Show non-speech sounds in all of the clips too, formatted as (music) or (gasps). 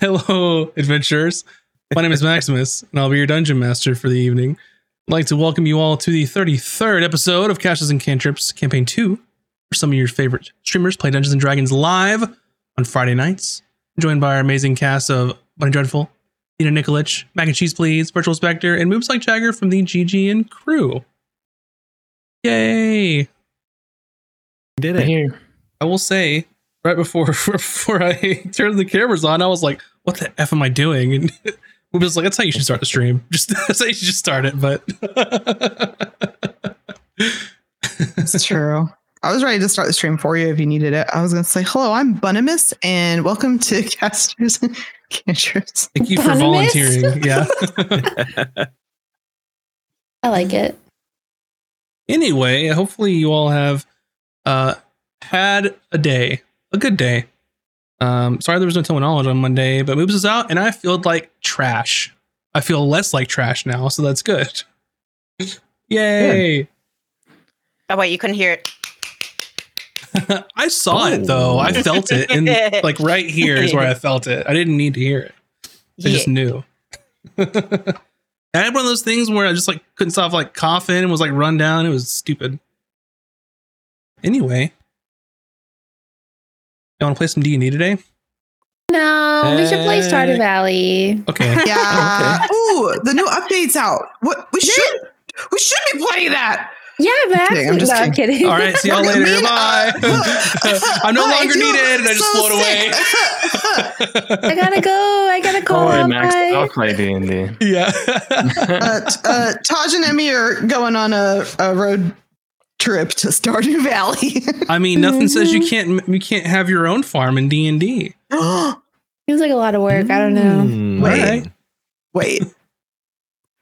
Hello, adventurers. My name is Maximus, and I'll be your dungeon master for the evening. I'd like to welcome you all to the 33rd episode of Casters and Cantrips Campaign 2, where some of your favorite streamers play Dungeons and Dragons live on Friday nights. Joined by our amazing cast of Bunny Dreadful, Nina Nikolic, Mac and Cheese Please, Virtual Spectre, and Moobs Like Jagger from the GG and crew. Yay! Did it? here. I will say, right before (laughs) before I (laughs) turned the cameras on, I was like, "What the f am I doing?" And (laughs) we was like, "That's how you should start the stream. (laughs) Just that's how you should just start it." But It's true. I was ready to start the stream for you if you needed it. I was going to say, hello, I'm Bunimus, and welcome to (laughs) Casters and Cantrips. thank you for volunteering. Yeah. I like it. anyway, hopefully you all have uh had a day, a good day. Um, sorry there was no tell knowledge on Monday, but moves is out, and I feel like trash. I feel less like trash now, so that's good. (laughs) Yay! Oh wait, you couldn't hear it. (laughs) I saw it though. I felt it, and (laughs) like right here is where I felt it. I didn't need to hear it. I just knew. I had one of those things where I just like couldn't stop like coughing and was like run down. It was stupid. Anyway, you want to play some D and D today? No, we should play Stardew Valley. Okay. (laughs) Yeah. (laughs) Ooh, the new update's out. What we should we should be playing that. Yeah, Max. kidding, I'm I'm just no, I'm kidding. All right. See y'all later. mean, Bye. uh, (laughs) I'm no I longer needed, and I just so float away. I gotta go. I gotta Don't go. Max. Bye. I'll play D and D. yeah. uh, t- uh, Tahj and Emy are going on a, a road trip to Stardew (laughs) Valley. I mean, nothing says you (laughs) can't you can't have your own farm in D and D. (gasps) Seems like a lot of work. I don't know. Mm. Wait. Alright. wait,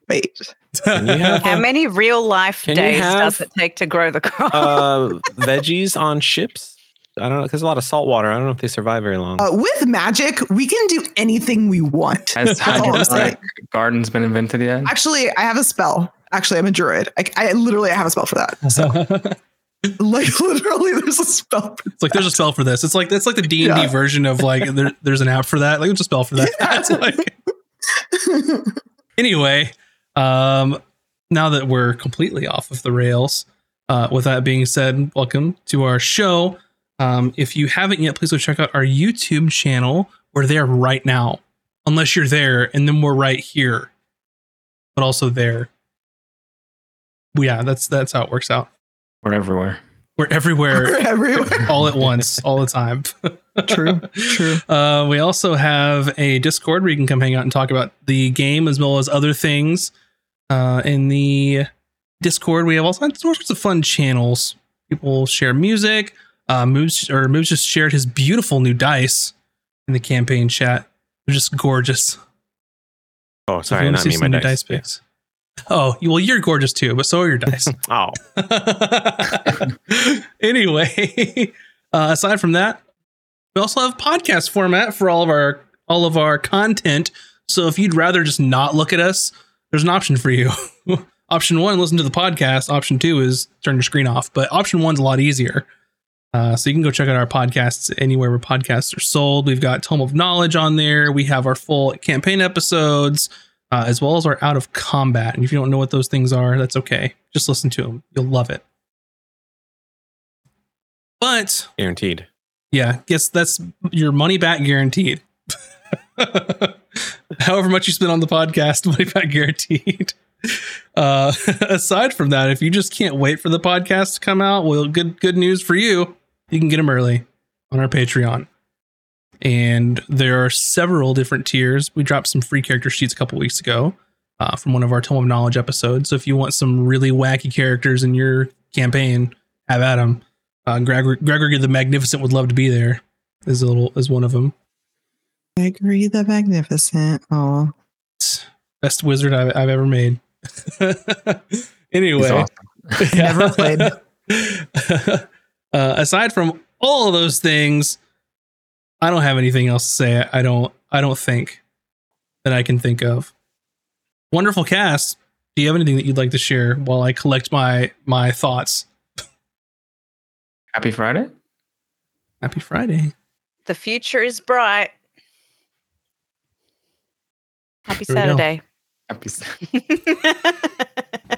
wait. Can you have How many real life days have, does it take to grow the crop? uh, (laughs) veggies on ships? I don't know. There's a lot of salt water. I don't know if they survive very long. Uh, with magic, we can do anything we want. Has That's all I'm saying. hydroponic gardens been invented yet? Actually, I have a spell. Actually, I'm a druid. I, I literally have a spell for that. So, (laughs) like, literally, there's a spell. For It's like there's a spell for this. It's like it's like the D and D Yeah. version of like there, there's an app for that. Like there's a spell for that. Yeah. It's (laughs) like anyway, um, now that we're completely off of the rails, uh, with that being said, welcome to our show. Um, if you haven't yet, please go check out our YouTube channel. We're there right now, unless you're there, and then we're right here, but also there. Yeah, that's that's how it works out. We're everywhere. We're everywhere We're everywhere. (laughs) all at once, all the time. (laughs) True, true. Uh, we also have a Discord where you can come hang out and talk about the game as well as other things. Uh, in the Discord, we have all sorts all of fun channels. People share music. Uh, Moves or Moves just shared his beautiful new dice in the campaign chat. They're just gorgeous. oh, So if sorry, you wanna not see me. some My new dice. picks. Oh, well, you're gorgeous too, but so are your dice. (laughs) Oh, (laughs) anyway, (laughs) uh, aside from that, we also have podcast format for all of our all of our content. So if you'd rather just not look at us, there's an option for you. option one, listen to the podcast. Option two is turn your screen off. But option one's a lot easier. Uh, so you can go check out our podcasts anywhere where podcasts are sold. We've got Tome of Knowledge on there. We have our full campaign episodes, uh, as well as our out of combat. And if you don't know what those things are, that's okay. Just listen to them. You'll love it. But guaranteed. yeah, guess that's your money back guaranteed. (laughs) However much you spend on the podcast, (laughs) money back guaranteed. Uh, (laughs) aside from that, if you just can't wait for the podcast to come out, well, good good news for you. You can get them early on our Patreon. And there are several different tiers. We dropped some free character sheets a couple weeks ago uh, from one of our Tome of Knowledge episodes. So if you want some really wacky characters in your campaign, have at them. Uh, Gregor, Gregory the Magnificent would love to be there. Is a little is one of them. Gregory the Magnificent. Oh, Best wizard I've, I've ever made. (laughs) He's anyway, awesome. Never played. (laughs) uh, aside from all of those things, I don't have anything else to say. I don't. I don't think that I can think of. Wonderful cast. Do you have anything that you'd like to share while I collect my my thoughts? Happy Friday. Happy Friday. the future is bright. Happy There we go. Saturday. Happy s- (laughs) (laughs)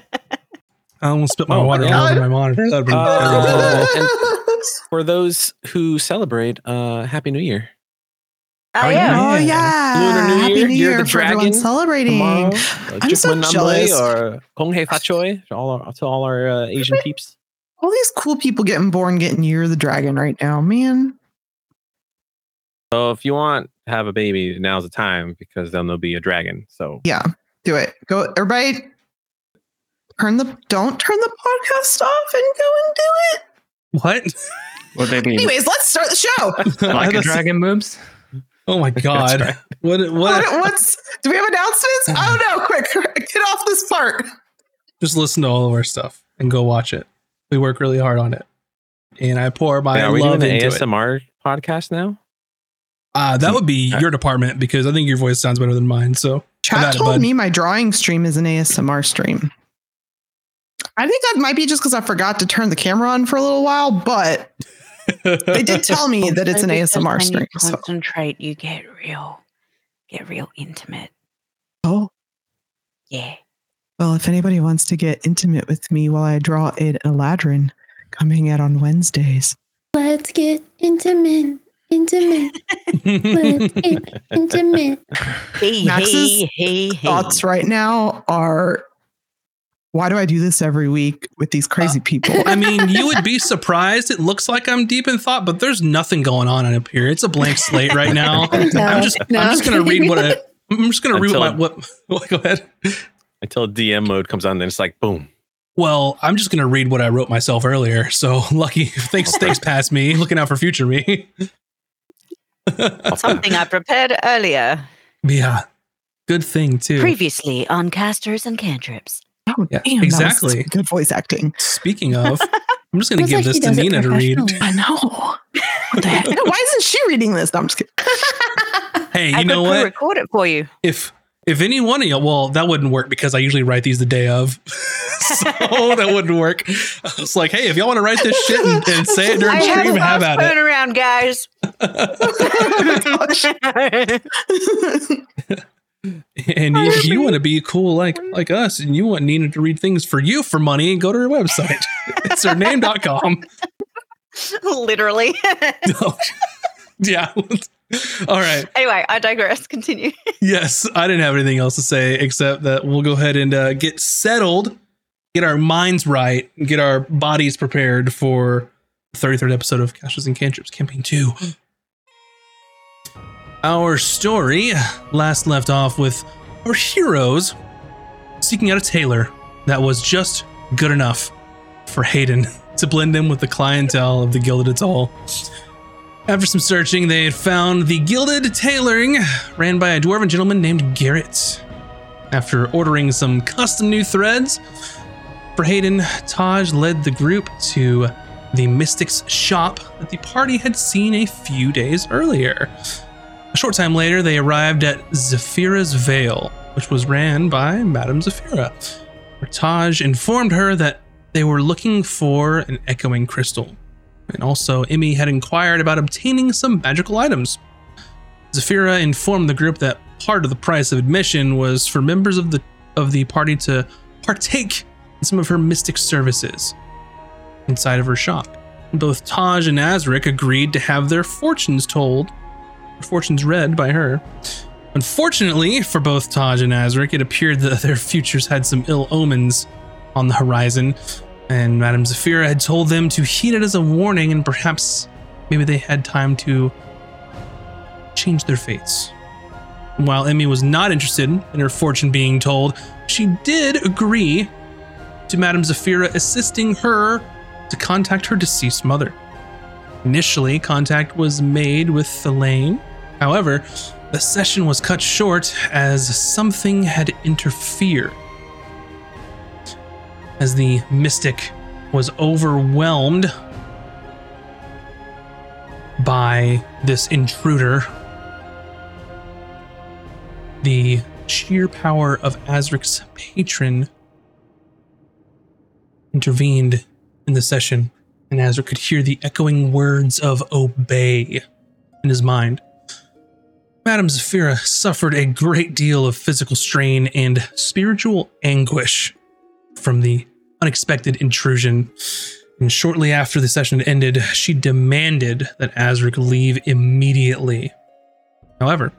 I almost spit my Oh, water yeah. all over my monitor. That'd be Uh, terrible. For those who celebrate, uh, Happy New Year. oh, Oh, yeah. Oh Yeah. yeah! Lunar New Happy Year, New Year Year of the for everyone Dragon celebrating. Tomorrow, uh, I'm so jealous. or Konghei Fachoi (laughs) to all our, to all our uh, Asian peeps. All these cool people getting born, getting Year the Dragon right now, man. So if you want to have a baby, now's the time because then there'll be a dragon. So Yeah, do it. Go, everybody. Turn the don't turn the podcast off and go and do it. What? Will they be Anyways, let's start the show. (laughs) like a dragon moves? Oh my (laughs) god! right. What? what, What? what's do we have announcements? (sighs) Oh no! Quick, get off this part. Just listen to all of our stuff and go watch it. We work really hard on it, and I pour my Wait, are we doing love the into it. ASMR podcast now? Uh, that would be your department because I think your voice sounds better than mine. So Chat Have at it, told me my drawing stream is an ASMR stream. I think that might be just because I forgot to turn the camera on for a little while, but (laughs) they did tell me that it's an Because ASMR when stream. You So. concentrate, you get real, get real intimate. Oh, Yeah. well, if anybody wants to get intimate with me while I draw an Eladrin coming out on Wednesdays, Let's get intimate. Intimate. Let's get (laughs) intimate. Hey, Max's hey, hey, hey. thoughts right now are why do I do this every week with these crazy uh, people? (laughs) I mean, you would be surprised. It looks like I'm deep in thought, but there's nothing going on up here. It's a blank slate right now. (laughs) I'm just, I'm just gonna read what I, I'm just gonna read what what. (laughs) what go ahead. Until DM mode comes on, then it's like boom. Well, I'm just gonna read what I wrote myself earlier. So lucky, thanks, thanks, past me. Looking out for future me. Something I prepared earlier. Yeah, good thing too. Previously on casters and cantrips. Oh, Yeah, damn, that was exactly. good voice acting. Speaking of, (laughs) I'm just gonna give like this to Nina to read. I know. What the heck? Why isn't she reading this? No, I'm just kidding. (laughs) Hey, I you know could what? record it for you. if if any one of you well that wouldn't work because i usually write these the day of (laughs) so that wouldn't work i was like hey if y'all want to write this shit and, and say it during I stream have fast at it turnaround, guys. (laughs) and if you want to be cool like (laughs) like us and you want nina to read things for you for money and go to her website (laughs) it's her name.com Literally. yeah all right anyway, I digress. Continue. Yes, I didn't have anything else to say except that we'll go ahead and uh, get settled, get our minds right, get our bodies prepared for the 33rd episode of Casters and Cantrips Campaign 2. Our story last left off with our heroes seeking out a tailor that was just good enough for Haydan (laughs) to blend in with the clientele of the Gilded Atoll. After some searching, they had found the Gilded Tailoring, ran by a dwarven gentleman named Garrett. After ordering some custom new threads for Haydan, Tahj led the group to the Mystic's shop that the party had seen a few days earlier. A short time later, they arrived at Zafira's Vale, which was ran by Madame where Tahj informed her that they were looking for an echoing crystal. And also, Emy had inquired about obtaining some magical items. Zafira informed the group that part of the price of admission was for members of the of the party to partake in some of her mystic services inside of her shop. Both Tahj and Azric agreed to have their fortunes told, fortunes read by her. Unfortunately for both Tahj and Azric, it appeared that their futures had some ill omens on the horizon, and Madame Zafira had told them to heed it as a warning and perhaps maybe they had time to change their fates. While Emy was not interested in her fortune being told, she did agree to Madame Zafira assisting her to contact her deceased mother. Initially, contact was made with Elaine. However, the session was cut short as something had interfered. As the mystic was overwhelmed by this intruder, the sheer power of Azric's patron intervened in the session, and Azric could hear the echoing words of obey in his mind. Madame Zafira suffered a great deal of physical strain and spiritual anguish from the unexpected intrusion. And shortly after the session ended, she demanded that Azric leave immediately. However,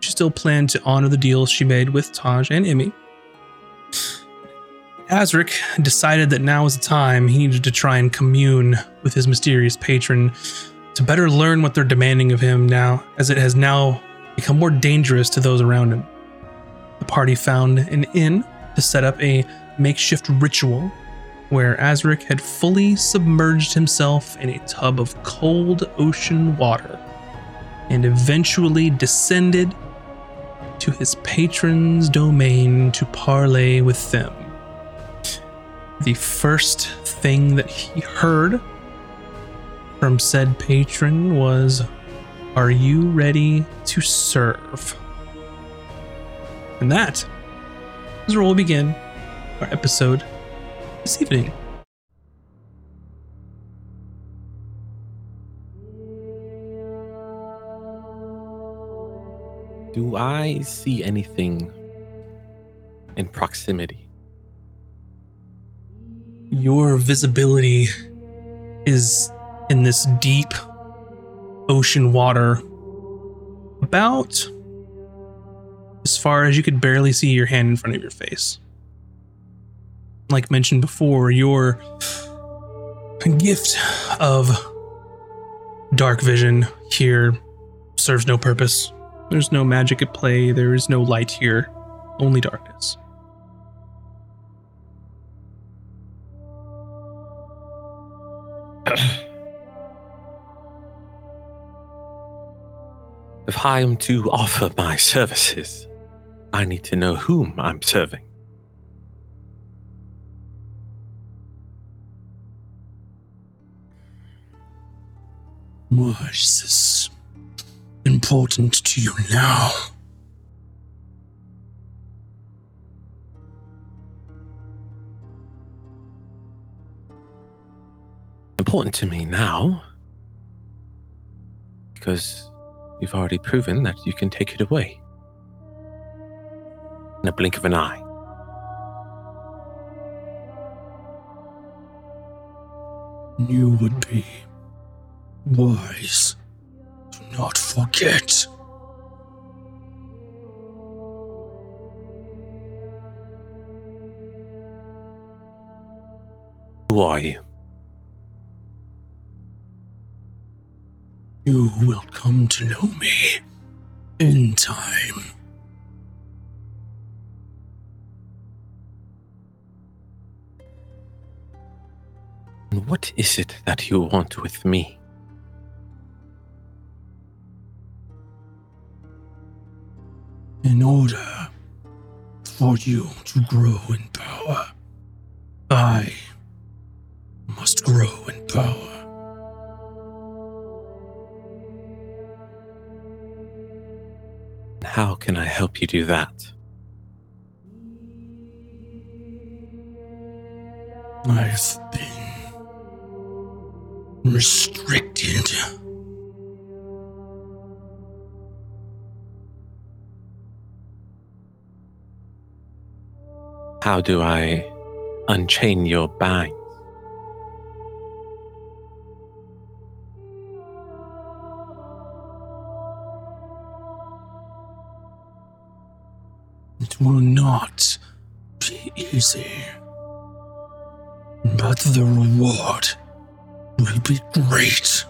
she still planned to honor the deals she made with Tahj and Emy. Azric decided that now was the time he needed to try and commune with his mysterious patron to better learn what they're demanding of him now, as it has now become more dangerous to those around him. The party found an inn to set up a makeshift ritual where Azric had fully submerged himself in a tub of cold ocean water and eventually descended to his patron's domain to parley with them. The first thing that he heard from said patron was, Are you ready to serve? And that is where we'll begin our episode this evening. Do I see anything in proximity? Your visibility is in this deep ocean water, about as far as you could barely see your hand in front of your face. Like mentioned before, your gift of dark vision here serves no purpose. There's no magic at play, there is no light here, only darkness. (clears throat) If I am to offer my services, I need to know whom I'm serving. Why is this important to you now? Important to me now because you've already proven that you can take it away in a blink of an eye. You would be wise to not forget. Who are you? You will come to know me in time. And what is it that you want with me? In order for you to grow in power, I How can I help you do that? I've been restricted. How do I unchain your bangs? It will not be easy. But the reward will be great.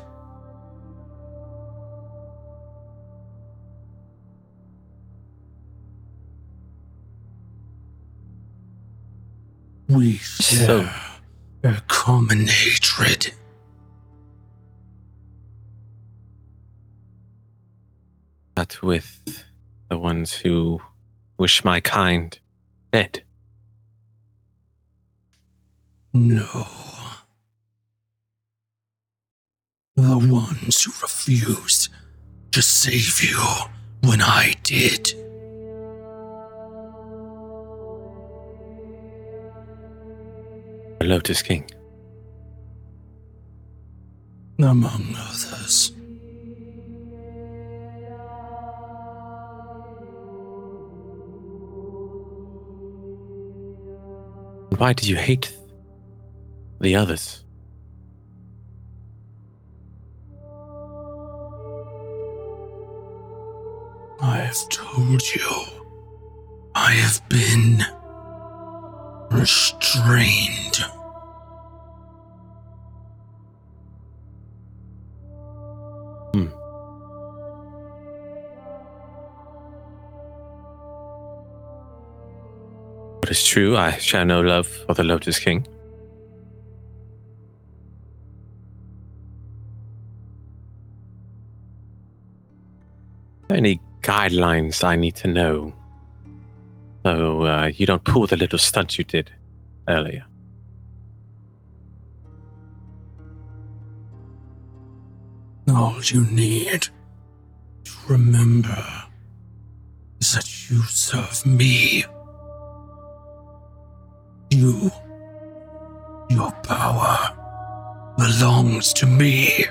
We So- share a common hatred. That with the ones who wish my kind dead. No. The ones who refused to save you when I did. The Lotus King. Among others. Why do you hate the others? I have told you. I have been restrained. True, I share no love for the Lotus King. Any guidelines I need to know so uh, you don't pull the little stunt you did earlier? All you need to remember is that you serve me. You, your power belongs to me.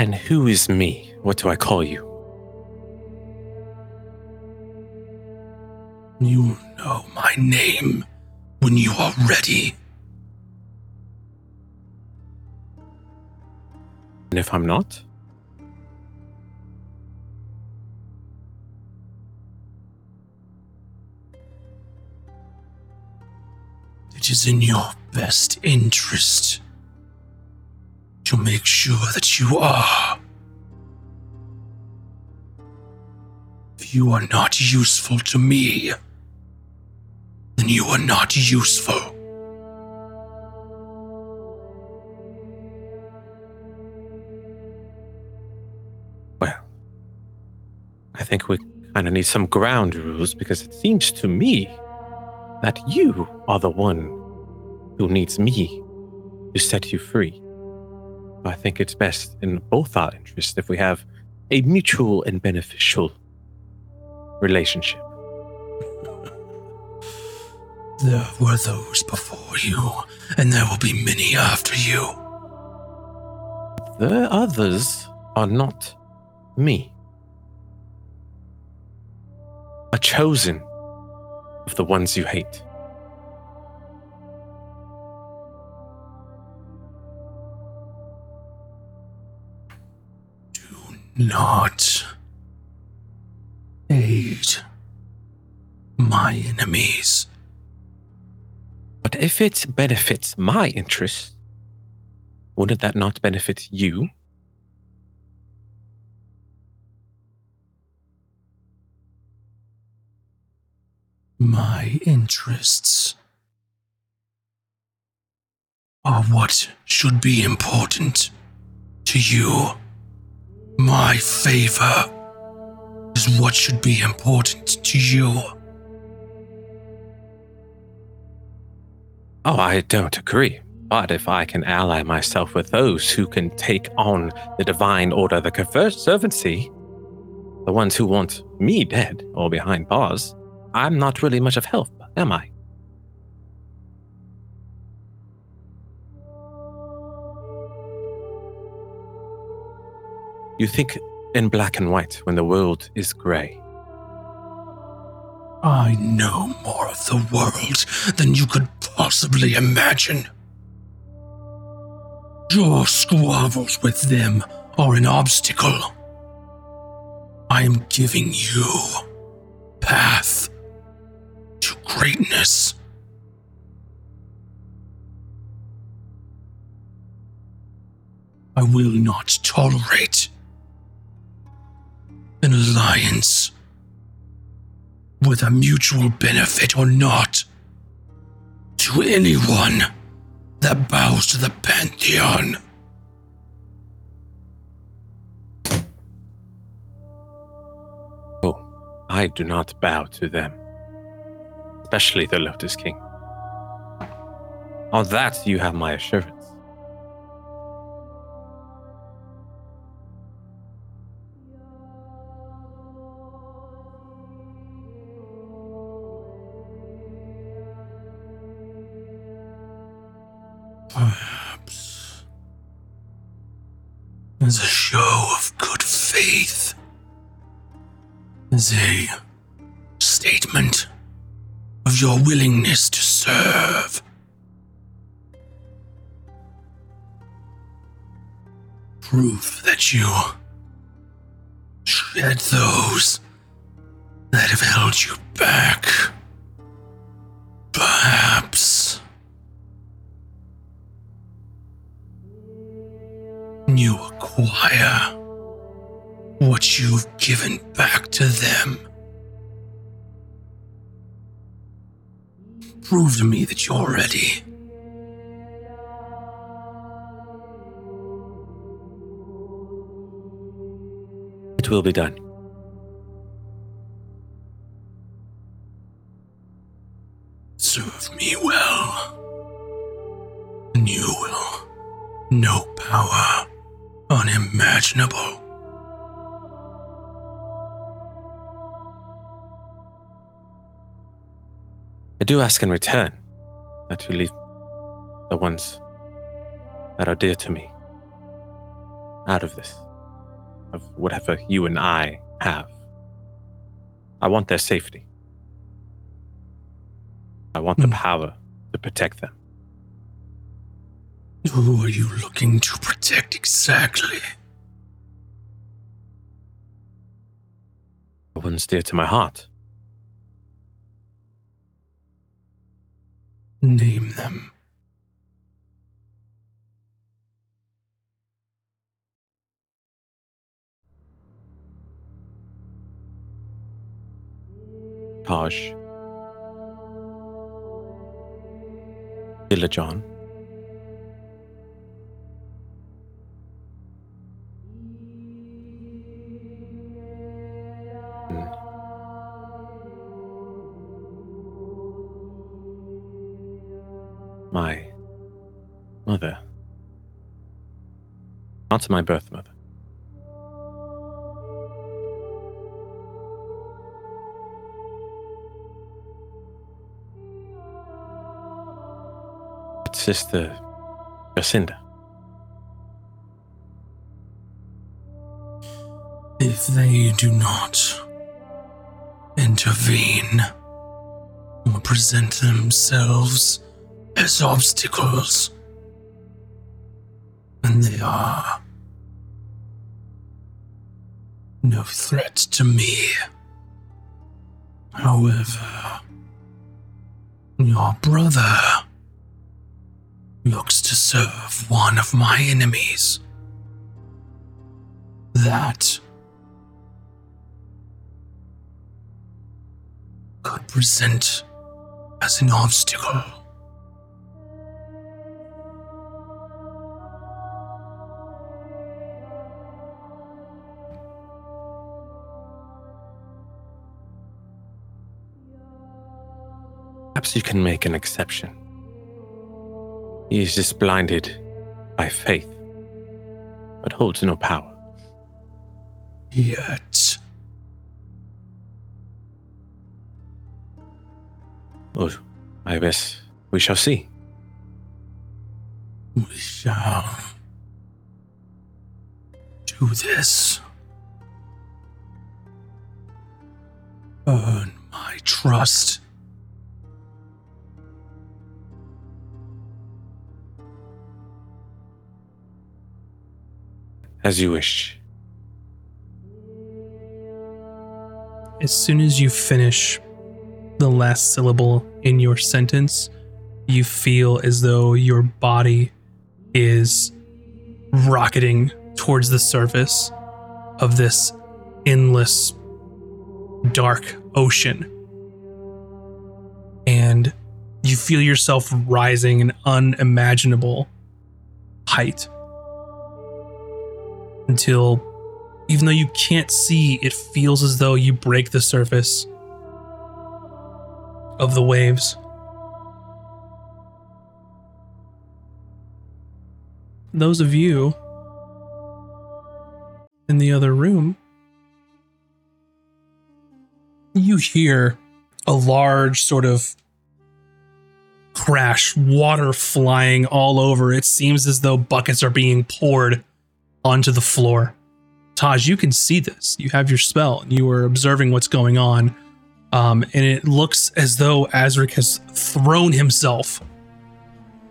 And who is me? What do I call you? You know my name when you are ready. And if I'm not? It is in your best interest to make sure that you are. If you are not useful to me, then you are not useful. Well, I think we kind of need some ground rules because it seems to me that you are the one who needs me to set you free. I think it's best in both our interests if we have a mutual and beneficial relationship. (laughs) There were those before you, and there will be many after you. The others are not me. A chosen of the ones you hate. Do not aid my enemies. But if it benefits my interests, wouldn't that not benefit you? My interests are what should be important to you. My favor is what should be important to you. Oh, I don't agree. But if I can ally myself with those who can take on the divine order, the conservancy, the ones who want me dead or behind bars, I'm not really much of help, am I? You think in black and white when the world is grey. I know more of the world than you could possibly imagine. Your squabbles with them are an obstacle. I am giving you path greatness. I will not tolerate an alliance, whether mutual benefit or not, to anyone that bows to the Pantheon. Oh, I do not bow to them, especially the Lotus King. On that, you have my assurance. Perhaps as a show of good faith. as a statement of your willingness to serve. Proof that you shed those that have held you back. Perhaps you acquire what you've given back to them. Prove to me that you're ready. It will be done. Serve me well, and you will know power unimaginable. I do ask in return that you leave the ones that are dear to me out of this, of whatever you and I have. I want their safety. I want the Hmm. power to protect them. Who are you looking to protect exactly? The ones dear to my heart. Name them. Tahj. Illajon. Mother. Not my birth mother. Sister Jacinda. If they do not intervene or present themselves as obstacles, then they are no threat to me. However, your brother looks to serve one of my enemies. That could present as an obstacle. Perhaps you can make an exception. He is just blinded by faith, but holds no power. Yet, Oh, I guess we shall see. we shall do this. Earn my trust. As you wish. As soon as you finish the last syllable in your sentence, you feel as though your body is rocketing towards the surface of this endless dark ocean. And you feel yourself rising an unimaginable height until even though you can't see, it feels as though you break the surface of the waves. Those of you in the other room, you hear a large sort of crash, water flying all over. It seems as though buckets are being poured onto the floor Tahj, you can see this. You have your spell and you are observing what's going on. Um, and it looks as though Azric has thrown himself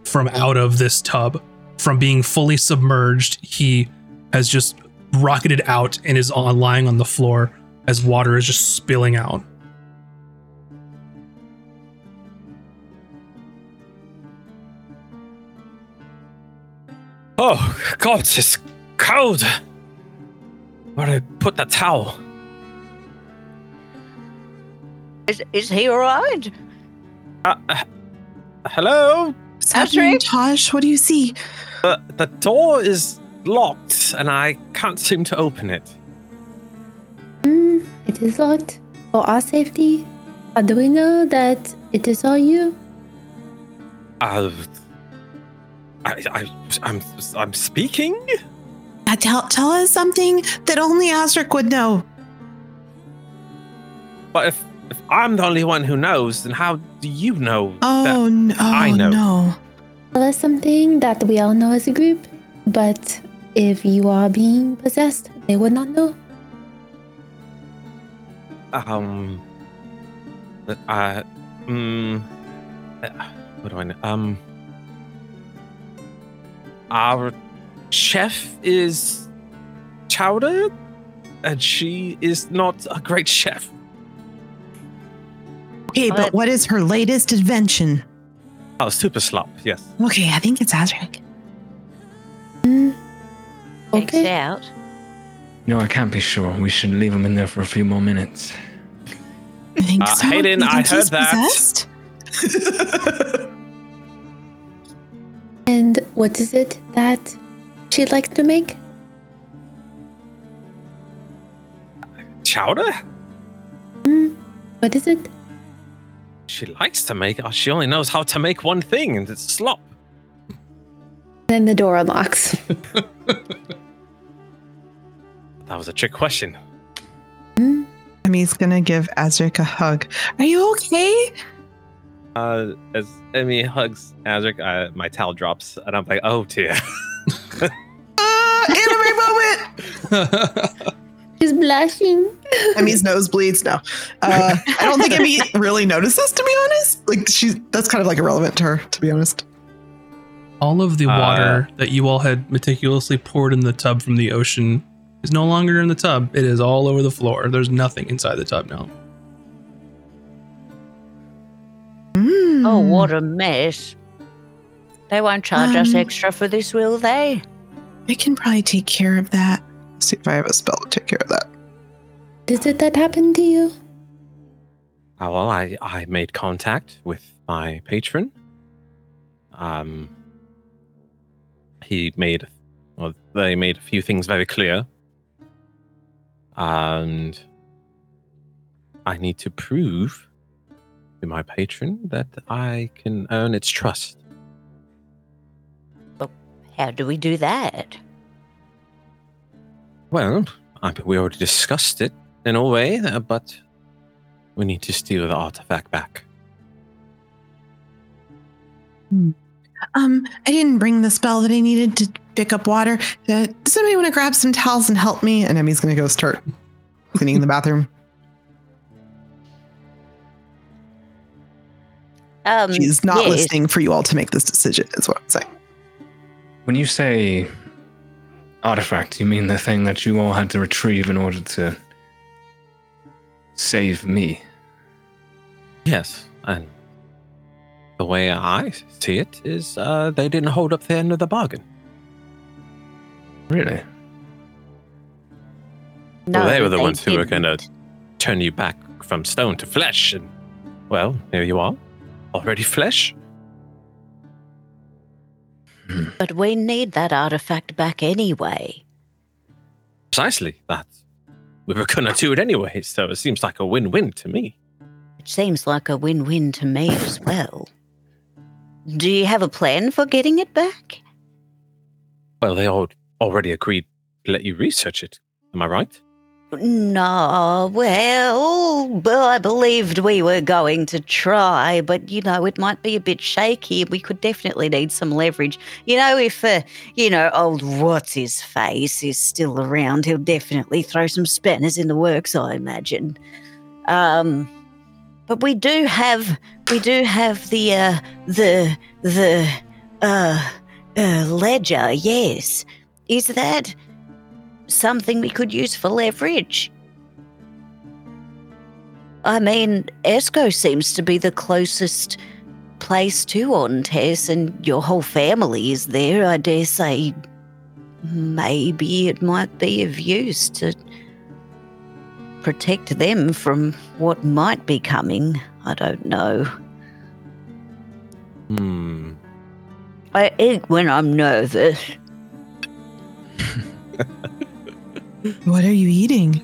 from out of this tub. From being fully submerged, he has just rocketed out and is on lying on the floor as water is just spilling out. Oh, God, it's cold. Where did I put the towel? Is, is he all right? Uh, uh, hello? What's happening, Patrick? Tosh? What do you see? Uh, the door is locked and I can't seem to open it. Mm, it is locked for our safety. How do we know that it is all you? Uh, I, I, I'm, I'm speaking? Now tell, tell us something that only Azric would know. But if, if I'm the only one who knows, then how do you know Oh, that? no. I know. no. Well, that's something that we all know as a group. But if you are being possessed, they would not know. Um, uh, mm, uh, what do I know? Um, our chef is Chowder, and she is not a great chef. Okay, but What? what is her latest invention? Oh, super slop, yes. Okay, I think it's Azric. Mm, Checks okay. out. No, I can't be sure. We should leave him in there for a few more minutes. I think Uh, so. Haydan, I think he's heard that. (laughs) And what is it that she likes to make? Chowder? Mm, what is it? She likes to make. oh, She only knows how to make one thing, and it's slop. Then the door unlocks. (laughs) That was a trick question. Mm, Emy's gonna give Azric a hug. Are you okay? Uh, as Emy hugs Azric, uh, my towel drops, and I'm like, oh dear. (laughs) Anime moment. she's blushing. Emy's nose bleeds. No, uh, I don't think Emy (laughs) really notices. To be honest, like she's that's kind of like irrelevant to her. To be honest. all of the Uh, water that you all had meticulously poured in the tub from the ocean is no longer in the tub. It is all over the floor. There's nothing inside the tub now. Mm. Oh, what a mess. They won't charge us Um, extra for this, will they? I can probably take care of that. see if I have a spell to take care of that. Is it that happened to you? Uh, well, I, I made contact with my patron. Um, he made, well, they made a few things very clear. And I need to prove to my patron that I can earn its trust. How do we do that? Well, I, we already discussed it in a way, uh, but we need to steal the artifact back. Um, I didn't bring the spell that I needed to pick up water. Uh, does anybody want to grab some towels and help me? And Emy's gonna go start cleaning the bathroom. Um, She's not yes. listening for you all to make this decision. Is what I'm saying. When you say artifact, you mean the thing that you all had to retrieve in order to save me? Yes, and the way I see it is uh, they didn't hold up their end of the bargain. Really? No, well, they were the ones who were didn't. going to turn you back from stone to flesh, and well, here you are, already flesh. But we need that artifact back anyway. Precisely that. We were going to do it anyway, so it seems like a win-win to me. It seems like a win win to me as well. Do you have a plan for getting it back? Well, they all already agreed to let you research it. Am I right? No, well, I believed we were going to try, but you know, it might be a bit shaky. We could definitely need some leverage. You know, if, uh, you know, old what's his face is still around, he'll definitely throw some spanners in the works, I imagine. Um, but we do have, we do have the, uh, the, the, uh, uh, ledger, yes. Is that something we could use for leverage? I mean, Esco seems to be the closest place to Ontes, and your whole family is there. I dare say maybe it might be of use to protect them from what might be coming. I don't know. Hmm. I eat when I'm nervous. (laughs) What are you eating?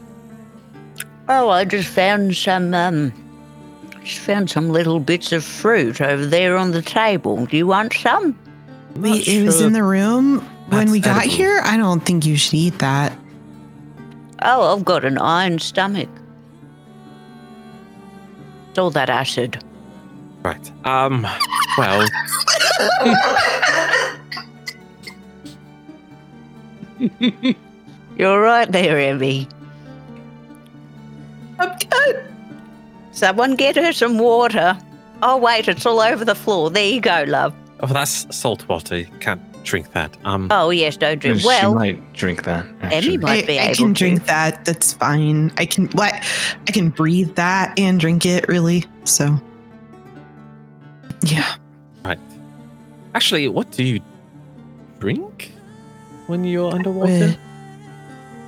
Oh, I just found some um just found some little bits of fruit over there on the table. Do you want some? Wait, it was in the room when that's we got edible. here? I don't think you should eat that. Oh, I've got an iron stomach. It's all that acid. Right. Um. Well, (laughs) (laughs) You're right there, Emy. I'm good. Someone get her some water. Oh wait, it's all over the floor. There you go, love. oh, that's salt water. You can't drink that. Um. Oh yes, don't drink. she Well, might drink that. Emy might I, be I able can to. drink that. That's fine. I can what? I can breathe that and drink it. Really. So. Yeah. Right. Actually, what do you drink when you're underwater?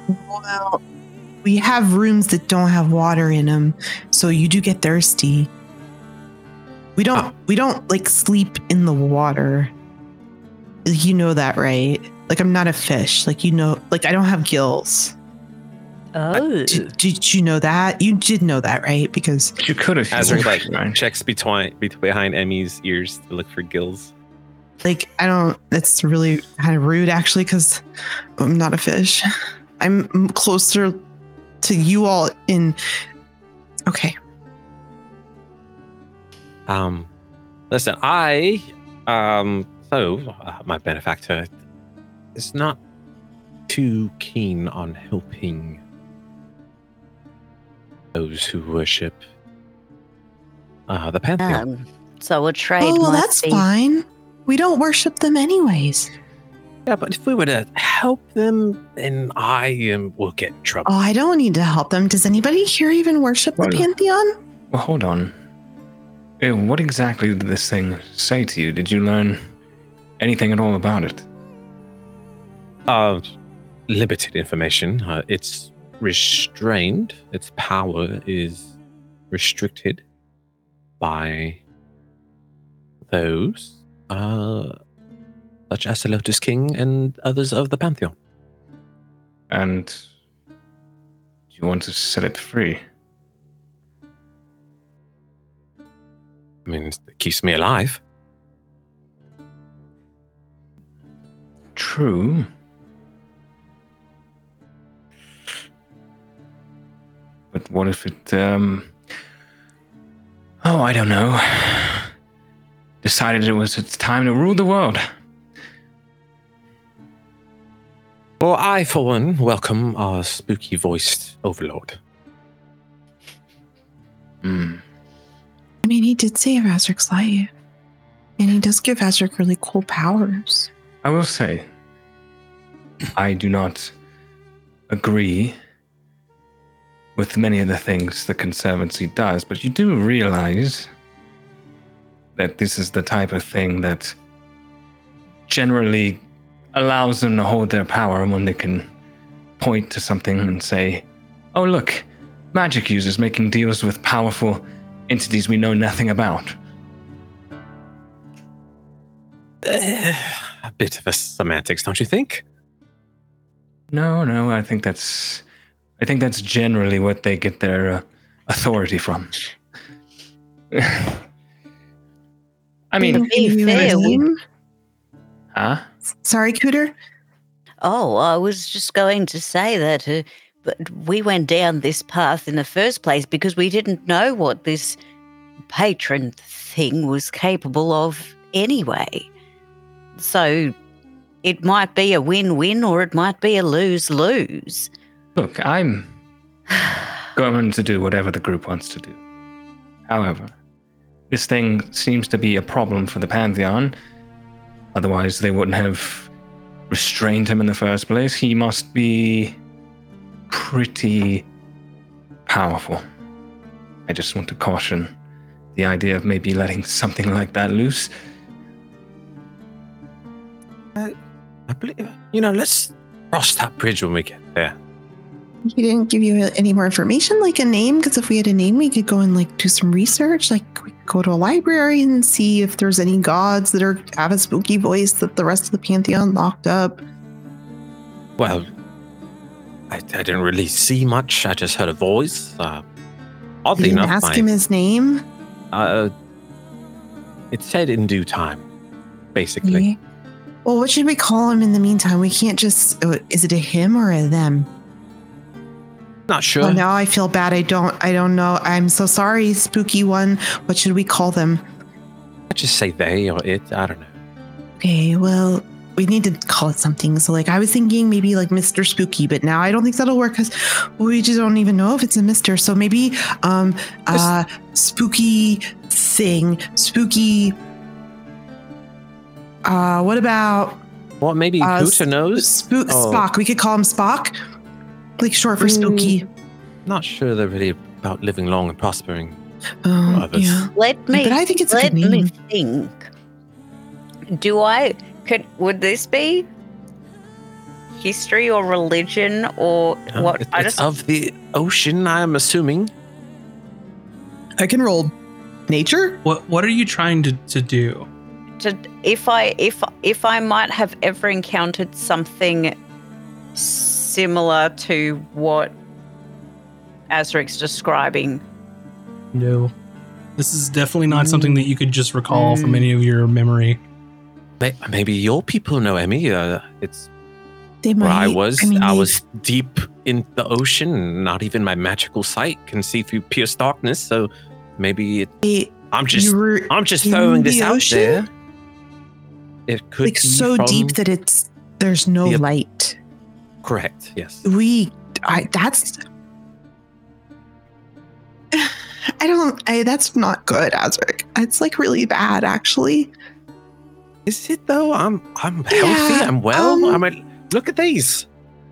Well, we have rooms that don't have water in them, so you do get thirsty. We don't. Oh. We don't like sleep in the water. You know that, right? Like I'm not a fish. Like you know, like I don't have gills. Oh, Did, did you know that? You did know that, right? Because You could have. Azric like checks between behind Emy's ears to look for gills. like I don't. That's really kind of rude, actually, because I'm not a fish. I'm closer to you all in. Okay. Um, listen, I um, so uh, my benefactor is not too keen on helping those who worship uh, the pantheon. um, so a trade Oh, well, that's be. fine. We don't worship them anyways. Yeah, but if we were to help them, then I um, will get in trouble. Oh, I don't need to help them. Does anybody here even worship the pantheon? Well, hold on. Eh, What exactly did this thing say to you? Did you learn anything at all about it? Uh, limited information. Uh, it's restrained. Its power is restricted by those, uh, such as the Lotus King and others of the Pantheon. And do you want to set it free? I mean, it keeps me alive. True. But what if it, um. Oh, I don't know. (sighs) Decided it was its time to rule the world. Well, I, for one, welcome our spooky voiced overlord. Hmm. I mean, he did save Azric's life. And he does give Azric really cool powers. I will say, I do not agree with many of the things the Conservancy does, but you do realize that this is the type of thing that generally allows them to hold their power when they can point to something and say, oh, look, magic users making deals with powerful entities we know nothing about. Eh, a bit of a semantics, don't you think? No, no, I think that's I think that's generally what they get their uh, authority from. (laughs) I mean, To be Give you fair, we- name? Sorry, Cooter. Oh, I was just going to say that uh, but we went down this path in the first place because we didn't know what this patron thing was capable of anyway. So it might be a win win or it might be a lose lose. Look, I'm going to do whatever the group wants to do. However, this thing seems to be a problem for the Pantheon. Otherwise, they wouldn't have restrained him in the first place. He must be pretty powerful. I just want to caution the idea of maybe letting something like that loose. Uh, I believe, you know, let's cross that bridge when we get there. He didn't give you any more information, like a name, because if we had a name, we could go and like do some research. Like we could go to a library and see if there's any gods that are have a spooky voice that the rest of the pantheon locked up. Well, I, I didn't really see much. I just heard a voice. Uh, oddly You didn't enough, ask my- him his name. uh, it said in due time, basically. Yeah. Well, what should we call him in the meantime? We can't just. uh, Is it a him or a them? Not sure. Oh, now I feel bad. I don't. I don't know. I'm so sorry, spooky one. What should we call them? I'd just say they or it. I don't know. Okay. Well, we need to call it something. So, like, I was thinking maybe like Mister Spooky, but now I don't think that'll work because we just don't even know if it's a Mister. So maybe, um, uh, spooky thing, spooky. Uh, what about Well, maybe Uh, Cooter knows. Spook Oh. Spock? We could call him Spock, like short for Mm. spooky. Not sure they're really about living long and prospering. Oh, yeah. Let me But I think it's a let good me name. think. Do I could would this be history or religion or Uh, what? it- I it's just of the ocean, I'm assuming. I can roll nature. What What are you trying to, to do? to if I if if I might have ever encountered something similar to what Azric's describing. No. This is definitely not something that you could just recall from Mm. any of your memory. Maybe your people know Emy. Uh, it's They where I was. I, mean, they- was deep in the ocean. and Not even my magical sight can see through pierce darkness. So maybe it, they- I'm just I'm just throwing this the out ocean? there. It could like be so from- deep that it's there's no Yep. light. Correct. Yes. We, I that's. (sighs) I don't. I that's not good, Azric. It's like really bad, actually. Is it though? I'm I'm healthy. Yeah, I'm well. um, I'm a, look at these.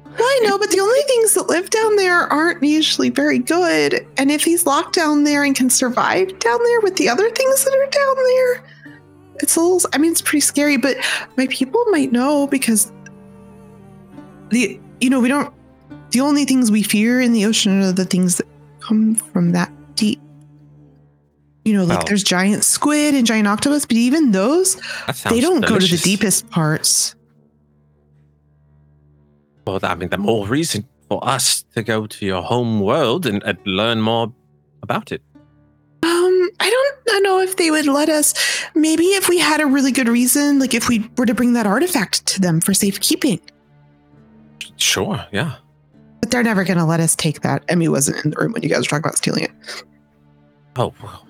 Well, I know, but the only things that live down there aren't usually very good. And if he's locked down there and can survive down there with the other things that are down there, it's a little. I mean, it's pretty scary. But my people might know because the you know we don't. The only things we fear in the ocean are the things that come from that deep. You know, like Well- there's giant squid and giant octopus, but even those, they don't go to the deepest parts. Well, I mean, the more reason for us to go to your home world and, and learn more about it. Um, I don't know if they would let us. Maybe if we had a really good reason, like if we were to bring that artifact to them for safekeeping. Sure. Yeah. But they're never going to let us take that. Emy wasn't in the room when you guys were talking about stealing it. Oh well.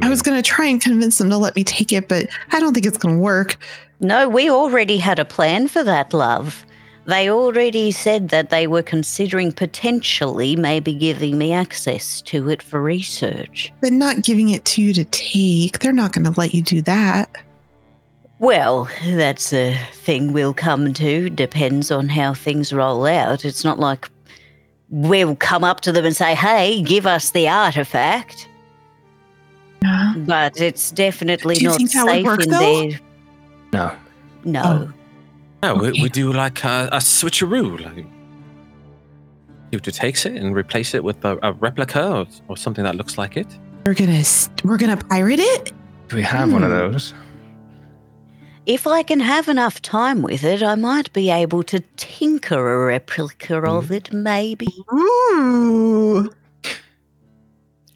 I was going to try and convince them to let me take it, but I don't think it's going to work. No, we already had a plan for that, love. They already said that they were considering potentially maybe giving me access to it for research. But not giving it to you to take, they're not going to let you do that. Well, that's a thing we'll come to. Depends on how things roll out. It's not like we'll come up to them and say, hey, give us the artifact. Yeah. But it's definitely not think that would safe work, in though? there. No. No. Oh. no, we, okay. we do like a, a switcheroo. Like, Cooter takes it and replace it with a, a replica or, or something that looks like it. We're going to we're going to pirate it? Do we have one of Hmm. those? If I can have enough time with it, I might be able to tinker a replica of it, maybe. Ooh.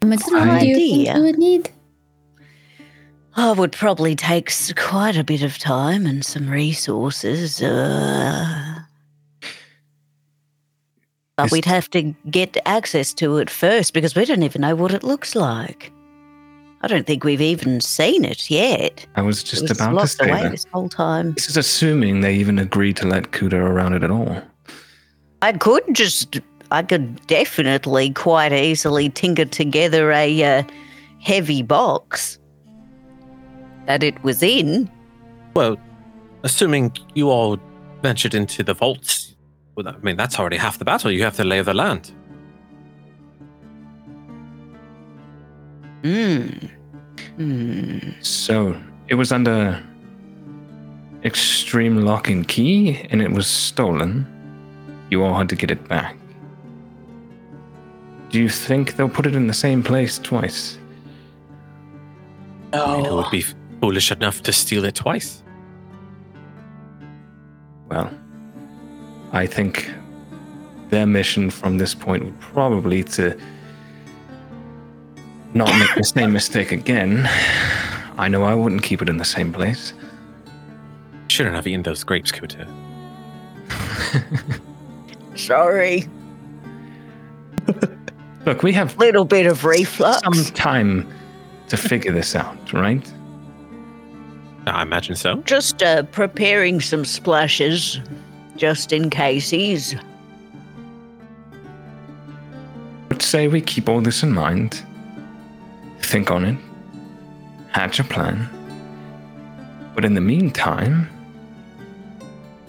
How much time do you think you would need? I would probably take quite a bit of time and some resources. Uh, But Is- we'd have to get access to it first because we don't even know what it looks like. I don't think we've even seen it yet. I was It just was about to locked say away that. this whole time. This is assuming they even agreed to let Cooter around it at all. I could just, I could definitely quite easily tinker together a uh, heavy box that it was in. Well, assuming you all ventured into the vaults, well, I mean, that's already half the battle. You have to lay of the land. Hmm. Hmm. So it was under extreme lock and key, and it was stolen. You all had to get it back. Do you think they'll put it in the same place twice? I mean, who would be foolish enough to steal it twice? Well, I think their mission from this point would probably to not make the same mistake again. I know I wouldn't keep it in the same place. Shouldn't have eaten those grapes, Cooter. (laughs) Sorry. Look, we have Little bit of reflux. some time to figure this out, right? I imagine so. Just uh, preparing some splashes, just in case cases. But say we keep all this in mind, think on it, hatch a plan. But in the meantime,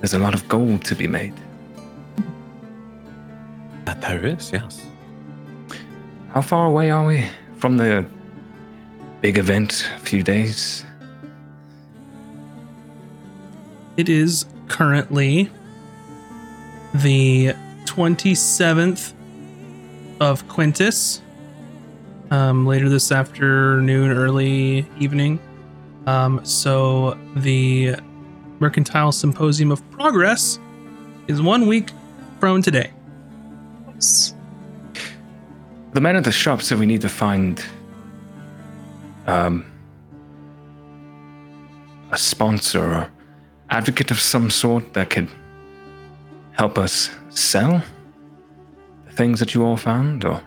there's a lot of gold to be made. That there is, yes. How far away are we from the big event? A few days? It is currently the 27th of Quintus. Um, later this afternoon, early evening. Um, so the Mercantile Symposium of Progress is one week from today. The man at the shop said we need to find um, a sponsor or advocate of some sort that could help us sell the things that you all found, or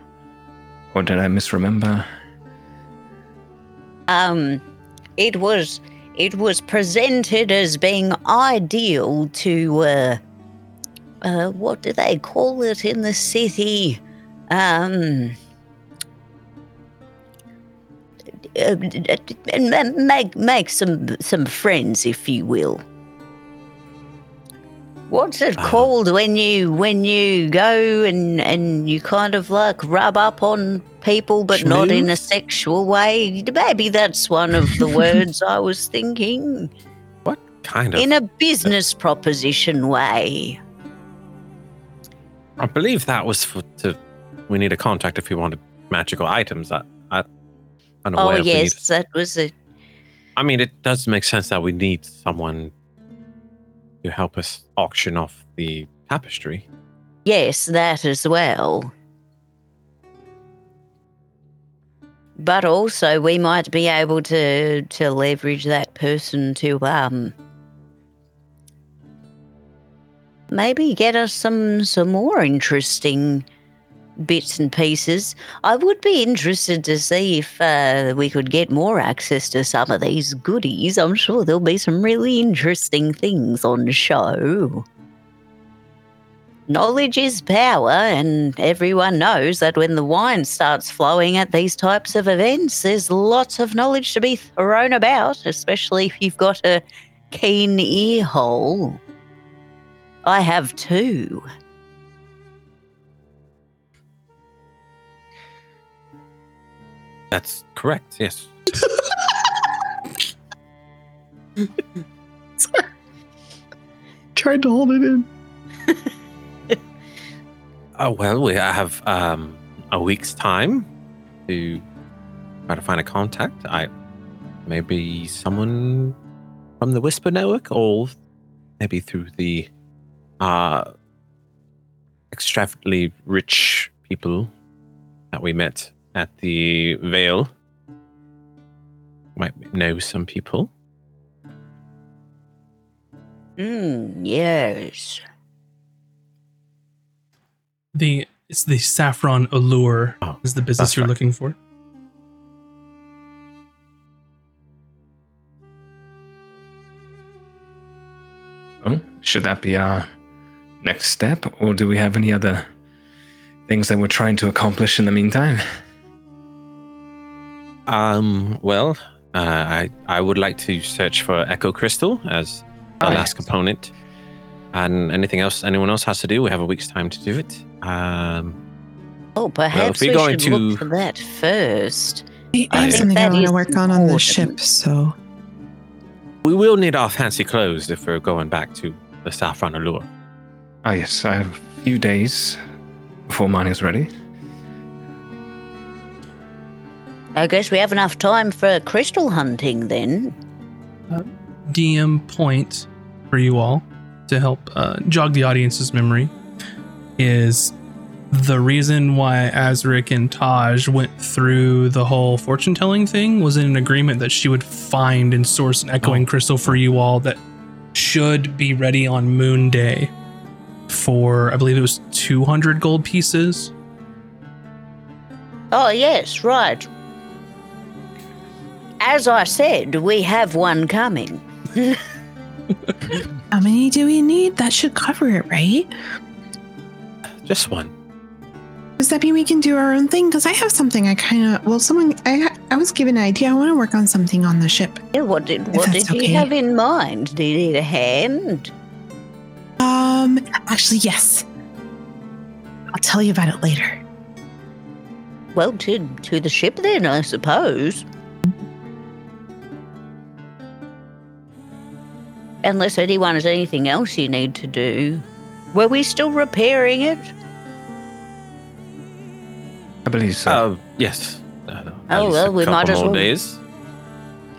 or did I misremember? Um, it was it was presented as being ideal to uh, uh, what do they call it in the city? Um, uh, make make some some friends, if you will. What's it Ah. called when you when you go and and you kind of like rub up on people, but not in a sexual way? Maybe that's one of the (laughs) words I was thinking. What kind of? In a business proposition way. I believe that was for to. We need a contact if we wanted magical items. I, I, Oh aware if we need- yes, that was it. I mean, it does make sense that we need someone to help us auction off the tapestry. Yes, that as well. But also we might be able to to leverage that person to um maybe get us some some more interesting bits and pieces. I would be interested to see if uh, we could get more access to some of these goodies. I'm sure there'll be some really interesting things on show. Knowledge is power, and everyone knows that when the wine starts flowing at these types of events, there's lots of knowledge to be thrown about, especially if you've got a keen ear hole. I have two. That's correct. Yes. Sorry. (laughs) Tried to hold it in. (laughs) Oh well, we have um, a week's time to try to find a contact. I maybe someone from the Whisper Network, or maybe through the uh, extravagantly rich people that we met at the Vale. Might know some people. Hmm, yes. The it's the Saffron Allure Oh, is the business you're right. looking for. Oh, should that be our next step, or do we have any other things that we're trying to accomplish in the meantime? Um, well, uh, I I would like to search for Echo Crystal as the Oh, last yes. component, and anything else anyone else has to do. We have a week's time to do it. Um, Oh, perhaps we're we going should look to- for that first. I I have think something I want to work on on the ship, so we will need our fancy clothes if we're going back to the Saffron Allure. Ah, yes, I have a few days before mine is ready. I guess we have enough time for crystal hunting then. DM point for you all to help uh, jog the audience's memory is the reason why Azric and Tahj went through the whole fortune telling thing was in an agreement that she would find and source an echoing crystal for you all that should be ready on Moon Day for I believe it was 200 gold pieces. Oh, yes, right. As I said, we have one coming. how many do we need? That should cover it, right? Just one. Does that mean we can do our own thing? Because I have something I kind of well, someone I I was given an idea. I want to work on something on the ship. Yeah, what did what did okay. you have in mind? Do you need a hand? Um, actually, yes. I'll tell you about it later. Well, to to the ship then, I suppose. Unless anyone has anything else you need to do. Were we still repairing it? I believe so. Uh, yes. Uh, Oh, well, we might as well- days.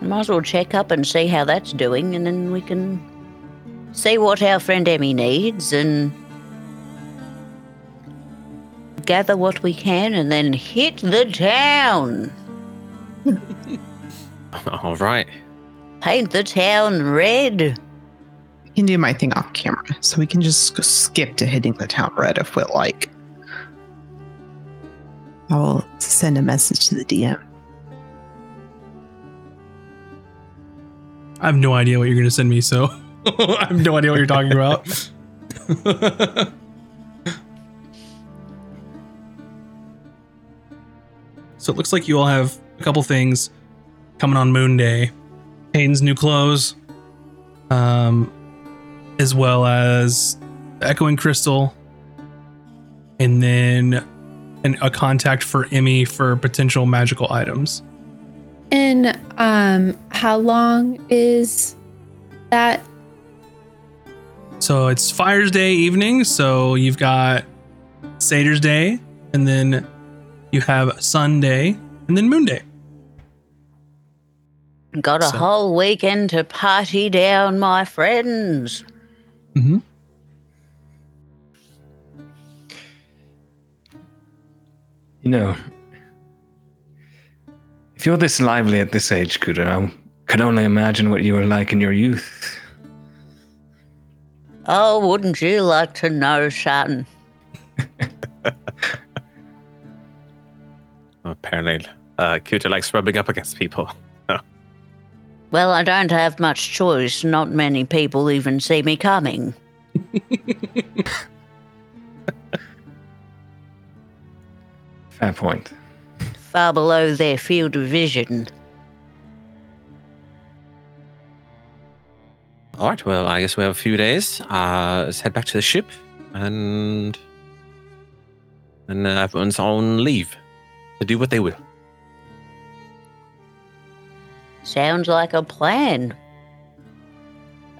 Might as well check up and see how that's doing, and then we can see what our friend Emy needs and gather what we can and then hit the town. (laughs) All right. Paint the town red. I can do my thing off camera, so we can just go skip to hitting the town red if we like. I will send a message to the DM. I have no idea what you're going to send me, so (laughs) I have no idea what you're talking about. (laughs) so it looks like you all have a couple things coming on Moon Day. Haydan's new clothes, um, as well as Echoing Crystal, and then an, a contact for Emy for potential magical items. And um, how long is that? So it's Fire's Day evening. So you've got Satyrs Day, and then you have Sunday, and then Moon Day. Got a So- whole weekend to party down, my friends. Mm-hmm. You know, if you're this lively at this age, Cooter, I could only imagine what you were like in your youth. Oh, wouldn't you like to know, son? (laughs) Apparently, uh, Cooter likes rubbing up against people. Well, I don't have much choice. Not many people even see me coming. (laughs) Fair point. Far below their field of vision. All right. Well, I guess we have a few days. Uh, let's head back to the ship, and and uh, everyone's on leave to do what they will. Sounds like a plan.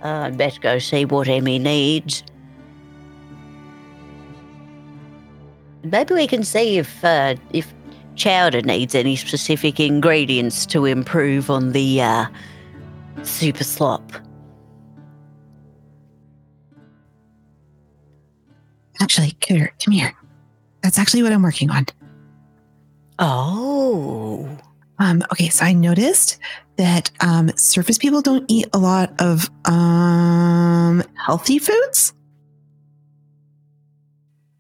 Uh, I'd better go see what Emy needs. Maybe we can see if uh, if Chowder needs any specific ingredients to improve on the uh, super slop. Actually, Cooter, come here. That's actually what I'm working on. Oh, Um, okay, so I noticed that um, surface people don't eat a lot of um, healthy foods.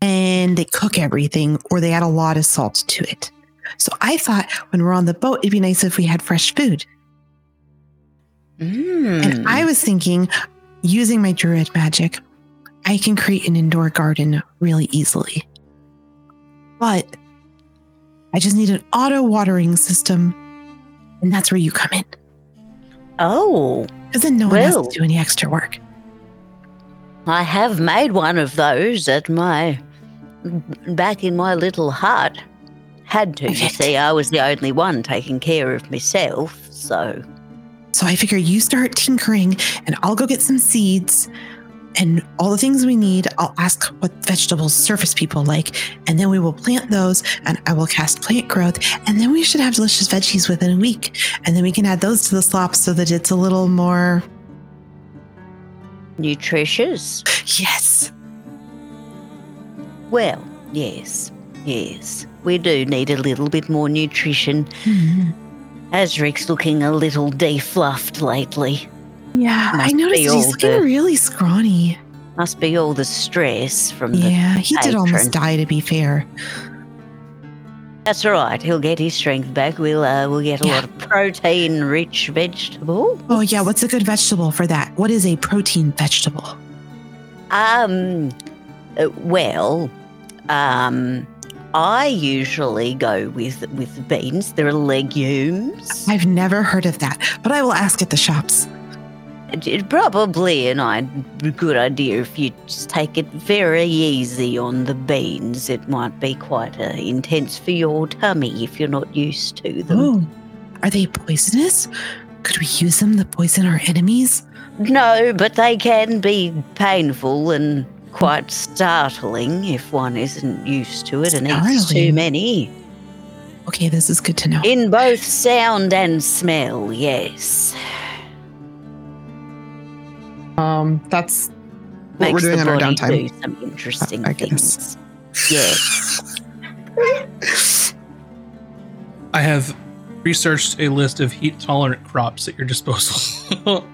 And they cook everything or they add a lot of salt to it. So I thought when we're on the boat, it'd be nice if we had fresh food. Mm. And I was thinking, using my druid magic, I can create an indoor garden really easily. But I just need an auto watering system. And that's where you come in. oh, Because then no one has Well. to do any extra work. I have made one of those at my back in my little hut. Had to, you see, I was the only one taking care of myself, so So I figure you start tinkering and I'll go get some seeds and all the things we need. I'll ask what vegetables surface people like, and then we will plant those and I will cast plant growth. And then we should have delicious veggies within a week. And then we can add those to the slop so that it's a little more, nutritious. yes. Well, yes, yes. We do need a little bit more nutrition. Mm-hmm. Azric's looking a little defluffed lately. Yeah, I noticed he's looking the- really scrawny. Must be all the stress from the. Yeah, he did almost die, to be fair. That's all right. He'll get his strength back. We'll uh, we'll get a Yeah. lot of protein-rich vegetable. Oh, yeah, what's a good vegetable for that? What is a protein vegetable? Um, uh, well, um, I usually go with with beans. They're legumes. I've never heard of that, but I will ask at the shops. It- it probably an I- good idea if you just take it very easy on the beans. It might be quite uh, intense for your tummy if you're not used to them. Oh, are they poisonous? Could we use them to poison our enemies? No, but they can be painful and quite startling if one isn't used to it and eats too many. Okay, this is good to know. In both sound and smell, yes. Um, that's what Makes we're doing the on our downtime. do some interesting I things. Yes. (laughs) I have researched a list of heat tolerant crops at your disposal. (laughs)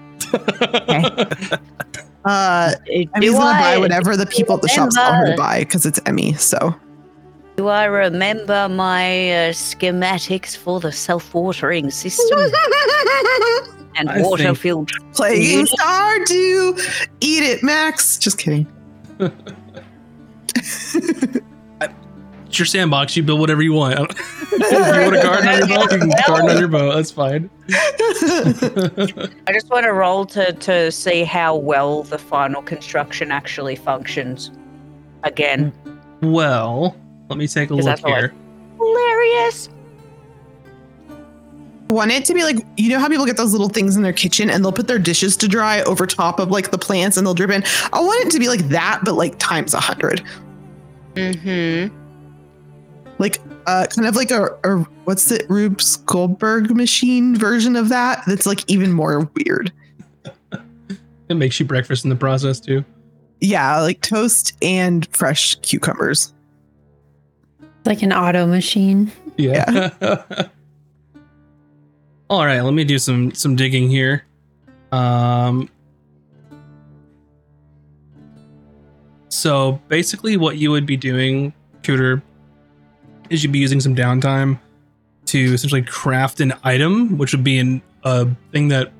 Uh, Do Emy's gonna buy whatever the people at the shops tell her to buy because it's Emy. So Do I remember my uh, schematics for the self-watering system (laughs) and I water think- filled? playing Stardew, eat it, Max. Just kidding. (laughs) it's your sandbox. You build whatever you want. (laughs) if you want a garden on your (laughs) boat, you can garden on your boat. That's fine. I just want to roll to to see how well the final construction actually functions. Again, well, let me take a Is look that the, like, here. Hilarious. Want it to be like you know how people get those little things in their kitchen and they'll put their dishes to dry over top of like the plants and they'll drip in. I want it to be like that, but like times a hundred. mm-hmm. Like uh kind of like a, a what's it Rube Goldberg machine version of that that's like even more weird. (laughs) It makes you breakfast in the process too. Yeah, like toast and fresh cucumbers. Like an auto machine. Yeah. (laughs) All right, let me do some some digging here. Um So basically what you would be doing, Cooter, is you'd be using some downtime to essentially craft an item, which would be an a thing that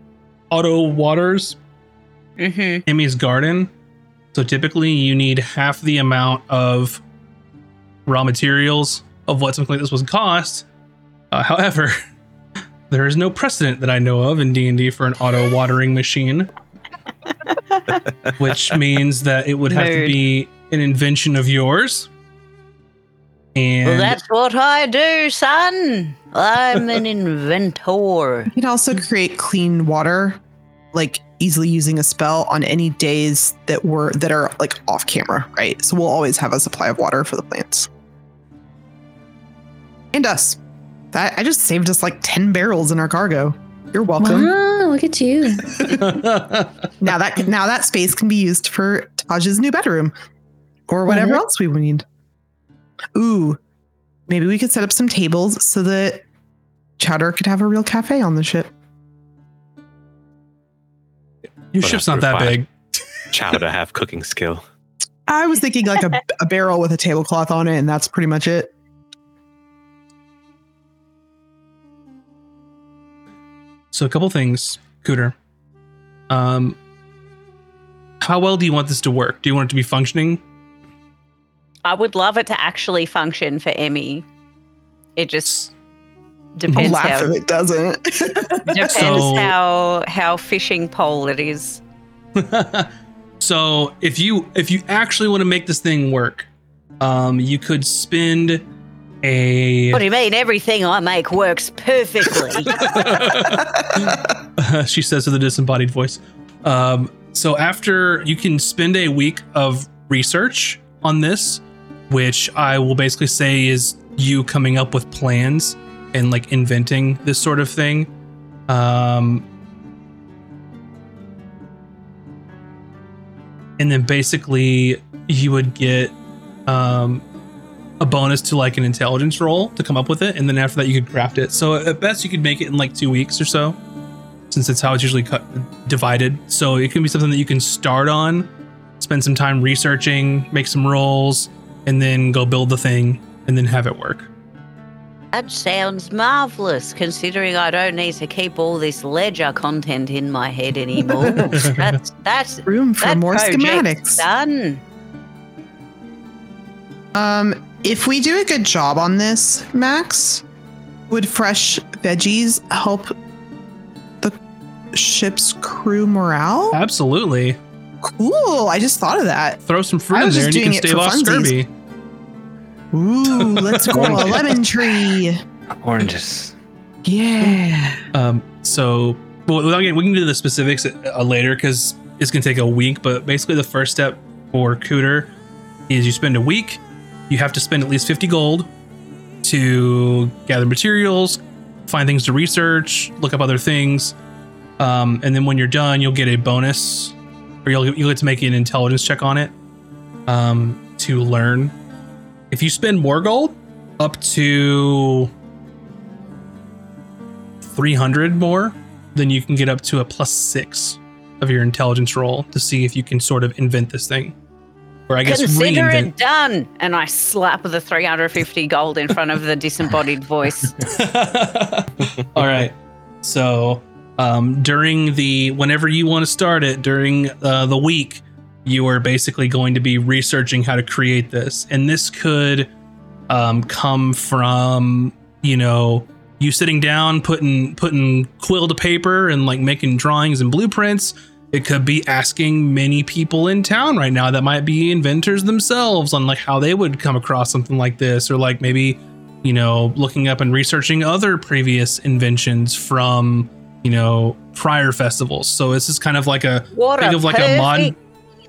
auto waters Mm-hmm. Emy's garden. So typically you need half the amount of raw materials of what something like this would cost. Uh, however, (laughs) there is no precedent that I know of in D&D for an auto watering machine. which (laughs) means that it would have to be an invention of yours. And Well, that's what I do, son. I'm an inventor. You can also create clean water, like easily using a spell on any days that were that are like off camera, right? So we'll always have a supply of water for the plants. And us. That I just saved us like 10 barrels in our cargo. You're welcome. Wow, look at you. (laughs) Now that now that space can be used for Tahj's new bedroom or whatever else we would need. Ooh, maybe we could set up some tables so that Chowder could have a real cafe on the ship. your But ship's not that big. Chowder have cooking skill. I was thinking like a, a barrel with a tablecloth on it, and that's pretty much it. So a couple things, Cooter. Um, how well do you want this to work? Do you want it to be functioning? I would love it to actually function for Emy. It just I'll depends laugh how if it doesn't. (laughs) depends So- how how fishing pole it is. (laughs) so if you if you actually want to make this thing work, um, you could spend a What do you mean? Everything I make works perfectly. (laughs) (laughs) she says with a disembodied voice. Um, so after you can spend a week of research on this, which I will basically say is you coming up with plans and like inventing this sort of thing. Um, and then basically you would get um, a bonus to like an intelligence roll to come up with it, and then after that you could craft it. So at best you could make it in like two weeks or so, since it's how it's usually cut divided. So it can be something that you can start on, spend some time researching, make some rolls, and then go build the thing, and then have it work. that sounds marvelous, considering I don't need to keep all this ledger content in my head anymore. (laughs) that's that's Room for that more schematics. Done. Um, if we do a good job on this, Max, would fresh veggies help the ship's crew morale? Absolutely. Cool. I just thought of that. Throw some fruit I in was there, and just you can doing it stave for off funsies. scurvy. Ooh, (laughs) let's go a lemon tree. Oranges. Yeah. Um, so, well, without getting, we can do the specifics uh, later because it's gonna take a week. But basically, the first step for Cooter is you spend a week. You have to spend at least fifty gold to gather materials, find things to research, look up other things, um, and then when you're done, you'll get a bonus, or you'll you'll get to make an intelligence check on it um, to learn. If you spend more gold, up to 300 more, then you can get up to a plus six of your intelligence roll to see if you can sort of invent this thing. Or I guess Consider reinvent. it done. And I slap the 350 gold in front of the disembodied voice. (laughs) (laughs) All right. So um, during the whenever you want to start it during uh, the week, you are basically going to be researching how to create this, and this could um, come from you know you sitting down putting putting quill to paper and like making drawings and blueprints. It could be asking many people in town right now that might be inventors themselves on like how they would come across something like this, or like maybe you know, looking up and researching other previous inventions from, you know, prior festivals. So this is kind of like a What think a of like a mod.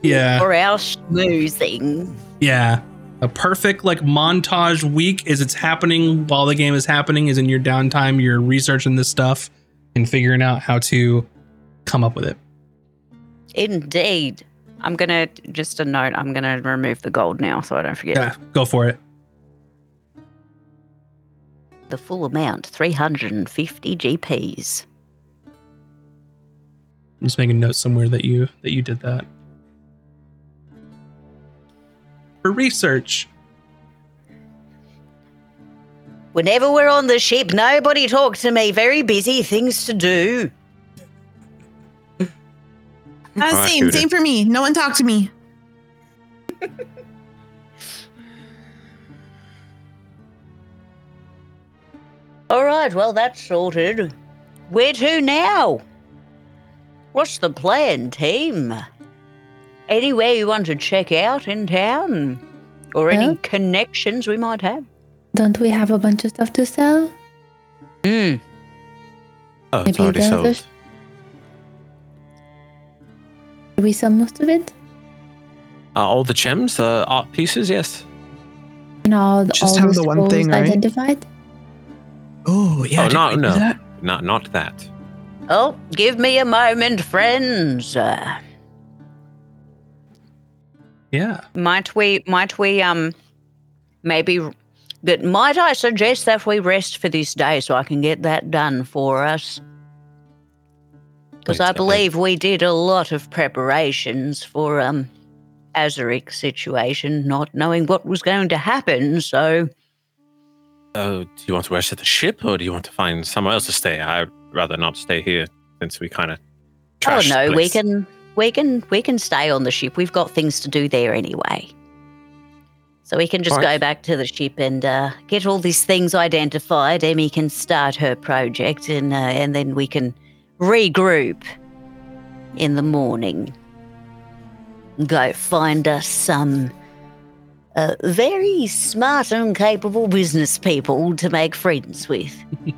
Yeah, for our schmoozing. yeah. A perfect like montage week is it's happening while the game is happening is in your downtime. You're researching this stuff and figuring out how to come up with it. Indeed. I'm to, just a note, I'm to remove the gold now so I don't forget. Yeah, go for it. The full amount, 350 GPs. I'm just making notes somewhere that you that you did that. For research. Whenever we're on the ship, nobody talk to me. Very busy, things to do. Uh, right, same, Cooter. same for me. No one talk to me. All right, well, that's sorted. Where to now? What's the plan, team? Anywhere you want to check out in town? Or any Well- connections we might have? Don't we have a bunch of stuff to sell? Hmm. Oh, it's Maybe already sold. Others- we sell most of it? Uh, all the gems, the art pieces, yes. And all, Just all have the the one thing, right? identified? Oh, yeah. Oh, no, no. that? Not not that. Oh, give me a moment, friends. Uh, Yeah. Might we, might we, um, maybe, but might I suggest that we rest for this day so I can get that done for us? Because I believe we did a lot of preparations for um Azric situation, not knowing what was going to happen. So, Uh, do you want to rest at the ship, or do you want to find somewhere else to stay? I'd rather not stay here since we kind of. oh no, we can we can we can stay on the ship. We've got things to do there anyway. So we can just Alright. go back to the ship and uh, get all these things identified. Emy can start her project, and uh, and then we can regroup in the morning. Go find us some uh, very smart and capable business people to make friends with. (laughs)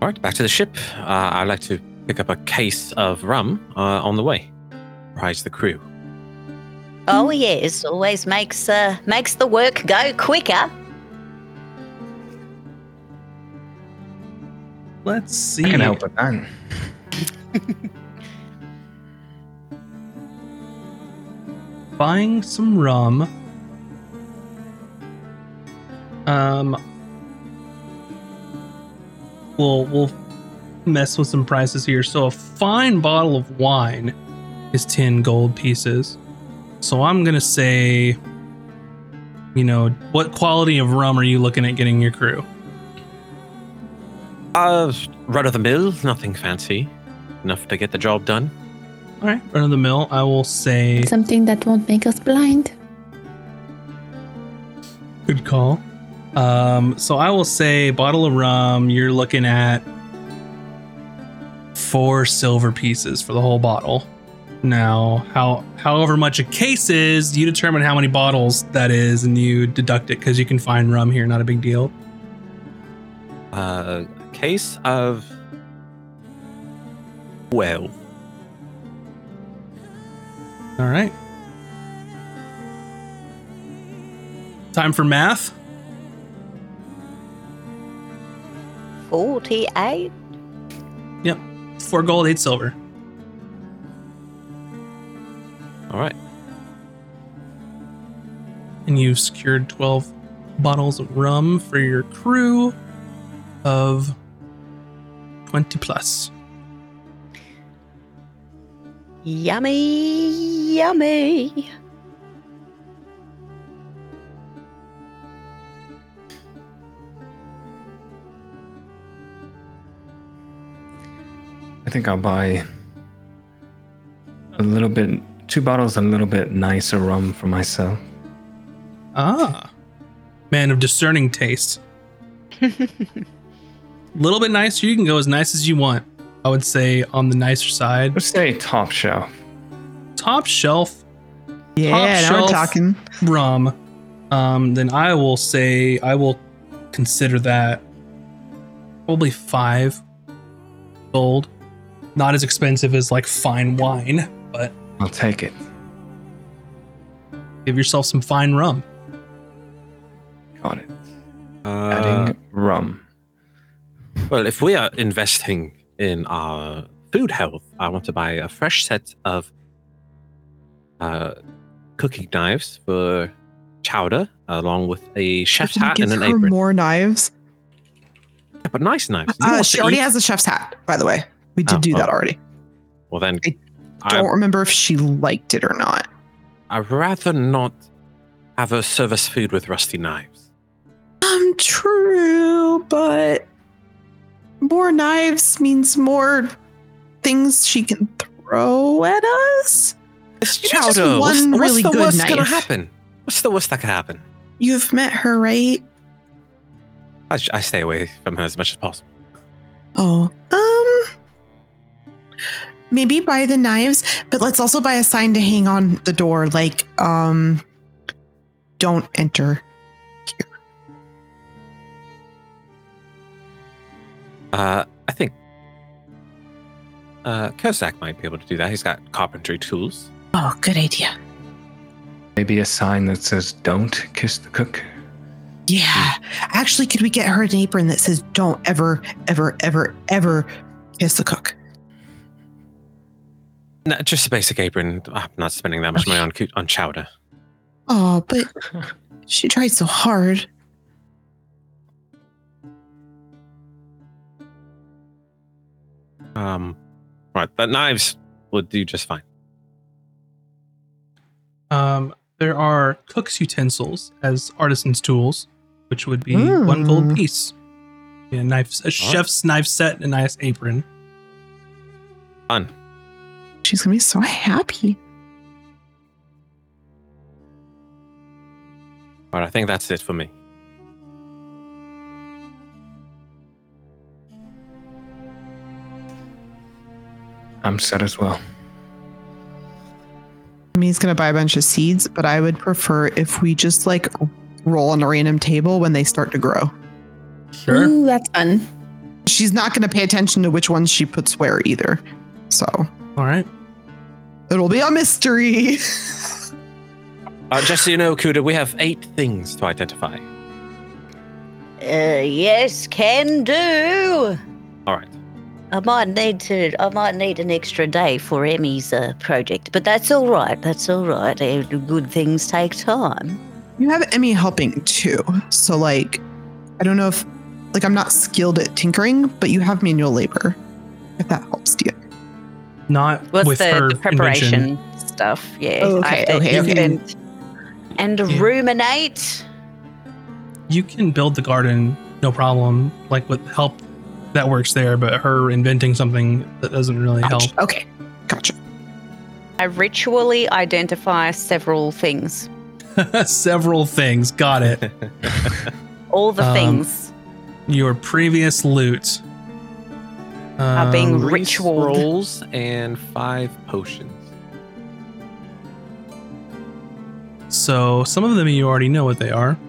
All right, back to the ship. Uh, I'd like to pick up a case of rum uh, on the way. Rise the crew. Oh yes, always makes uh, makes the work go quicker. Let's see. I can help with that. (laughs) buying some rum. Um, we'll we'll mess with some prices here. So a fine bottle of wine is ten gold pieces. So I'm gonna say, you know, what quality of rum are you looking at getting your crew? Uh, run of the mill, nothing fancy. Enough to get the job done. All right, run of the mill. I will say Something that won't make us blind. Good call. Um, so I will say bottle of rum, you're looking at four silver pieces for the whole bottle. Now, how however much a case is, you determine how many bottles that is and you deduct it because you can find rum here, not a big deal. Uh, a case of. Well, All right. Time for math. Forty-eight. Yep. Four gold, eight silver. all right. and you've secured 12 bottles of rum for your crew of 20 plus. Yummy, yummy. I think I'll buy a little bit, two bottles, a little bit nicer rum for myself. Ah, man of discerning taste. (laughs) little bit nicer. You can go as nice as you want. I would say on the nicer side. Let's say top shelf. Top shelf Yeah, Top now shelf. we're talking. rum. Um, then I will say I will consider that probably five gold. Not as expensive as like fine wine, but I'll take it. give yourself some fine rum. Got it. Uh, Adding rum. Well, if we are investing in our food health, I want to buy a fresh set of uh, cooking knives for chowder, along with a chef's hat and an her apron. more knives. Yeah, but nice knives. Uh, she already eat? has a chef's hat, by the way. We did Oh, do that oh. already. Well, then I I, Don't remember if she liked it or not. I'd rather not have her serve us food with rusty knives. Um, true, but more knives means more things she can throw at us. It's You know, just chowder. What's, one what's really the good worst gonna knife. happen? What's the worst that could happen? You've met her, right? I stay away from her as much as possible. Oh, um, maybe buy the knives, but let's also buy a sign to hang on the door, like, um, don't enter. Uh, I think uh, Kozak might be able to do that. He's got carpentry tools. Oh, good idea. Maybe a sign that says "Don't kiss the cook." Yeah. Actually, could we get her an apron that says, don't ever, ever, ever, ever kiss the cook? No, just a basic apron. I'm not spending that much money on on chowder. Oh, but (laughs) she tried so hard. Um, right, the knives will do just fine. Um, there are cook's utensils as artisan's tools, which would be one gold Mm. piece. Yeah, knife, a chef's knife set, and a nice apron. Fun. She's gonna be so happy. All right, I think that's it for me. I'm set as well. I mean, he's gonna buy a bunch of seeds, but I would prefer if we just like roll on a random table when they start to grow. Sure. Ooh, that's fun. She's not gonna pay attention to which ones she puts where either. So All right. it'll be a mystery. (laughs) Uh, just so you know, Cooter, we have eight things to identify. Uh, yes, can do. All right. I might need to. I might need an extra day for Emy's uh, project, but that's all right. That's all right. Uh, Good things take time. you have Emmy helping too. So like I don't know if like I'm not skilled at tinkering, but you have manual labor. If that helps you. Not What's with the, her the preparation invention. stuff? Yeah. Oh, okay, have to okay, okay. invent- And Yeah. ruminate. You can build the garden, no problem. Like with help, that works there. But her inventing something that doesn't really help. Okay. Gotcha. I ritually identify several things. (laughs) Several things. Got it. (laughs) All the Um, things. Your previous loot. Are being Um, Three Ritualed. scrolls and five potions. so some of them you already know what they are. (clears throat)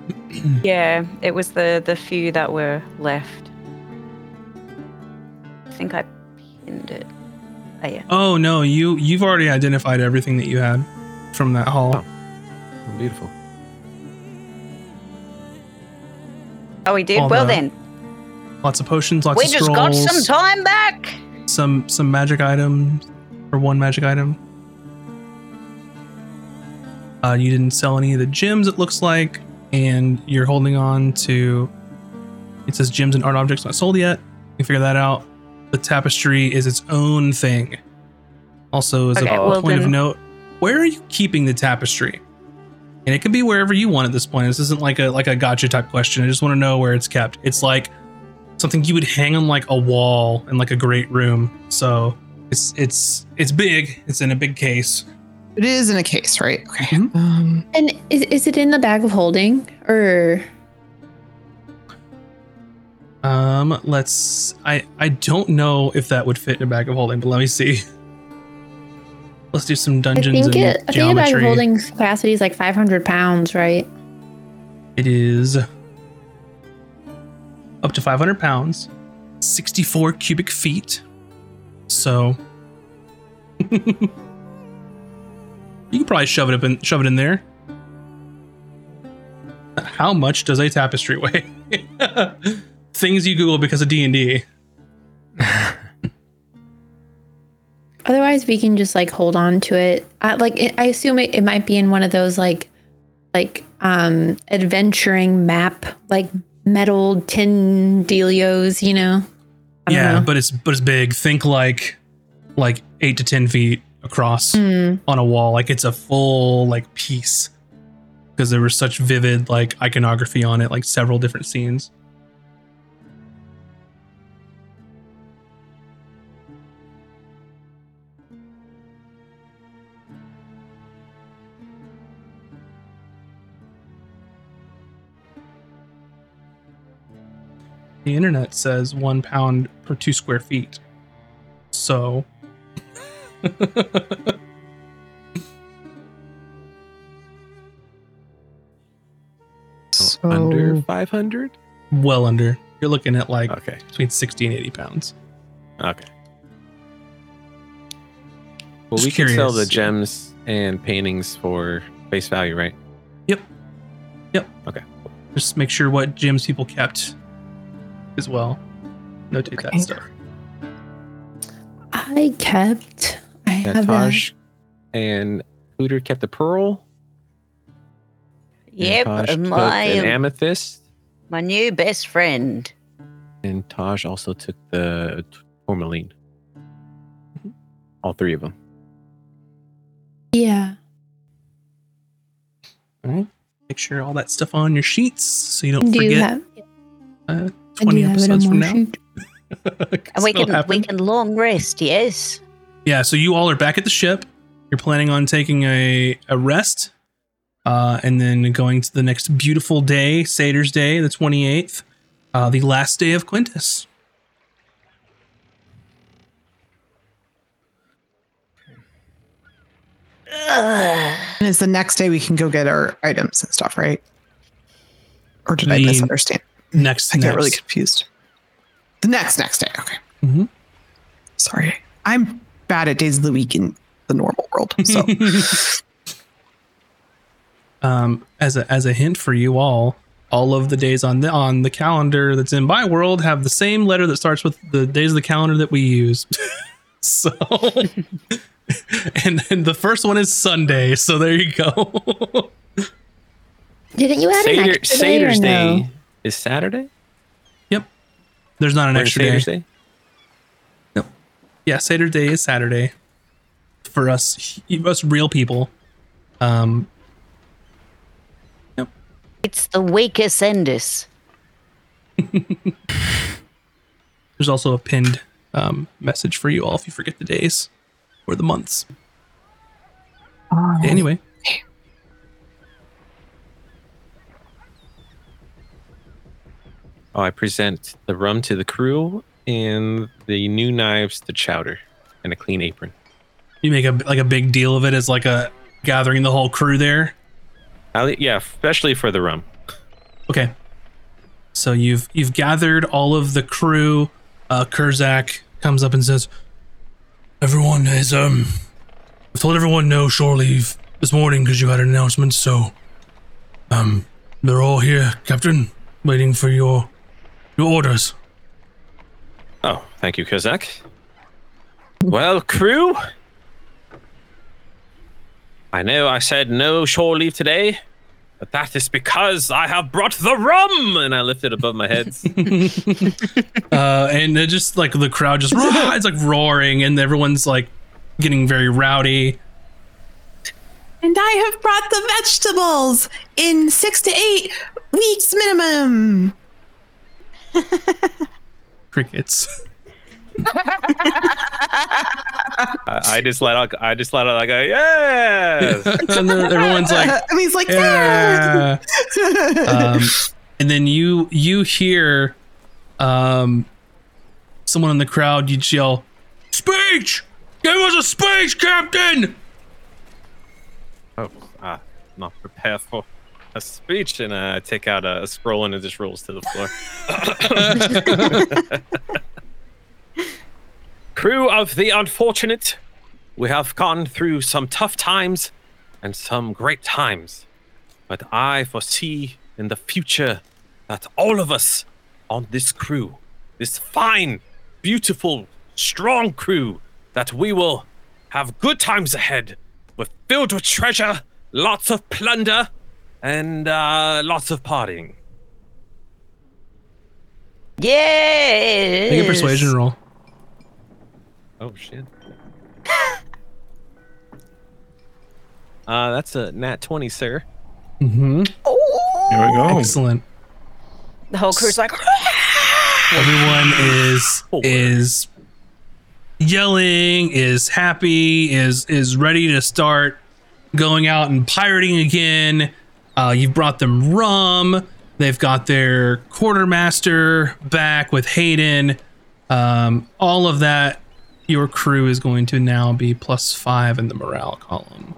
Yeah, it was the the few that were left. I think I pinned it. Oh yeah. Oh no, you you've already identified everything that you had from that haul. Oh. Beautiful. Oh, we did. All well the then, Lots of potions, lots we of just got some time back. some some magic items, or one magic item. Uh, you didn't sell any of the gems, it looks like, and you're holding on to. It says gems and art objects not sold yet. You figure that out. The tapestry is its own thing. Also, as Okay, a well point of note, where are you keeping the tapestry? And it can be wherever you want at this point. This isn't like a like a gotcha type question. I just want to know where it's kept. It's like something you would hang on like a wall in like a great room. So it's it's it's big. It's in a big case. It is in a case, right? Okay. Mhm. Um, And is, is it in the bag of holding or Um, let's. I I don't know if that would fit in a bag of holding, but let me see. Let's do some I dungeons think and it I think a bag of holding capacity is like 500 pounds, right? It is up to 500 pounds, 64 cubic feet. So (laughs) you can probably shove it up and shove it in there. How much does a tapestry weigh? (laughs) Things you Google because of D and D. Otherwise, we can just like hold on to it. I, like it, I assume it, it might be in one of those like like um adventuring map like metal tin dealios, you know. Yeah, know. but it's but it's big. Think like like eight to ten feet across Hmm. on a wall. Like it's a full like piece because there was such vivid like iconography on it, like several different scenes. The internet says one pound per two square feet. So. Oh, so Under 500? well under. You're looking at like Okay. between 60 and 80 pounds. Okay. Well, Just we can sell the gems and paintings for face value, right? Yep. Yep. Okay. Just make sure what gems people kept as well. Notate that Okay. stuff. I kept. I Yeah, have that. Tahj and Cooter kept the pearl. Yep, Tahj took my an amethyst. my new best friend. And Tahj also took the t- tourmaline. All three of them. Yeah. All right. Make sure all that stuff on your sheets so you don't Do you forget have? uh, I 20 do have it on episodes from now. (laughs) And we Still can we can long rest, yes. Yeah, so you all are back at the ship. You're planning on taking a, a rest uh, and then going to the next beautiful day, Satyrs Day, the 28th, uh, the last day of Quintus. And it's the next day we can go get our items and stuff, right? Or did I The- misunderstand? Next, I get really confused. The next next day. Okay. Mhm. Sorry, I'm bad at days of the week in the normal world. So (laughs) um, as a as a hint for you all, all of the days on the on the calendar that's in my world have the same letter that starts with the days of the calendar that we use. (laughs) so, (laughs) and and the first one is Sunday. So there you go. Didn't you add an Satyr, extra day or Satyrs no? Day is Saturday. Yep. There's not an Or is extra day. Satyrs Day. Yeah, Saturday is Saturday for us us real people. Um, It's the weakest endus. (laughs) there's also a pinned um, message for you all if you forget the days or the months. Anyway, I present the rum to the crew and the new knives to Chowder and a clean apron. you make a like a big deal of it as like a gathering the whole crew there. I'll, yeah, especially for the rum. Okay. So you've you've gathered all of the crew. Uh, Kurzak comes up and says, "Everyone is um, I've told everyone no shore leave this morning because you had an announcement. So, um, they're all here, Captain, waiting for your your orders." Oh, thank you, Kozak. Well, crew, I know I said no shore leave today, but that is because I have brought the rum, and I lift it above my head. (laughs) (laughs) Uh, and it just like the crowd just (laughs) it's like roaring, and everyone's like getting very rowdy. And I have brought the vegetables in six to eight weeks minimum. (laughs) Crickets. (laughs) I, I just let out. I just let out. I go, yes. (laughs) and then everyone's like, and he's like, yeah. yeah. um, and then you you hear um someone in the crowd you yell speech give us a speech captain oh, ah, not prepared for a speech, and uh, I take out a, scroll and it just rolls to the floor. (laughs) (laughs) Crew of the unfortunate, we have gone through some tough times and some great times, but I foresee in the future that all of us on this crew, this fine, beautiful, strong crew, that we will have good times ahead, We're filled with treasure, lots of plunder, and uh, lots of partying. Yes. make a persuasion roll Oh shit. (laughs) uh, that's a nat twenty, sir. mm-hmm. Oh, Here we go. excellent The whole crew's like, (laughs) everyone is is yelling is happy is is ready to start going out and pirating again uh, you've brought them rum they've got their quartermaster back with Haydan um, all of that your crew is going to now be plus five in the morale column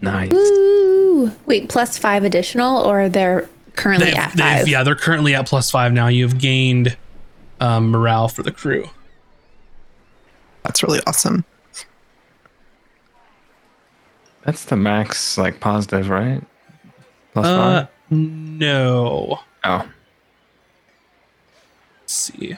Nice. Ooh. Wait, plus five additional, or they're currently They've- at they've- five? yeah they're currently at plus five now you've gained um, morale for the crew That's really awesome. That's the max, like positive, right? Plus uh, five. no Oh, Let's see.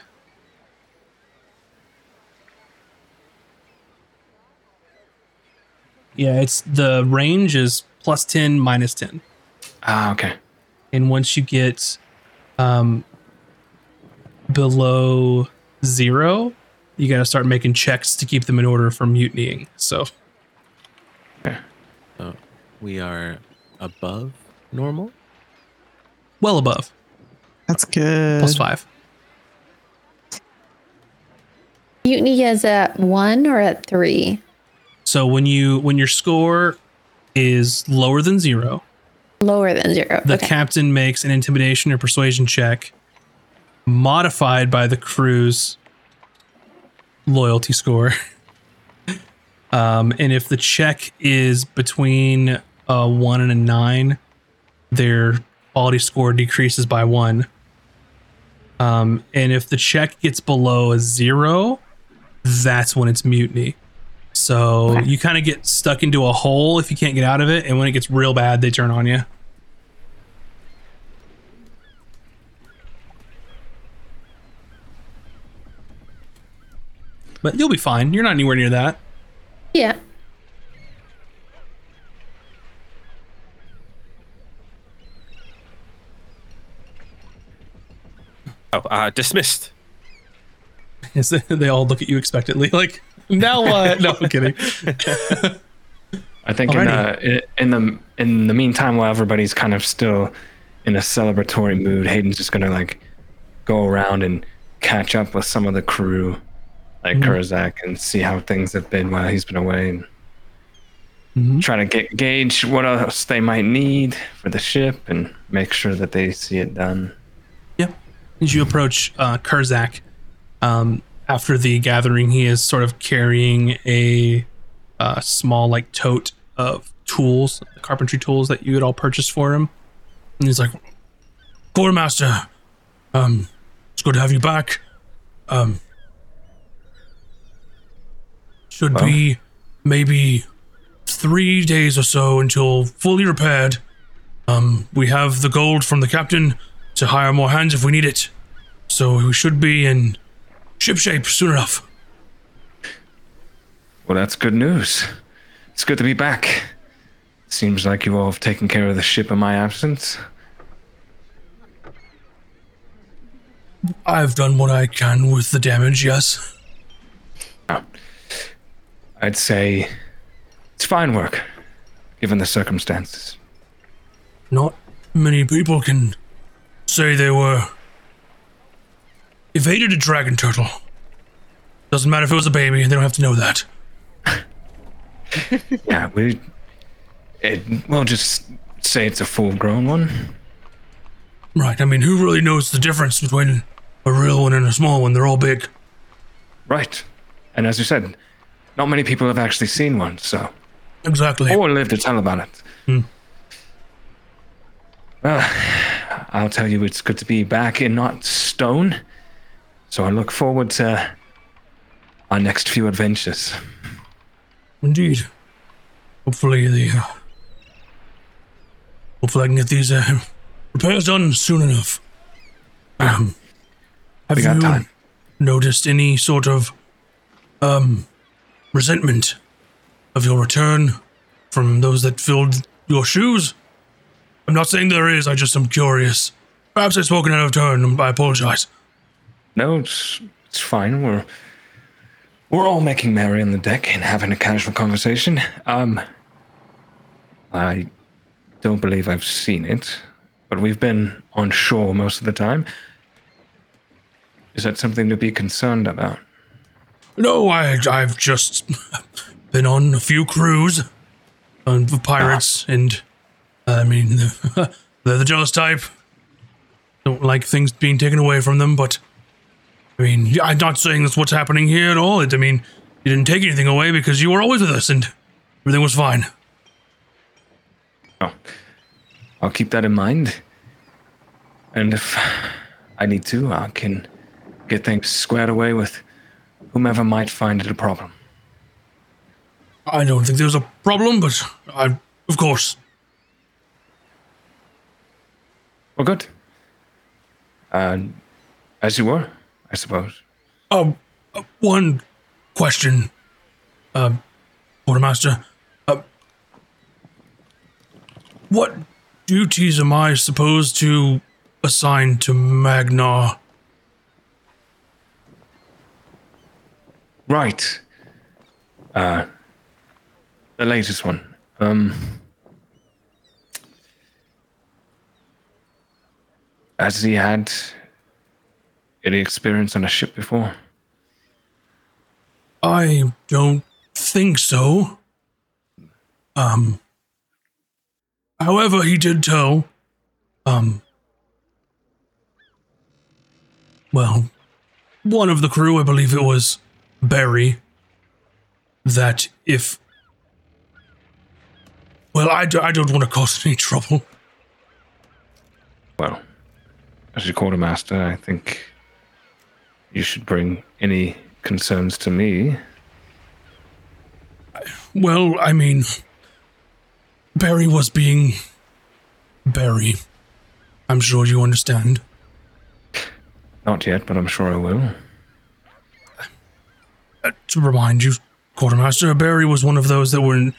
Yeah, it's the range is plus 10 minus 10. ah, okay. And once you get um below 0, you got to start making checks to keep them in order for mutinying. So Okay. we are above normal. Well above. That's good. Plus five. Mutiny is at one or at three? So when you when your score is lower than zero, Lower than zero. the okay. captain makes an intimidation or persuasion check modified by the crew's loyalty score. (laughs) um, and if the check is between a one and a nine, their quality score decreases by one. Um, and if the check gets below a zero, that's when it's mutiny. So Okay. you kind of get stuck into a hole if you can't get out of it, and when it gets real bad, they turn on you. But you'll be fine. You're not anywhere near that. yeah. Oh, uh, dismissed. Yes, they all look at you expectantly, like, now what? no, I'm kidding. (laughs) I think in, uh, in the in the meantime, while everybody's kind of still in a celebratory mood, Haydan's just gonna like go around and catch up with some of the crew, like Mhm. Kurzak, and see how things have been while he's been away, and Mhm. try to get gauge what else they might need for the ship, and make sure that they see it done. As you approach uh, Kurzak, um, after the gathering, he is sort of carrying a uh, small, like, tote of tools, the carpentry tools that you had all purchased for him. And he's like, Quartermaster, um, it's good to have you back. Um, should Well? be maybe three days or so until fully repaired. Um, we have the gold from the captain to hire more hands if we need it. So we should be in ship shape soon enough. Well, that's good news. It's good to be back. Seems like you all have taken care of the ship in my absence. I've done what I can with the damage, yes. I'd say it's fine work, given the circumstances. Not many people can say they were evaded a dragon turtle. Doesn't matter if it was a baby, they don't have to know that. (laughs) Yeah, we. It, we'll just say it's a full grown one. Right, I mean, who really knows the difference between a real one and a small one? They're all big. Right. And as you said, not many people have actually seen one, so. Exactly. Or lived to tell about it. Hmm. Well, I'll tell you, it's good to be back in not stone. So I look forward to our next few adventures. Indeed. Hopefully the uh, hopefully I can get these uh, repairs done soon enough. Um, have you time. noticed any sort of um resentment of your return from those that filled your shoes? I'm not saying there is. I just am curious. Perhaps I've spoken out of turn. I apologize. No, it's, it's fine. We're we're all making merry on the deck and having a casual conversation. Um, I don't believe I've seen it, but we've been on shore most of the time. Is that something to be concerned about? No, I, I've just (laughs) been on a few crews on the pirates, and I mean, (laughs) they're the jealous type. Don't like things being taken away from them, but I mean, I'm not saying that's what's happening here at all. It, I mean, you didn't take anything away because you were always with us, and everything was fine. Oh, I'll keep that in mind. And if I need to, I can get things squared away with whomever might find it a problem. I don't think there's a problem, but I, of course, Well, good. Uh, as you were, I suppose. Um, uh, one question, um, quartermaster. Uh, what duties am I supposed to assign to Magnar? Right. Uh, the latest one. Um, Has he had any experience on a ship before? I don't think so. Um. However, he did tell, um. Well, one of the crew, I believe it was Barry, that if. Well, I, d- I don't want to cause any trouble. Well, as your quartermaster, I think you should bring any concerns to me. Well, I mean, Barry was being Barry. I'm sure you understand. Not yet, but I'm sure I will. Uh, to remind you, Quartermaster, Barry was one of those that were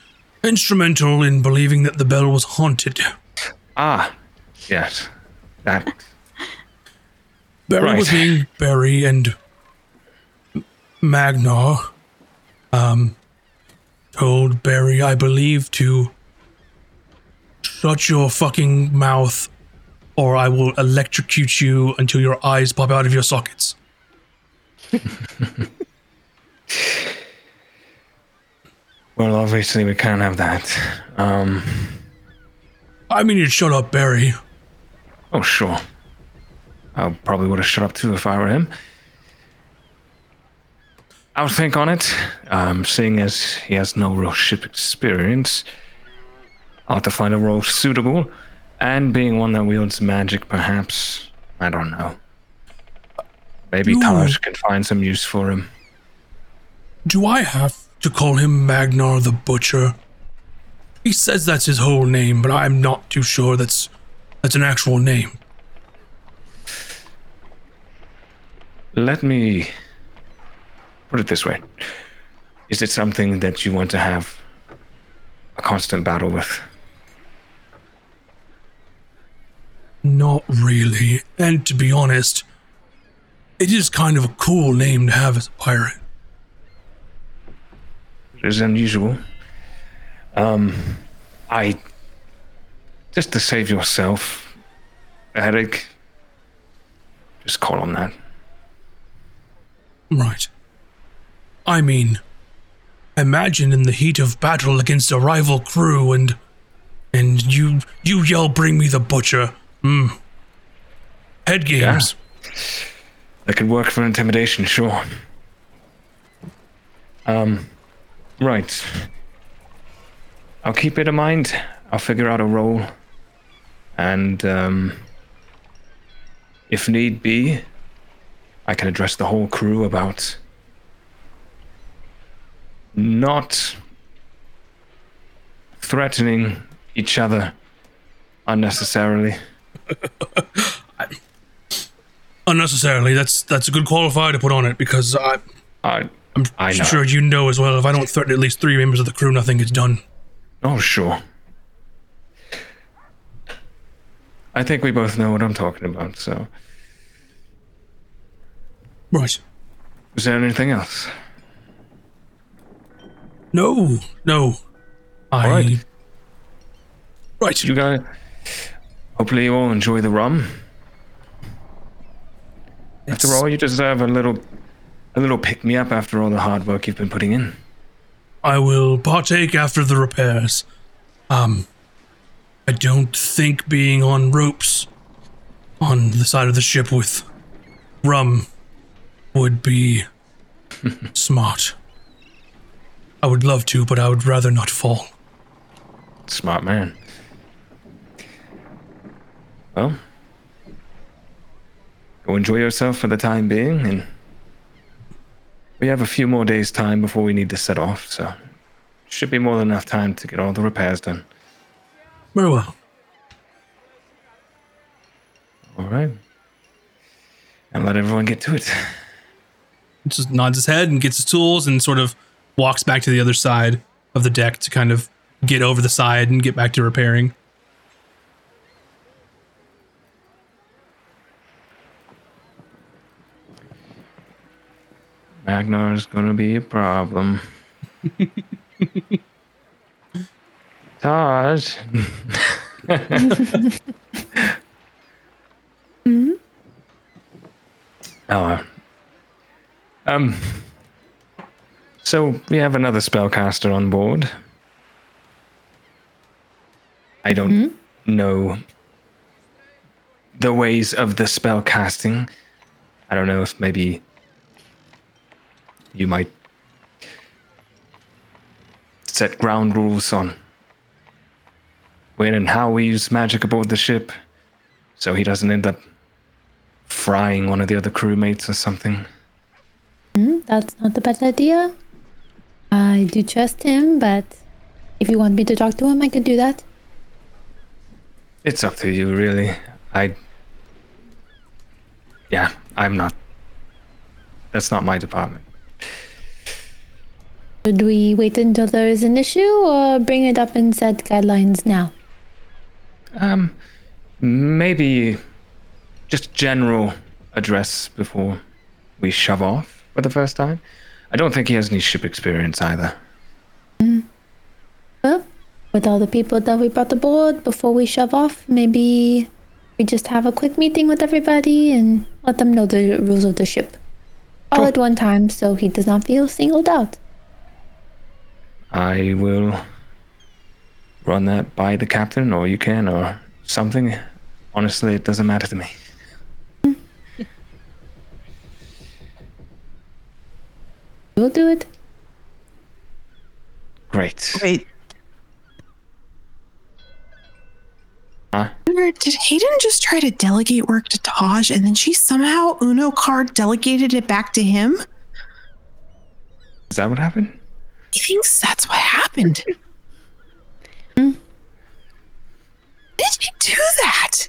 instrumental in believing that the bell was haunted. Ah, yes. That Barry was Right. being Barry and Magnar um told Barry, I believe, to shut your fucking mouth or I will electrocute you until your eyes pop out of your sockets. (laughs) well, obviously we can't have that. Um, I mean you'd shut up, Barry. oh sure. I probably would have shut up too if I were him. I'll think on it. Um, seeing as he has no real ship experience, I'll have to find a role suitable, and being one that wields magic, perhaps. I don't know. Maybe Tahj can find some use for him. Do I have to call him Magnar the Butcher? He says that's his whole name, but I'm not too sure that's that's an actual name. Let me put it this way. Is it something that you want to have a constant battle with? Not really. And to be honest, it is kind of a cool name to have as a pirate. It is unusual. Um, I. Just to save yourself a headache, just call on that. Right. I mean, imagine in the heat of battle against a rival crew and and you you yell bring me the butcher. Hmm. Head games. That could work for intimidation, sure. Um, right. I'll keep it in mind. I'll figure out a role. And, um, if need be, I can address the whole crew about not threatening each other unnecessarily. (laughs) Unnecessarily. That's that's a good qualifier to put on it because I I, I'm I know. sure you know as well if I don't threaten at least three members of the crew, nothing gets done. Oh, sure. I think we both know what I'm talking about, so. Right. Is there anything else? No, no. I. Right. You guys. Hopefully, you all enjoy the rum. After all, you deserve a little. A little pick me up after all the hard work you've been putting in. I will partake after the repairs. Um, I don't think being on ropes on the side of the ship with rum would be (laughs) smart. I would love to, but I would rather not fall. Smart man. Well, go enjoy yourself for the time being, and we have a few more days' time before we need to set off, so should be more than enough time to get all the repairs done. Very well. All right, and let everyone get to it. Just nods his head and gets his tools and sort of walks back to the other side of the deck to kind of get over the side and get back to repairing. Magnar's gonna be a problem. (laughs) Tahj. (laughs) Oh. Um. So we have another spellcaster on board. I don't know the ways of the spell casting. I don't know if maybe you might set ground rules on when and how we use magic aboard the ship so he doesn't end up frying one of the other crewmates or something. That's not a bad idea. I do trust him, but if you want me to talk to him, I can do that. It's up to you, really. I. Yeah, I'm not. That's not my department. Should we wait until there is an issue or bring it up and set guidelines now? Um, maybe just general address before we shove off for the first time. I don't think he has any ship experience either. Hmm. Well, with all the people that we brought aboard before we shove off, maybe we just have a quick meeting with everybody and let them know the rules of the ship. All Sure. at one time so he does not feel singled out. I will run that by the captain, or you can, or something. Honestly, it doesn't matter to me. We'll do it. Great. Wait, Huh? Did Haydan just try to delegate work to Tahj and then she somehow Uno card delegated it back to him? Is that what happened? He thinks that's what happened. (laughs) Hmm. Did he do that?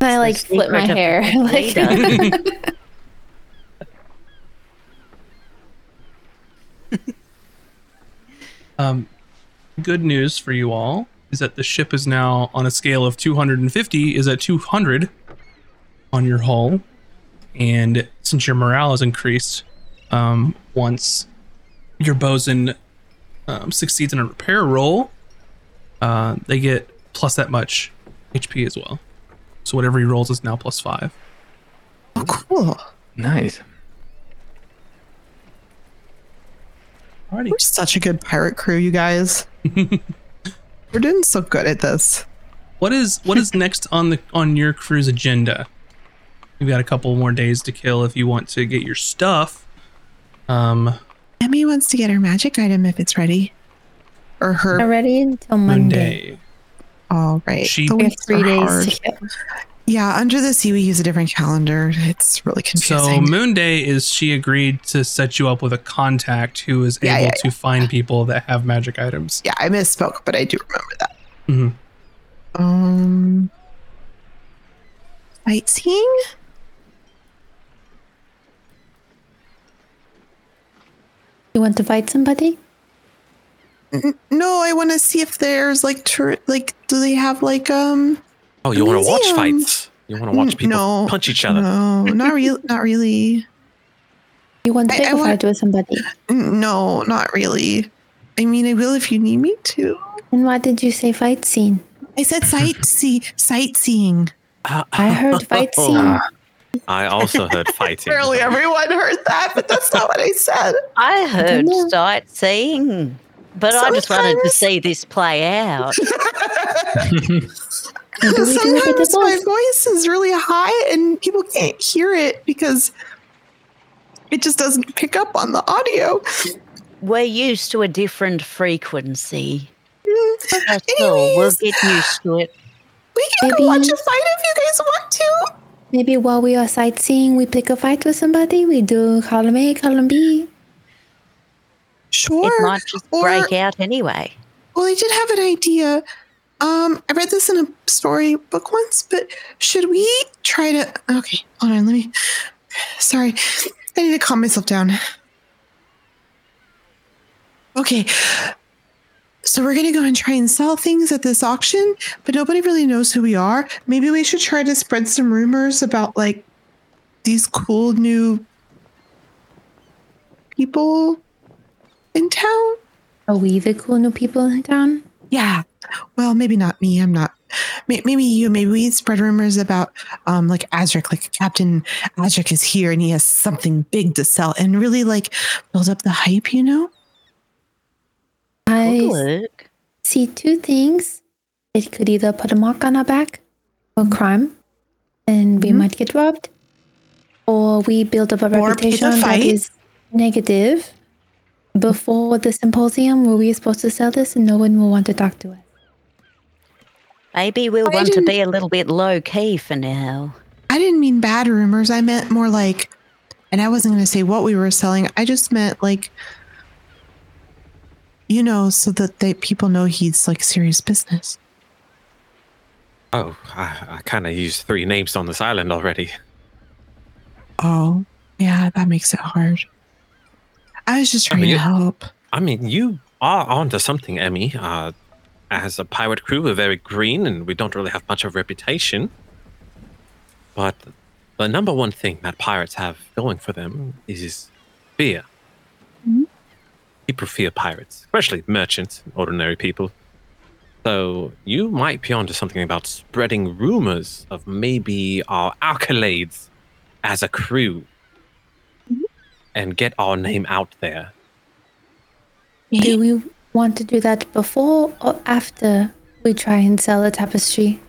I like the flip my hair. (laughs) like, (laughs) Um, good news for you all is that the ship is now on a scale of 250 is at 200 on your hull, and since your morale has increased, um, once your bosun um, succeeds in a repair roll, uh, they get plus that much HP as well. So whatever he rolls is now plus five. Oh, cool. Nice. Alrighty. We're such a good pirate crew, you guys. (laughs) We're doing so good at this. What is what is next on the on your crew's agenda? We've got a couple more days to kill if you want to get your stuff. Um, Emy wants to get her magic item if it's ready. Or her. Not ready until Monday. Monday. All right. She- The We have three days hard. to kill. Yeah, under the sea, we use a different calendar. It's really So confusing. Moon Day is she agreed to set you up with a contact who is Yeah, able yeah, to find people that have magic items. yeah, I misspoke, but I do remember that. Mhm. Um, sightseeing. You want to fight somebody? No, I want to see if there's like tour- like do they have like um Oh, you want to watch fights? You want to watch people no, punch each other? No, not really. Not really. You want to I- pick I a want- fight with somebody? No, not really. I mean, I will if you need me to. And why did you say fight scene? I said sight sightsee sightseeing. I heard fight (laughs) scene. Ah, I also heard (laughs) fighting. Apparently, everyone heard that, but that's not what I said. I heard know. sightseeing, but I just wanted to see this play out. (laughs) (laughs) Maybe we do a bit of Sometimes my voice is really high and people can't hear it because it just doesn't pick up on the audio. We're used to a different frequency. Mm, That's all. We'll get used to it. we can Maybe- go watch a fight if you guys want to. Maybe while we are sightseeing, we pick a fight with somebody. We do column A, column B. Sure. It might just or- break out anyway. Well, I did have an idea. Um, I read this in a storybook once, but should we try to? Okay, hold on. Let me. Sorry, I need to calm myself down. Okay, so we're gonna go and try and sell things at this auction, but nobody really knows who we are. Maybe we should try to spread some rumors about like these cool new people in town. Are we the cool new people in town? Yeah. Well, maybe not me. I'm not. Maybe you, maybe we spread rumors about, um, like Azric, like Captain Azric is here and he has something big to sell, and really like build up the hype. You know? I Good see two things. It could either put a mark on our back for crime and we Mhm. might get robbed, or we build up a Or pick a reputation that fight. is negative before the symposium where we're supposed to sell this and no one will want to talk to us. Maybe we'll I want to be a little bit low key for now. I didn't mean bad rumors. I meant more like, and I wasn't going to say what we were selling. I just meant like, you know, so that they people know he's like serious business. Oh, I, I kind of used three names on this island already. Oh, yeah, that makes it hard. I was just I trying mean, to help. I mean, you are onto something, Emy. Uh, as a pirate crew, we're very green and we don't really have much of a reputation. But the number one thing that pirates have going for them is fear. Mm-hmm. People fear pirates, especially merchants, ordinary people. So you might be onto something about spreading rumors of maybe our accolades as a crew mm-hmm. and get our name out there. Do we want to do that before or after we try and sell the tapestry?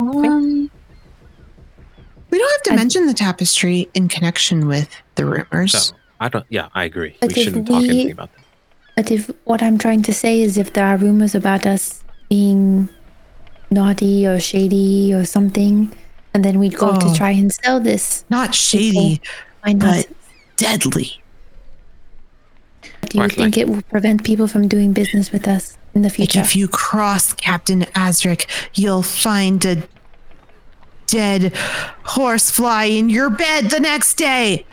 Um, we don't have to I- mention the tapestry in connection with the rumors. So I don't. Yeah, I agree. But we shouldn't talk anything about that. But if what I'm trying to say is if there are rumors about us being naughty or shady or something, and then we'd go Oh. to try and sell this, Not shady, why not? but deadly. Do you think it will prevent people from doing business with us in the Like future? if you cross Captain Azric, you'll find a dead horsefly in your bed the next day.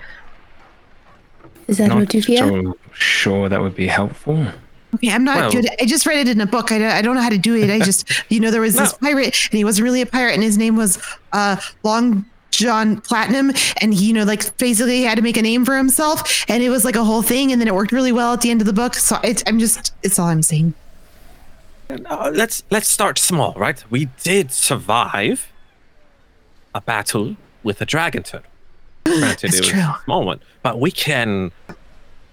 Is that Not what you fear? so sure that would be helpful. Okay, I'm not Well- good. I just read it in a book. I don't, I don't know how to do it. I just, you know, there was this (laughs) pirate, and he wasn't really a pirate, and his name was uh, Long John Platinum, and he, you know, like basically had to make a name for himself, and it was like a whole thing, and then it worked really well at the end of the book. So it, I'm just, it's all I'm saying. Uh, let's let's start small, right? We did survive a battle with a dragon turtle. Granted, it was true. a small one, but we can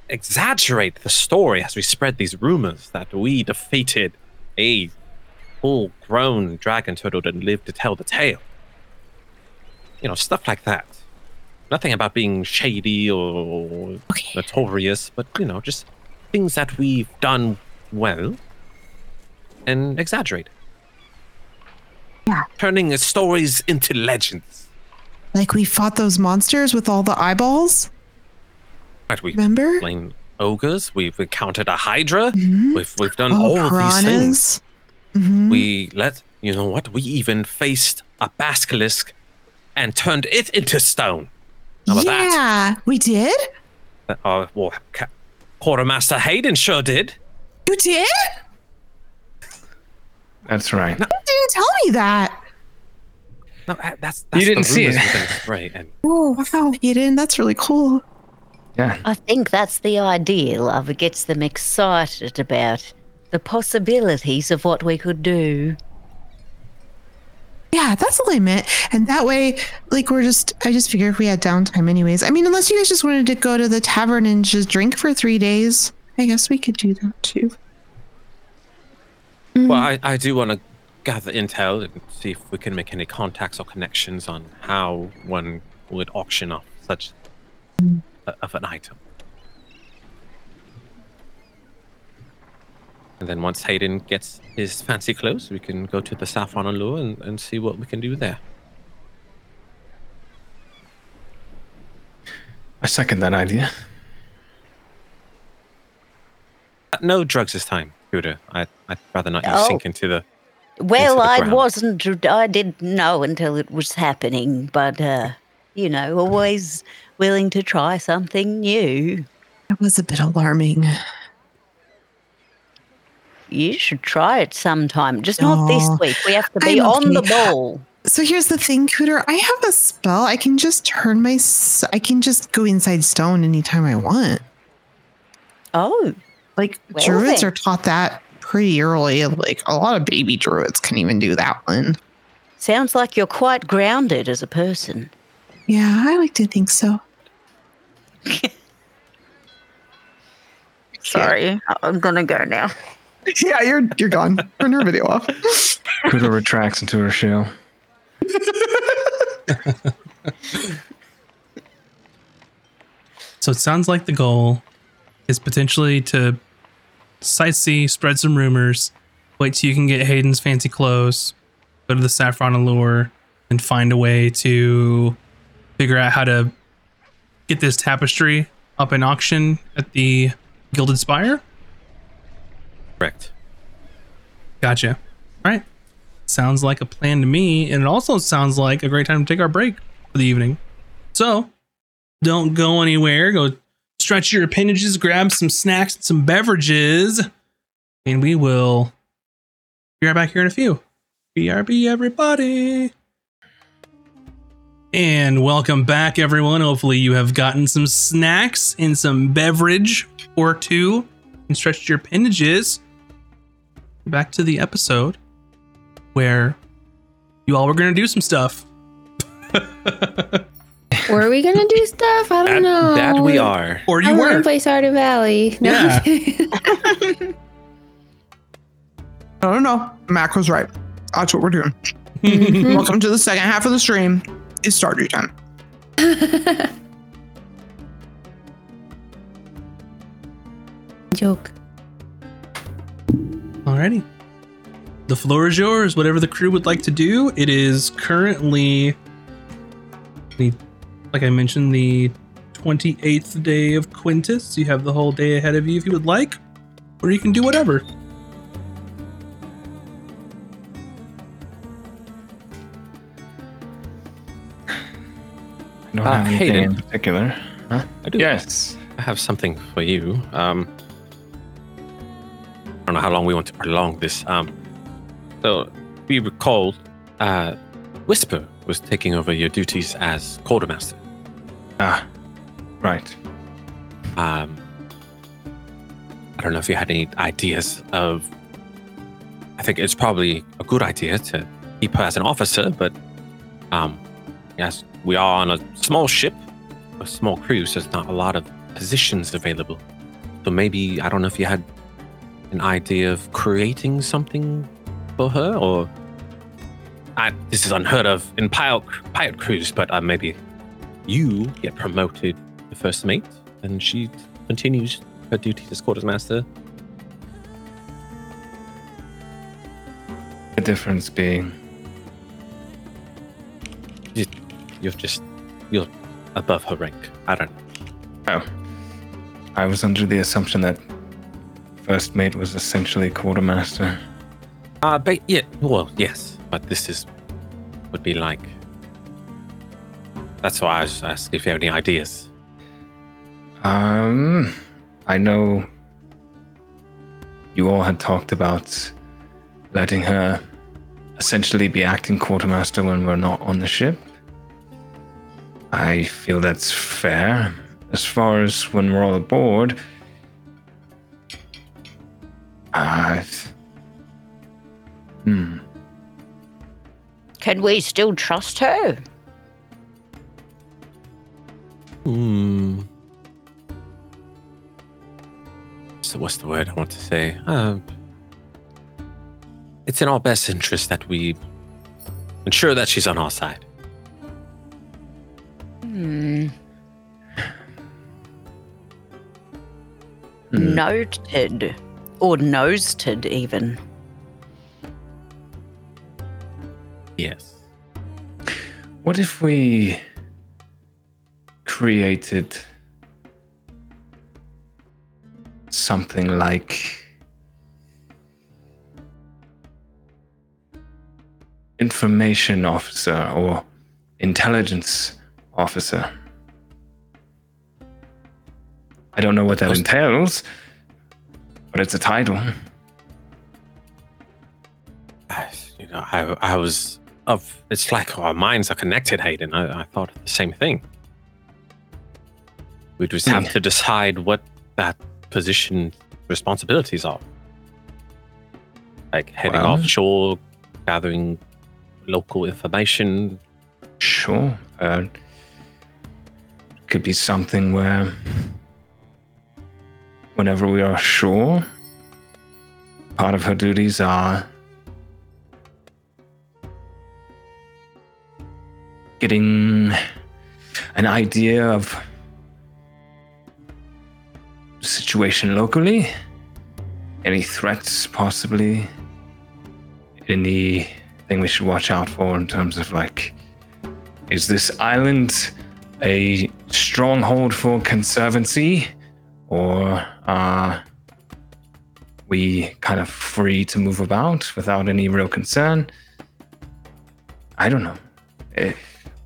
exaggerate the story as we spread these rumors that we defeated a full-grown dragon turtle and lived to tell the tale. You know, stuff like that. Nothing about being shady or Okay. notorious, but you know, just things that we've done well and exaggerate. Yeah. Turning stories into legends. Like we fought those monsters with all the eyeballs. Right, we've Remember? slain ogres, we've encountered a hydra, Mhm. we've we've done Oh, all of these things. piranhas. Mhm. We let you know what? We even faced a basilisk and turned it into stone. How about that? yeah, we did. Uh, well, Ca- Quartermaster Haydan sure did. You did? That's right. You didn't tell me that. No, uh, that's, that's didn't see it. within the spray, and (laughs) Oh wow, Haydan, that's really cool. Yeah. I think that's the ideal love. It gets them excited about the possibilities of what we could do. Yeah, that's all I meant. And that way, like, we're just, I just figured if we had downtime anyways. I mean, unless you guys just wanted to go to the tavern and just drink for three days, I guess we could do that too. Mm. Well, I, I do want to gather intel and see if we can make any contacts or connections on how one would auction off such a, of an item. And then once Haydan gets his fancy clothes, we can go to the Saffron Allure and, and see what we can do there. I second that idea. Uh, No drugs this time, Cooter. I, I'd rather not you Oh. sink into the. Well, Into the I ground. wasn't, I didn't know until it was happening, but, uh, you know, always willing to try something new. That was a bit alarming. You should try it sometime, just not this week. We have to be I'm on the ball. So here's the thing, Cooter. I have a spell. I can just turn my, I can just go inside stone anytime I want. Oh, Like Well druids then. are taught that pretty early. Like a lot of baby druids can even do that one. Sounds like you're quite grounded as a person. Yeah, I like to think so. (laughs) Sorry, I'm gonna go now. (laughs) Yeah, you're you're gone. Turn your video off. Cooter retracts into her shell. So it sounds like the goal is potentially to sightsee, spread some rumors, wait till you can get Haydan's fancy clothes, go to the Saffron Allure, and find a way to figure out how to get this tapestry up in auction at the Gilded Spire. Correct. Gotcha. All right. Sounds like a plan to me. And it also sounds like a great time to take our break for the evening. So don't go anywhere. Go stretch your appendages, grab some snacks and some beverages, and we will be right back here in a few. BRB, everybody. And welcome back, everyone. Hopefully, you have gotten some snacks and some beverage or two and stretched your appendages back to the episode where you all were going to do some stuff. (laughs) Were we gonna do stuff? I don't That, know. that we are. or I you want to were. play Stardew Valley. No. Yeah. No, no, no. Mac was right. That's what we're doing. Mhm. Welcome to the second half of the stream. It's Stardew time. (laughs) Joke. Alrighty. The floor is yours. Whatever the crew would like to do. It is currently the like I mentioned, the 28th day of Quintus. You have the whole day ahead of you if you would like. Or you can do whatever. (sighs) I don't Uh, have anything Haydan. in particular. Huh? I do. Yes. I have something for you. Um, I don't know how long we want to prolong this. Um, so we recall, uh, Whisper was taking over your duties as quartermaster. Ah, right. Um, I don't know if you had any ideas of. I think it's probably a good idea to keep her as an officer, but um, yes, we are on a small ship, a small cruise. There's not a lot of positions available. So maybe I don't know if you had an idea of creating something for her, or I, this is unheard of in pilot, pirate cruise, but uh, maybe you get promoted to first mate and she continues her duties as quartermaster. The difference being You're just you're above her rank. I don't know. I was under the assumption that first mate was essentially quartermaster. Uh but yeah, well, yes, but this is would be like. That's why I was asking if you have any ideas. Um, I know you all had talked about letting her essentially be acting quartermaster when we're not on the ship. I feel that's fair. As far as when we're all aboard, uh, hmm. Can we still trust her? Hmm. So what's the word I want to say? Uh, it's in our best interest that we ensure that she's on our side. Hmm. Hmm. Noted. Or nosed even. Yes. What if we created something like information officer or intelligence officer? I don't know what that Post- entails, but it's a title. You know, I, I was of. It's like our minds are connected, Haydan. I, I thought the same thing. We just have Hmm. to decide what that position responsibilities are. Like heading Well- offshore, gathering local information. Sure. Uh, could be something where, whenever we are sure, part of her duties are getting an idea of the situation locally, any threats possibly, anything we should watch out for in terms of like is this island a stronghold for conservancy or are we kind of free to move about without any real concern? I don't know.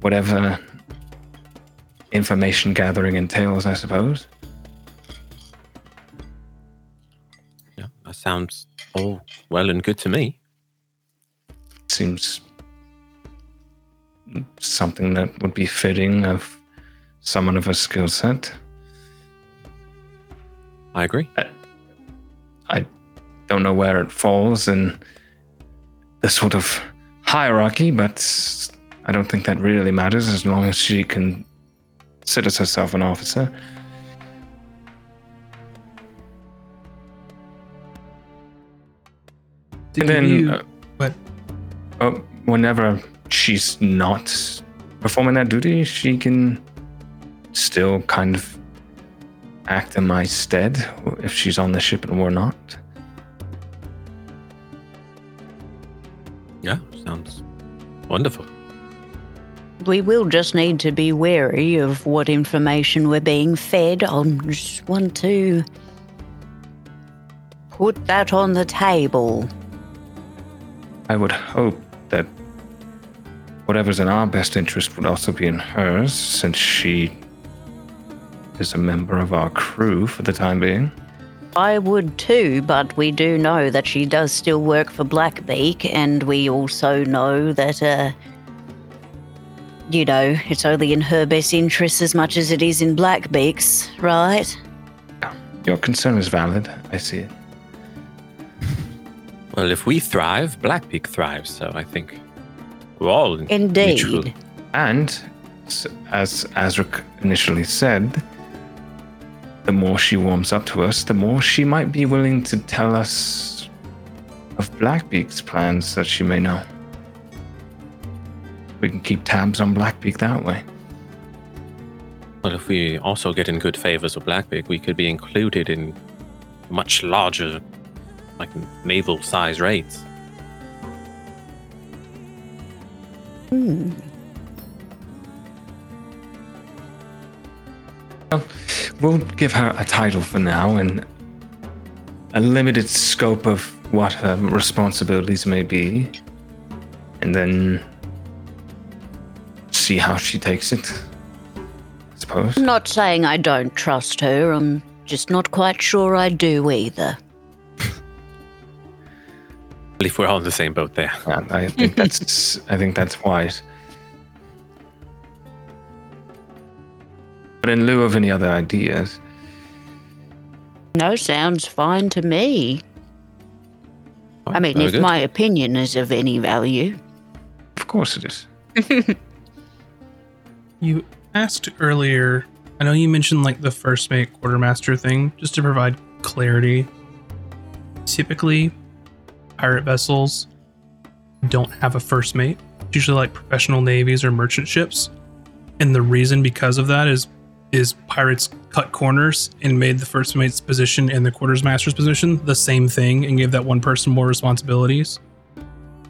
Whatever information gathering entails i suppose. Yeah, that sounds all well and good to me. seems something that would be fitting of someone of a skill set I agree. I don't know where it falls in the sort of hierarchy, but I don't think that really matters as long as she can considers herself an officer. Did and then, you- uh, but uh, whenever she's not performing that duty, she can still kind of act in my stead if she's on the ship and we're not. Yeah, sounds wonderful. We will just need to be wary of what information we're being fed. I just want to put that on the table. I would hope that whatever's in our best interest would also be in hers, since she is a member of our crew for the time being. I would too, but we do know that she does still work for Blackbeak, and we also know that, uh, you know, it's only in her best interest as much as it is in Blackbeak's, right? Your concern is valid. I see it. (laughs) Well, if we thrive, Blackbeak thrives. So I think we're all in Indeed. mutual- And as Azric initially said, the more she warms up to us, the more she might be willing to tell us of Blackbeak's plans that she may know. We can keep tabs on Blackbeak that way. Well, if we also get in good favors with Blackbeak, we could be included in much larger, like naval size raids. Hmm. We'll give her a title for now and a limited scope of what her responsibilities may be, and then see how she takes it. I suppose. I'm not saying I don't trust her, I'm just not quite sure I do either. Well, if we're all in the same boat there. Yeah, I think that's I think that's wise. But in lieu of any other ideas, No, sounds fine to me. Oh, I mean, Very if good. my opinion is of any value. of course it is. (laughs) You asked earlier, I know you mentioned like the first mate quartermaster thing, just to provide clarity. Typically, pirate vessels don't have a first mate. It's usually like professional navies or merchant ships. And the reason because of that is is pirates cut corners and made the first mate's position and the quartermaster's position the same thing and gave that one person more responsibilities.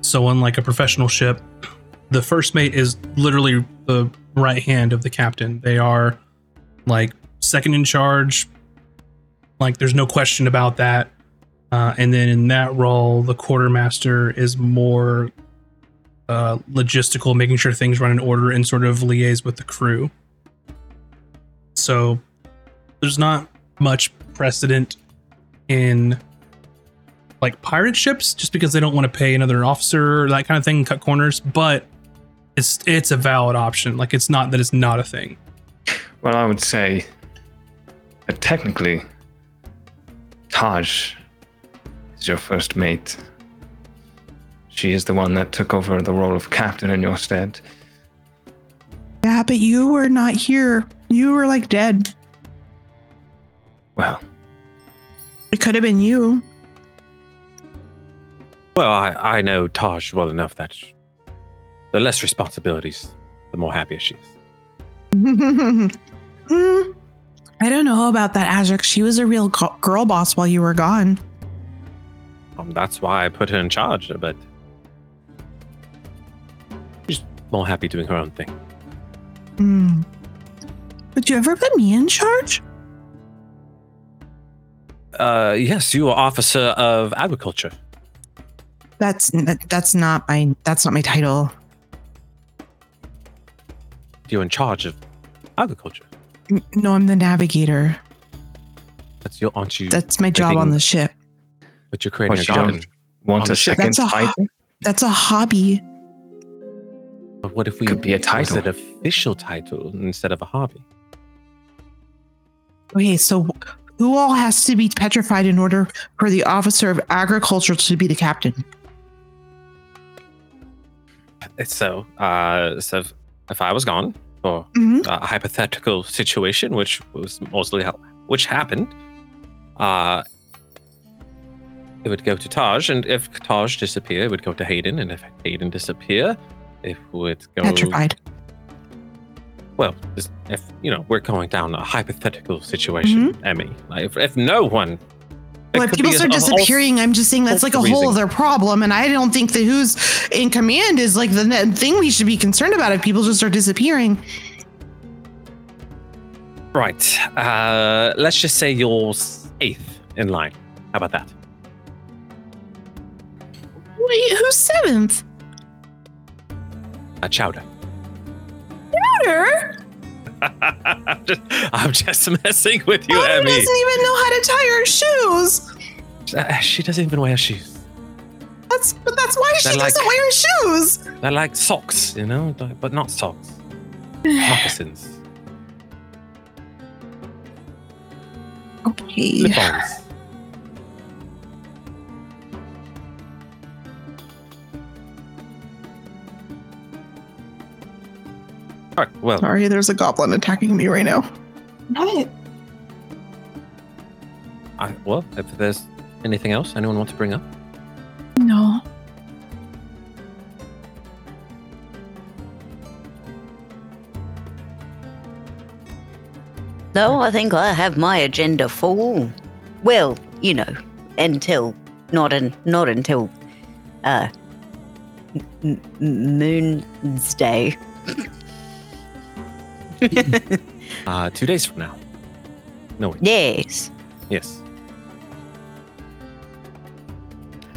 So unlike a professional ship, (clears throat) the first mate is literally the right hand of the captain. They are like second in charge. Like there's no question about that. Uh, and then in that role, the quartermaster is more uh, logistical, making sure things run in order and sort of liaise with the crew. So there's not much precedent in like pirate ships just because they don't want to pay another officer or that kind of thing, cut corners. But it's it's a valid option. Like it's not that it's not a thing. Well, I would say that technically, Tahj is your first mate. She is the one that took over the role of captain in your stead. Yeah, but you were not here. You were like dead. Well, It could have been you. Well, I, I know Tahj well enough that the less responsibilities, the more happier she is. (laughs) Hmm. I don't know about that, Azric. She was a real go- girl boss while you were gone. Um, that's why I put her in charge, but she's more happy doing her own thing. Hmm. Would you ever put me in charge? Uh, yes, you are officer of agriculture. That's that's not my that's not my title. You're in charge of agriculture. N- No, I'm the navigator. That's your, aren't you? That's my job on the ship. but you're creating Well, a you don't- garden. want On a the ship. second That's a ho- title? That's a hobby. But what if we Could be a title. an official title instead of a hobby? Okay, so who all has to be petrified in order for the officer of agriculture to be the captain? So, uh, so if, if I was gone for Mhm. a hypothetical situation, which was mostly how, which happened, uh, it would go to Tahj, and if Tahj disappeared, it would go to Haydan, and if Haydan disappear, it would go. Petrified. Well, if you know, we're going down a hypothetical situation, Emy. Like, if, if no one, Well, if people start a- disappearing, I'm just saying that's like a whole other problem. And I don't think that who's in command is like the thing we should be concerned about if people just start disappearing. Right. Uh, let's just say you're eighth in line. How about that? Wait, who's seventh? A chowder. Peter? I'm, (laughs) just, I'm just messing with you, Peter Emy. doesn't even know how to tie her shoes. Uh, she doesn't even wear shoes. That's but that's why she They're like- doesn't wear shoes. They're like socks, you know, but not socks. (sighs) Moccasins. Okay. Slip-ons. All right. Well, Sorry, there's a goblin attacking me right now. What? I, well, if there's anything else anyone want to bring up, No. No, I think I have my agenda full. Well, you know, until not un, not until uh m- m- Moon's Day. (laughs) uh, two days from now. No, wait. Yes. Yes.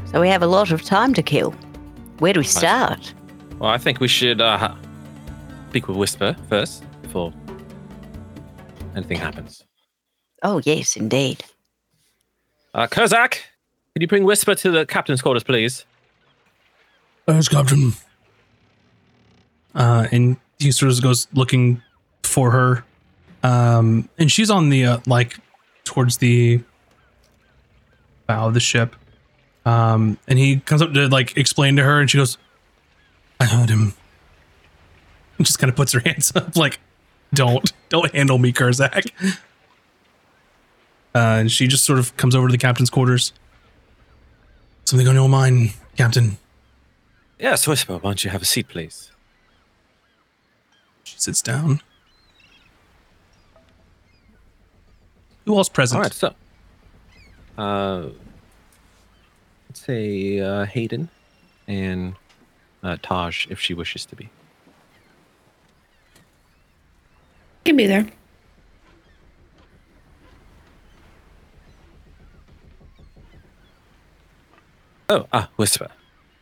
So we have a lot of time to kill. Where do we start? Well, I think we should uh, speak with Whisper first before anything happens. Oh yes, indeed. Uh, Kozak, can you bring Whisper to the captain's quarters, please? Yes, Captain. Uh, and he sort of goes looking for her. Um, and she's on the, uh, like, towards the bow of the ship. Um, and he comes up to, like, explain to her, and she goes, I heard him. And just kind of puts her (laughs) hands up, like, don't, don't handle me, Kurzak. Uh, and she just sort of comes over to the captain's quarters. Something on your mind, Captain. Yes, Whisper, why don't you have a seat, please? She sits down. Who else present? All right, so. Uh, let's say uh, Haydan and uh, Tahj, if she wishes to be. Can be there. Oh, ah, Whisper.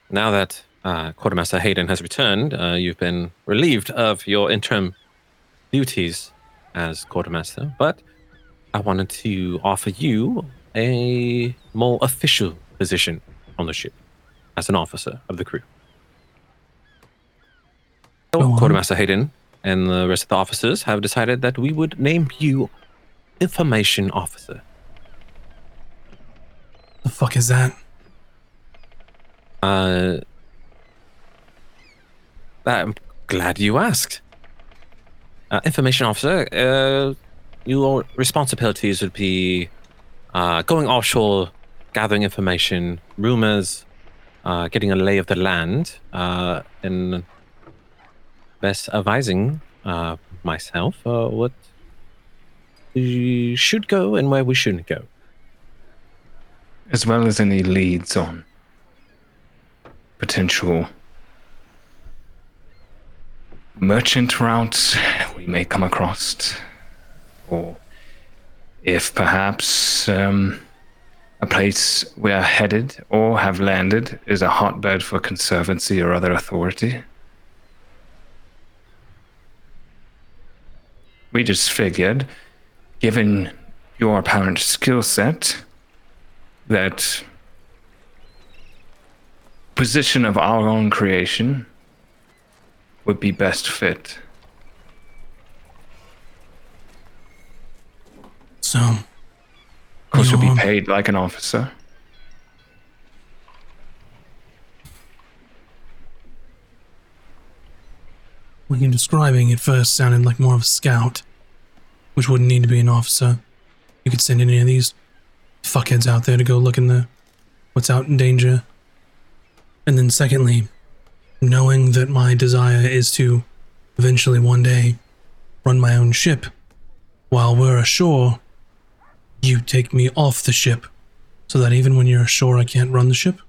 Now that uh, Quartermaster Haydan has returned, uh, you've been relieved of your interim duties as Quartermaster, but I wanted to offer you a more official position on the ship as an officer of the crew. So. Quartermaster Haydan and the rest of the officers have decided that we would name you Information Officer. The fuck is that? Uh, I'm glad you asked. Uh, information officer, uh, your responsibilities would be uh, going offshore, gathering information, rumors, uh, getting a lay of the land, uh, and best advising uh, myself uh, what we should go and where we shouldn't go. As well as any leads on potential merchant routes we may come across, or if perhaps um, a place we are headed or have landed is a hotbed for conservancy or other authority. We just figured, given your apparent skill set, that position of our own creation would be best fit. So, Of course, you'll be You're- um, paid like an officer. when you're describing it first sounded like more of a scout, which wouldn't need to be an officer. You could send any of these fuckheads out there to go look in the what's out in danger. And then secondly, knowing that my desire is to eventually one day run my own ship while we're ashore, you take me off the ship so that even when you're ashore I can't run the ship.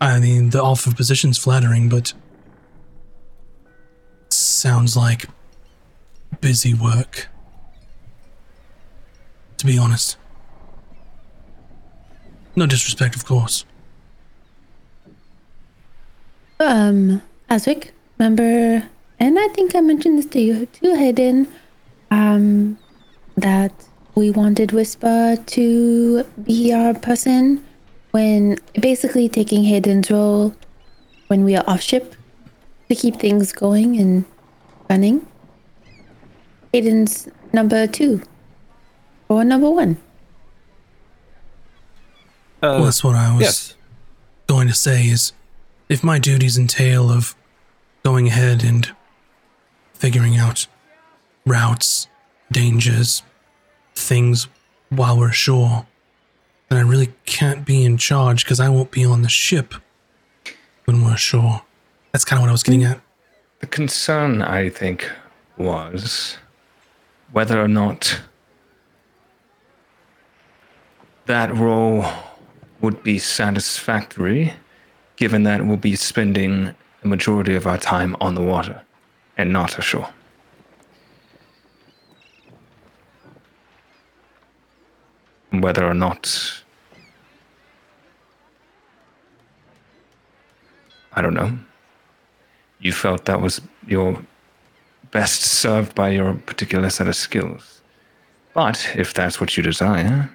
I mean, the offer position's flattering, but sounds like busy work. To be honest. No disrespect, of course. Um, Azric, remember, and I think I mentioned this to you too, Haydan, um, that we wanted Whisper to be our person when basically taking Haydan's role when we are off ship to keep things going and running. Haydan's number two or number one. well, that's what I was yes. going to say is if my duties entail of going ahead and figuring out routes, dangers, things while we're ashore, then I really can't be in charge because I won't be on the ship when we're ashore. That's kind of what I was getting at. The concern, I think, was whether or not that role would be satisfactory, given that we'll be spending the majority of our time on the water and not ashore. Whether or not. I don't know you felt that was your best served by your particular set of skills. But if that's what you desire,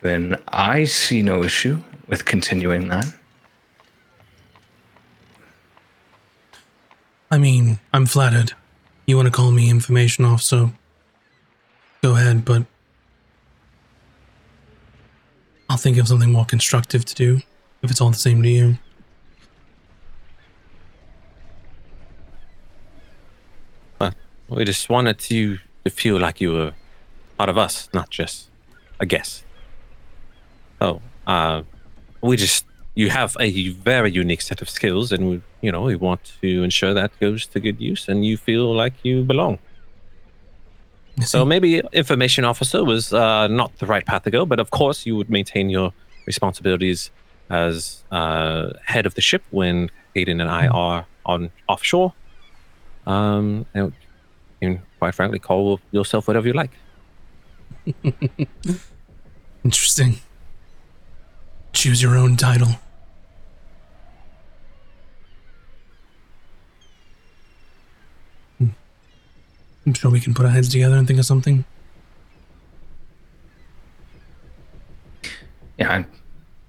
then I see no issue with continuing that. I mean, I'm flattered. You want to call me information officer? Go ahead, but I'll think of something more constructive to do if it's all the same to you. We just wanted you to feel like you were part of us, not just a guest. Oh, uh, we just you have a very unique set of skills, and we, you know, we want to ensure that goes to good use, and you feel like you belong. So maybe information officer was uh, not the right path to go, but of course you would maintain your responsibilities as uh, head of the ship when Haydan and I are on offshore. Um, and, and quite frankly, call yourself whatever you like. (laughs) Interesting. Choose your own title. I'm sure we can put our heads together and think of something. Yeah, it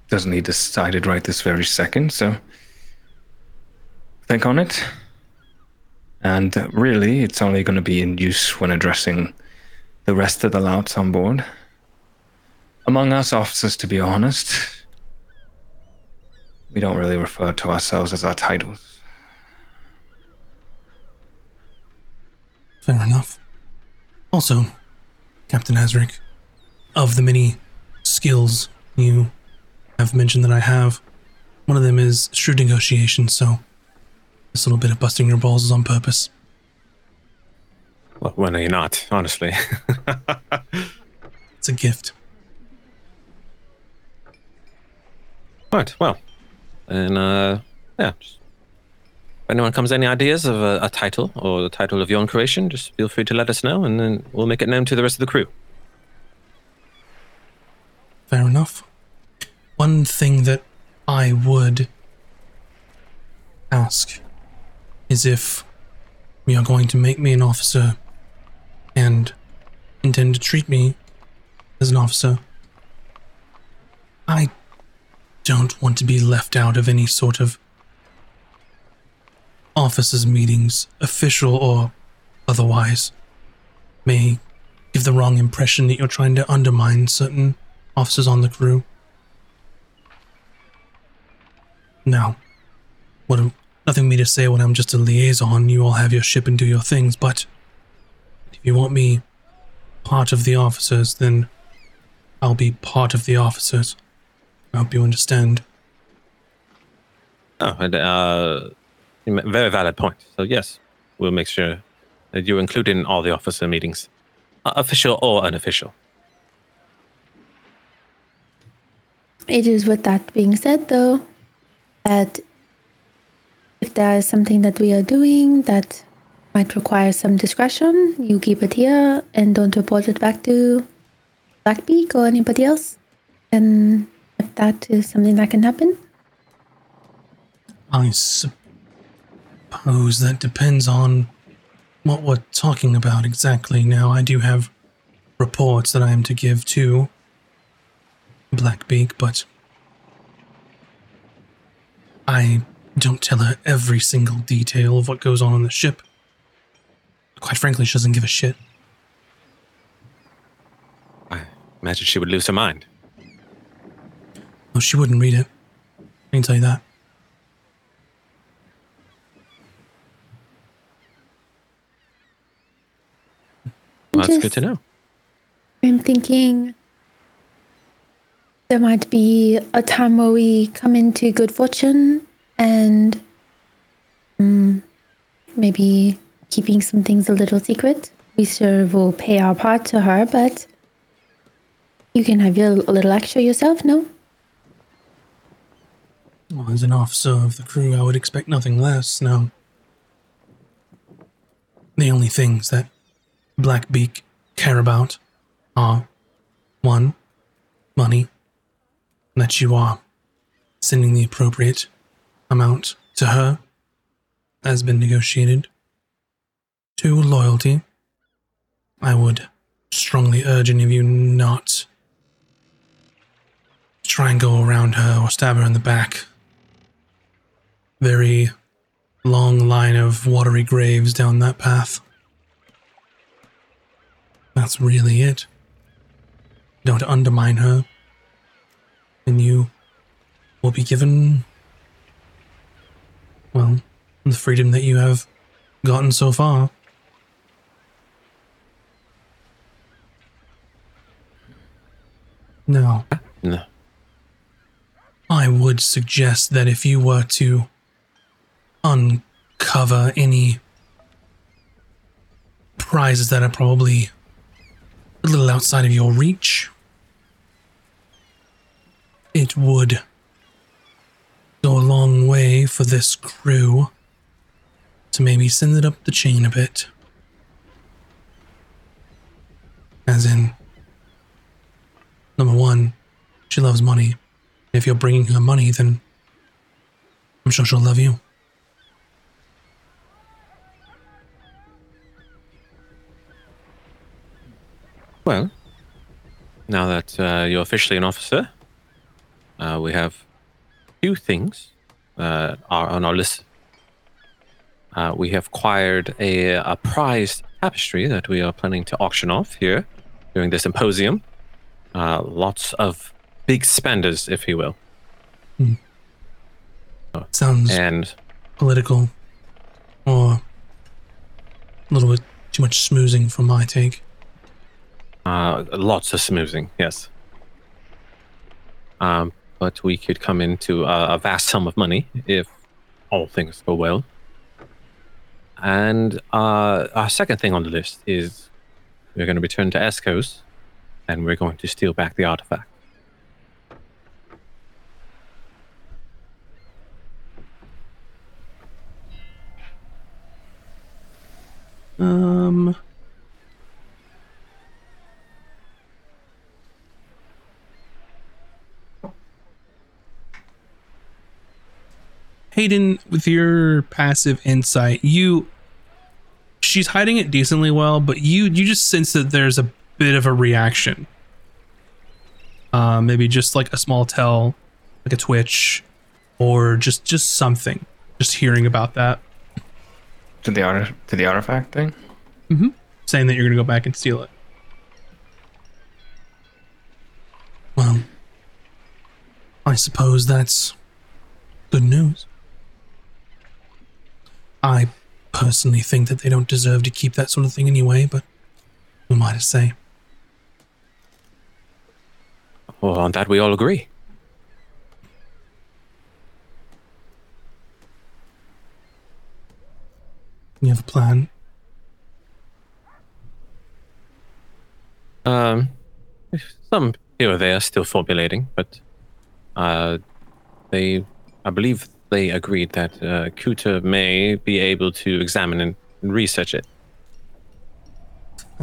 doesn't need decided right this very second, so think on it. And really, it's only going to be in use when addressing the rest of the louts on board. Among us officers, to be honest, we don't really refer to ourselves as our titles. Fair enough. Also, Captain Azric, of the many skills you have mentioned that I have, one of them is shrewd negotiation, so this little bit of busting your balls is on purpose. Well, when are you not, honestly? It's a gift. (laughs) right, well. And, uh, yeah. Just, if anyone comes any ideas of a, a title or the title of your own creation, just feel free to let us know and then we'll make it known to the rest of the crew. Fair enough. One thing that I would ask is if we are going to make me an officer and intend to treat me as an officer, I don't want to be left out of any sort of officers' meetings, official or otherwise. May give the wrong impression that you're trying to undermine certain officers on the crew. Now, what nothing me to say when I'm just a liaison. You all have your ship and do your things, but if you want me part of the officers, then I'll be part of the officers. I hope you understand. Oh, and, uh, very valid point. So, yes, we'll make sure that you're included in all the officer meetings, uh, official or unofficial. It is with that being said, though, that if there is something that we are doing that might require some discretion, you keep it here and don't report it back to Blackbeak or anybody else. And if that is something that can happen, I suppose that depends on what we're talking about exactly. Now, I do have reports that I am to give to Blackbeak, but I don't tell her every single detail of what goes on on the ship. Quite frankly, she doesn't give a shit. I imagine she would lose her mind. No, she wouldn't read it. I can tell you that. Well, that's good to know. I'm thinking there might be a time where we come into good fortune and mm, maybe keeping some things a little secret. We sure will pay our part to her, but you can have your a little extra yourself, no? Well, as an officer of the crew, I would expect nothing less. Now, the only things that Blackbeak care about are one, money, that you are sending the appropriate amount to her, as been negotiated. Two, loyalty. I would strongly urge any of you not to try and go around her or stab her in the back very long line of watery graves down that path. That's really it. Don't undermine her, and you will be given, well, the freedom that you have gotten so far. Now, No. I would suggest that if you were to uncover any prizes that are probably a little outside of your reach, it would go a long way for this crew to maybe send it up the chain a bit. As in, number one, she loves money. If you're bringing her money, then I'm sure she'll love you. Well, now that uh, you're officially an officer, uh, we have few things uh, are on our list. Uh, we have acquired a, a prized tapestry that we are planning to auction off here during the symposium. Uh, lots of big spenders, if you will. Sounds And political or a little bit too much smoozing for my take. Uh, lots of smoozing, yes. Um, but we could come into a, a vast sum of money if all things go well. And uh, our second thing on the list is we're going to return to Escos and we're going to steal back the artifact. Um. Haydan, with your passive insight, you she's hiding it decently well, but you you just sense that there's a bit of a reaction. Uh, maybe just like a small tell, like a twitch, or just just something. Just hearing about that, To the art to the artifact thing? Mm-hmm. Saying that you're gonna go back and steal it. Well, I suppose that's good news. I personally think that they don't deserve to keep that sort of thing anyway, but who am I to say? Well, on that we all agree. You have a plan? Um, some here or there still formulating, but uh, they, I believe they agreed that uh, Cooter may be able to examine and research it.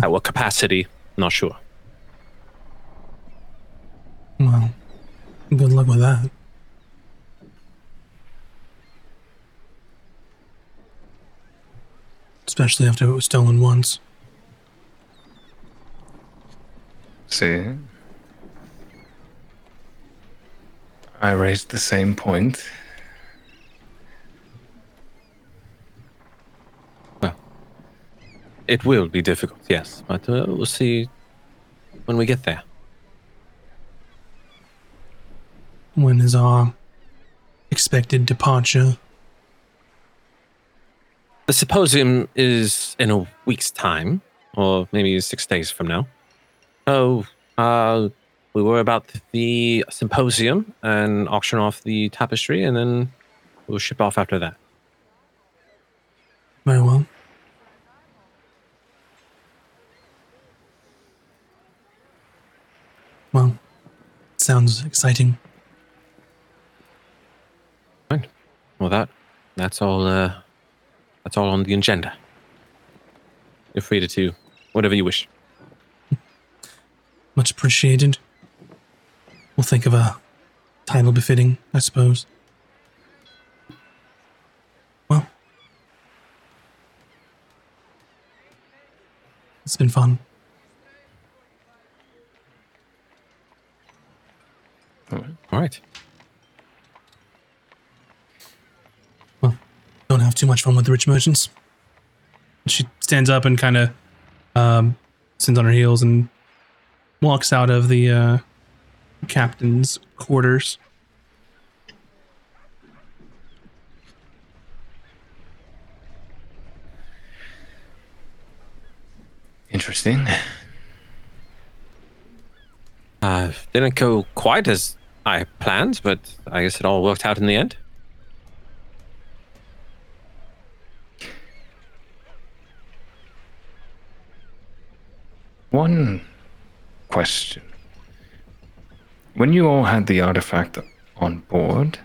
At what capacity? Not sure. Well, good luck with that. Especially after it was stolen once. See? I raised the same point. It will be difficult, yes, but uh, we'll see when we get there. When is our expected departure? The symposium is in a week's time, or maybe six days from now. So, uh, we were about the symposium and auction off the tapestry, and then we'll ship off after that. Very well. Well, sounds exciting. Fine. Well, that that's all. Uh, that's all on the agenda. You're free to do whatever you wish. (laughs) Much appreciated. We'll think of a title befitting, I suppose. Well, it's been fun. All right. Well, don't have too much fun with the rich merchants. She stands up and kind of um, sits on her heels and walks out of the uh, captain's quarters. Interesting. Uh, didn't go quite as I planned, but I guess it all worked out in the end. One question. When you all had the artifact on board,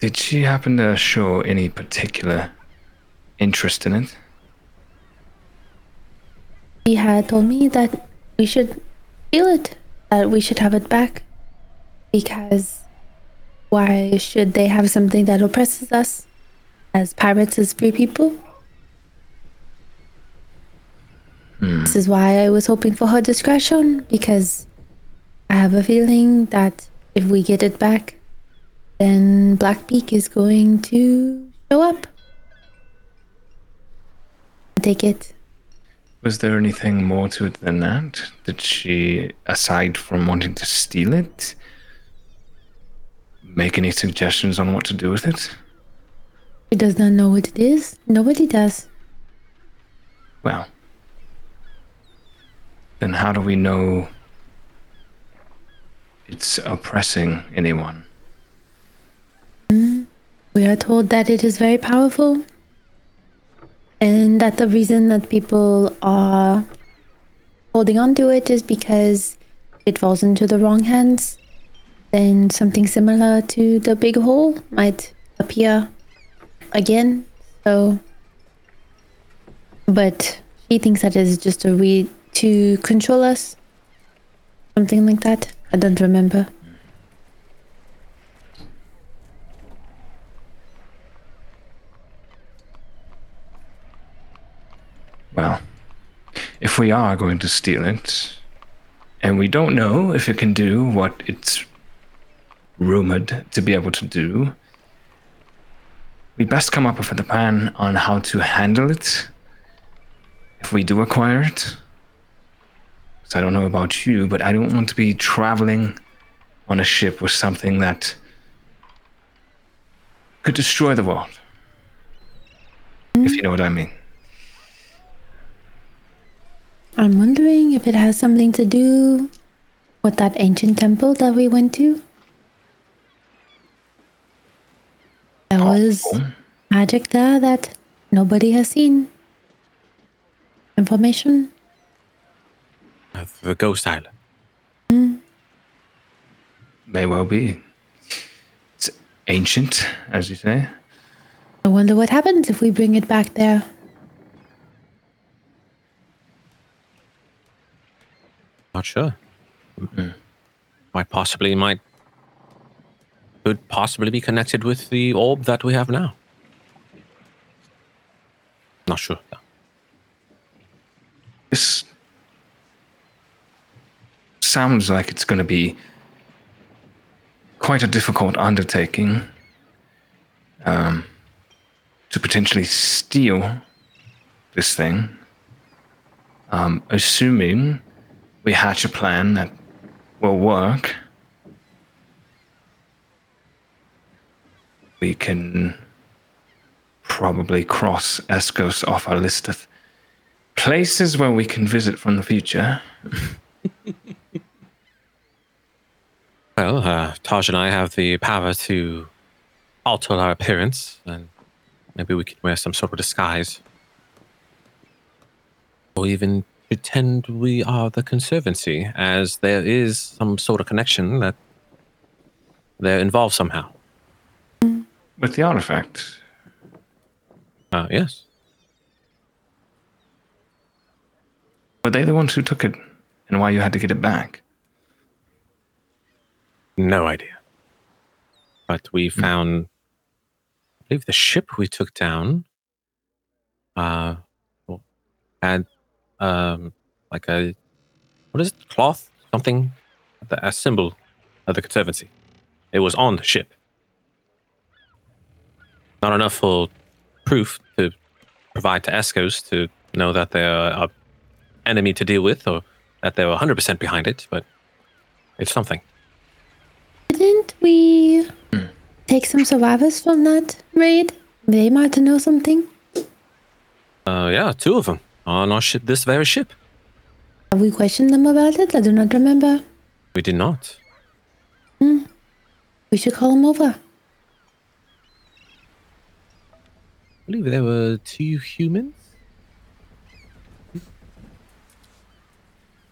did she happen to show any particular interest in it? He had told me that we should steal it, that we should have it back. Because why should they have something that oppresses us as pirates, as free people? Hmm. This is why I was hoping for her discretion, because I have a feeling that if we get it back, then Blackbeak is going to show up. Take it. Was there anything more to it than that? Did she, aside from wanting to steal it, make any suggestions on what to do with it? He does not know what it is. Nobody does. Well, then how do we know it's oppressing anyone? Hmm? We are told that it is very powerful. And that the reason that people are holding on to it is because it falls into the wrong hands. Then something similar to the big hole might appear again. So, but he thinks that is just a way to control us. Something like that. I don't remember. Well, if we are going to steal it, and we don't know if it can do what it's rumored to be able to do, we best come up with a plan on how to handle it if we do acquire it. 'Cause I don't know about you, but I don't want to be traveling on a ship with something that could destroy the world. If you know what I mean. I'm wondering if it has something to do with that ancient temple that we went to. There was Possible. magic there that nobody has seen. Information. Uh, the Ghost Island. May well be. It's ancient, as you say. I wonder what happens if we bring it back there. Not sure. Might possibly might could possibly be connected with the orb that we have now. Not sure. This sounds like it's going to be quite a difficult undertaking um, to potentially steal this thing. Um, assuming we hatch a plan that will work, we can probably cross Escos off our list of places where we can visit from the future. (laughs) Well, uh, Tahj and I have the power to alter our appearance, and maybe we could wear some sort of disguise. Or even pretend we are the Conservancy, as there is some sort of connection that they're involved somehow. With the artifact, Uh, yes. were they the ones who took it and why you had to get it back? No idea. But we found, I believe the ship we took down uh, had um, like a, what is it, cloth? Something, the- a symbol of the Conservancy. It was on the ship. Not enough for proof to provide to Escos to know that they're a enemy to deal with or that they're 100% behind it, but it's something. Didn't we take some survivors from that raid? They might know something. Uh, yeah, two of them on our ship, this very ship. Have we questioned them about it? I do not remember. We did not. Hmm. We should call them over. I believe there were two humans.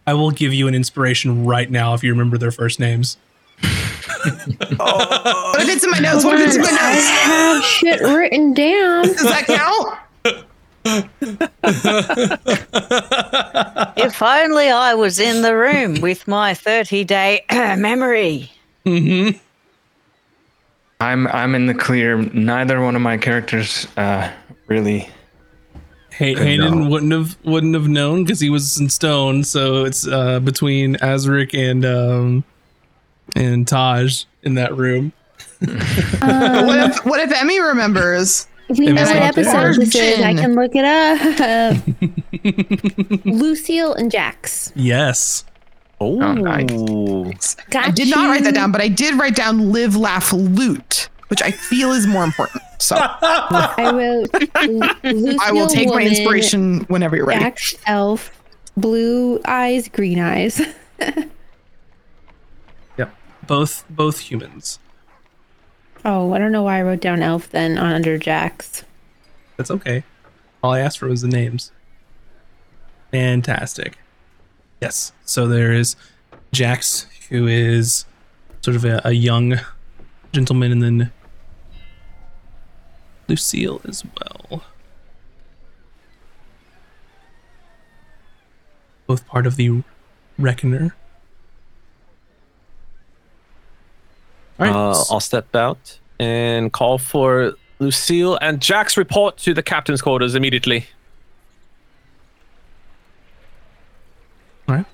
I will give you an inspiration right now if you remember their first names. What if it's in my notes? What if it's in my notes? I have shit written down. Does that count? If only I was in the room with my 30 day (clears throat) memory. Mm-hmm. I'm I'm in the clear. Neither one of my characters uh, really. Hay- Couldn't Haydan know. wouldn't have wouldn't have known because he was in stone. So it's uh, between Azric and um, and Tahj in that room. (laughs) what if what if Emy remembers? We know what not there. episode this is. I can look it up. (laughs) Lucille and Jax. Yes. Oh, nice. I did not write that down, but I did write down live, laugh, loot, which I feel is more important. So (laughs) I will. (laughs) I will take my inspiration whenever you're ready. Jax elf, blue eyes, green eyes. Yep. Both both humans. Oh, I don't know why I wrote down elf then on under Jax. That's okay. All I asked for was the names. Fantastic. Yes. So there is Jax, who is sort of a, a young gentleman, and then Lucille as well. Both part of the Reckoner. All right. Uh, I'll step out and call for Lucille and Jax report to the captain's quarters immediately. All right.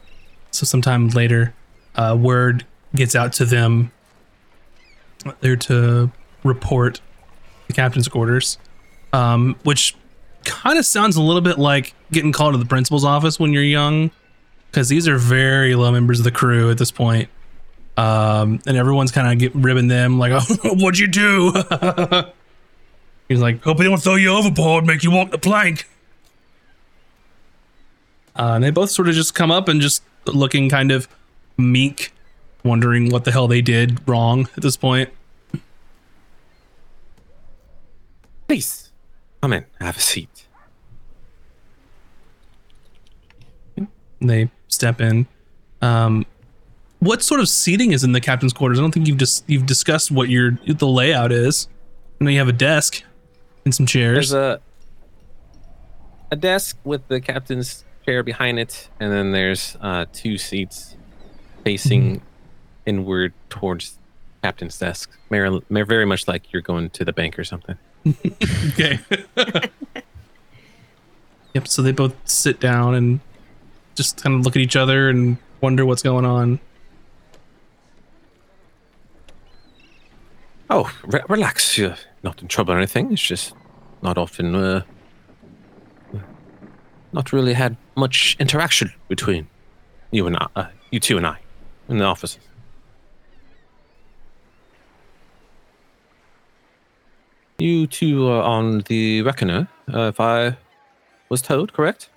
So sometime later, uh, word gets out to them. They're to report the captain's quarters, um, which kind of sounds a little bit like getting called to the principal's office when you're young, because these are very low members of the crew at this point. Um, and everyone's kind of ribbing them like, (laughs) "Oh, what'd you do?" (laughs) He's like, "Hope they don't throw you overboard, make you walk the plank." Uh, and they both sort of just come up and just looking kind of meek, wondering what the hell they did wrong at this point. Please, come in, have a seat. And they step in. Um, what sort of seating is in the captain's quarters? I don't think you've just you've discussed what your the layout is. I know you have a desk and some chairs. There's a a desk with the captain's chair behind it, and then there's uh, two seats facing inward towards captain's desk. Very, very much like you're going to the bank or something. (laughs) Okay. (laughs) yep. So they both sit down and just kind of look at each other and wonder what's going on. Oh, re- relax. You're not in trouble or anything. It's just not often, uh, not really had much interaction between you and I, uh, you two and I, in the office. You two are on the Reckoner, uh, if I was told, correct?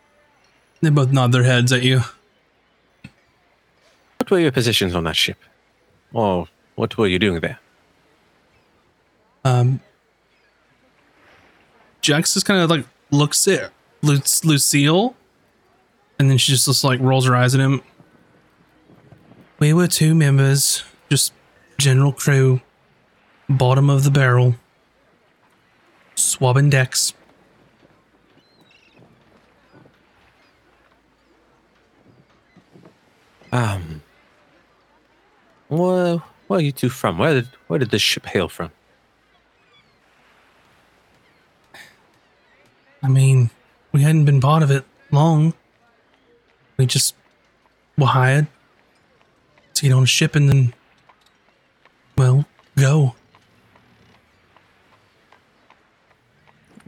They both nod their heads at you. What were your positions on that ship? Or what were you doing there? Um, Jax just kind of like looks at Lu- Lucille, and then she just, just like rolls her eyes at him. We were two members, just general crew, bottom of the barrel, swabbing decks. Um, where, where are you two from? Where did, where did this ship hail from? I mean, we hadn't been part of it long. We just were hired to get on a ship and then, well, go.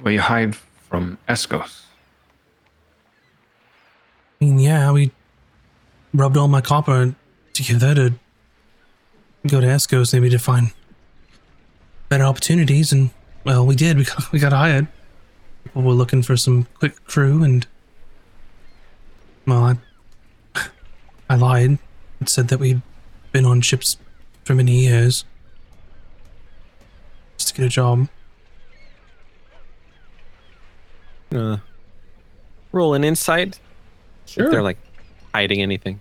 Where you hide from Escos. I mean, yeah, we rubbed all my copper together to go to Esco's maybe to find better opportunities, and well, we did. We got, we got hired. People were looking for some quick crew, and well, I, I lied. and said that we'd been on ships for many years just to get a job. Uh, roll an insight. Sure. If they're like hiding anything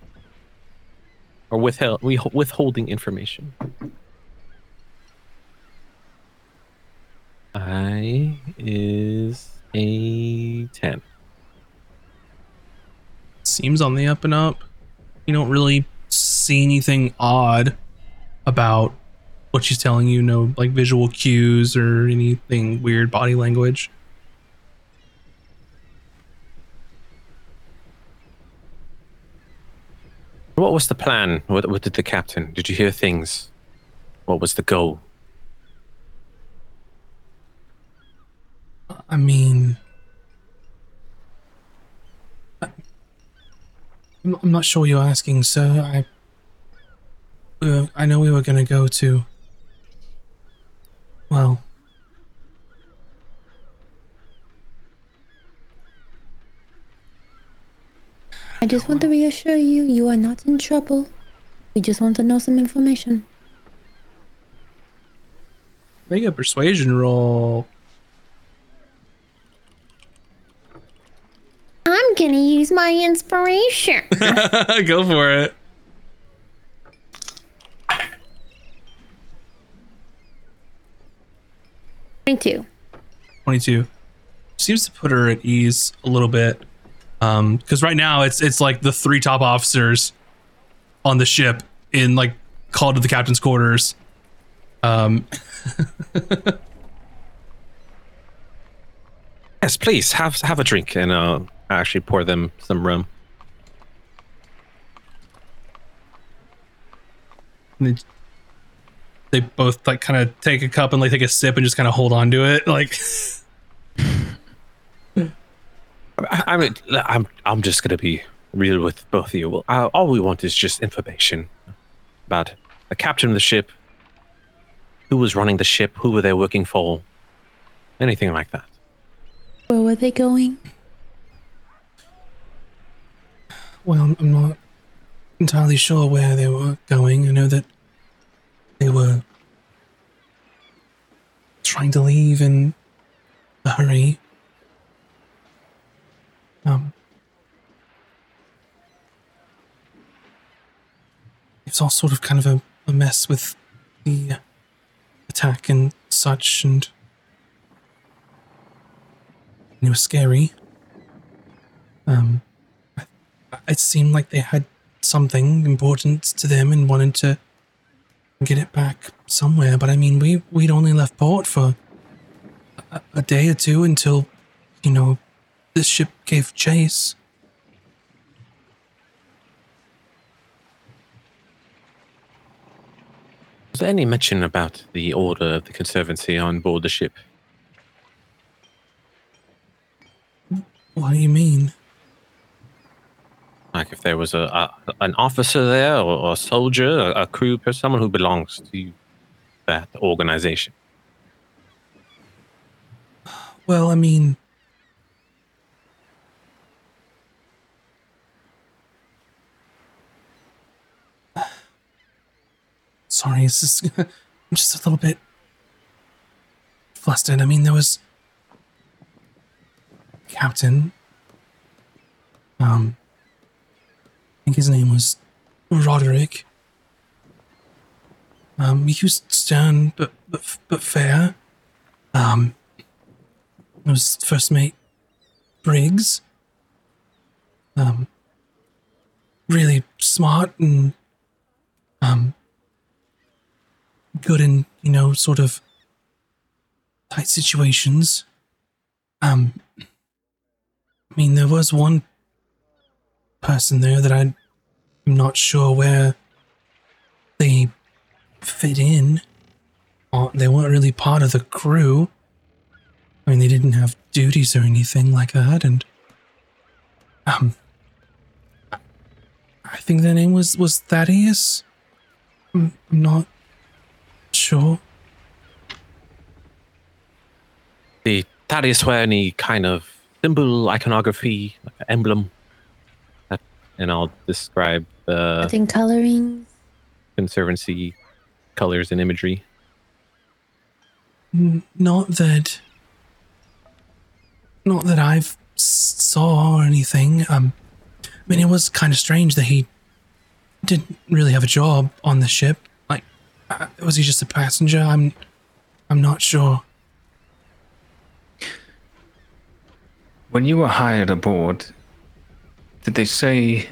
or withheld, we withholding information. I is a ten. seems on the up and up. You don't really see anything odd about what she's telling you. No like visual cues or anything weird body language. What was the plan? What, what did the captain? Did you hear things? What was the goal? I mean, I'm I'm not sure you're asking, sir. I. Uh, I know we were gonna go to. Well. I just want to reassure you, you are not in trouble. We just want to know some information. Make a persuasion roll. I'm gonna use my inspiration. (laughs) go for it. Twenty-two. 22 seems to put her at ease a little bit um because right now it's it's like the three top officers on the ship in like called to the captain's quarters um (laughs) Yes, please have have a drink, and uh, I actually pour them some rum. they, they both like kind of take a cup and like take a sip and just kind of hold on to it like I, I mean, I'm I'm just gonna be real with both of you. Well, uh, all we want is just information about the captain of the ship, who was running the ship, who were they working for, anything like that. Where were they going? Well I'm- not entirely sure where they were going. I know that they were trying to leave in a hurry. Um it's all sort of kind of a, a mess with the attack and such and it was scary. Um it seemed like they had something important to them and wanted to get it back somewhere. But I mean, we we'd only left port for a, a day or two until, you know, this ship gave chase. Was there any mention about the order of the Conservancy on board the ship? What do you mean? Like if there was a, a an officer there, or, or a soldier, a, a crew, person, someone who belongs to that organization. Well, I mean, sorry, it's just, (laughs) just a little bit flustered. I mean, there was Captain. Um, think his name was Roderick. Um, he was stern but but but fair. Um, there was first mate Briggs. Um, really smart and um, good in you know sort of tight situations. Um, I mean, there was one person there that I'm not sure where they fit in. Uh, They weren't really part of the crew. I mean, they didn't have duties or anything like that, and um, I think their name was was Thaddeus. I'm, not sure. The Thaddeus wear any kind of symbol, iconography, like emblem? That, and I'll describe the I think coloring. Conservancy colors and imagery. N- Not that. Not that I've saw or anything. Um, I mean, it was kind of strange that he didn't really have a job on the ship. Like, uh, was he just a passenger? I'm, I'm not sure. When you were hired aboard, did they say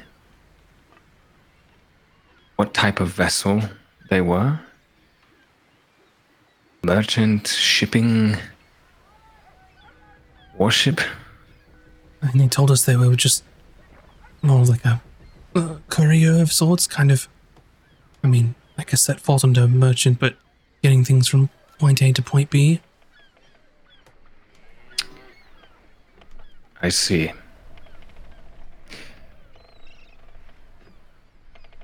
what type of vessel they were? Merchant, shipping, warship? And they told us they were just more like a, a courier of sorts, kind of. I mean, I guess that falls under merchant, but getting things from point A to point B. I see.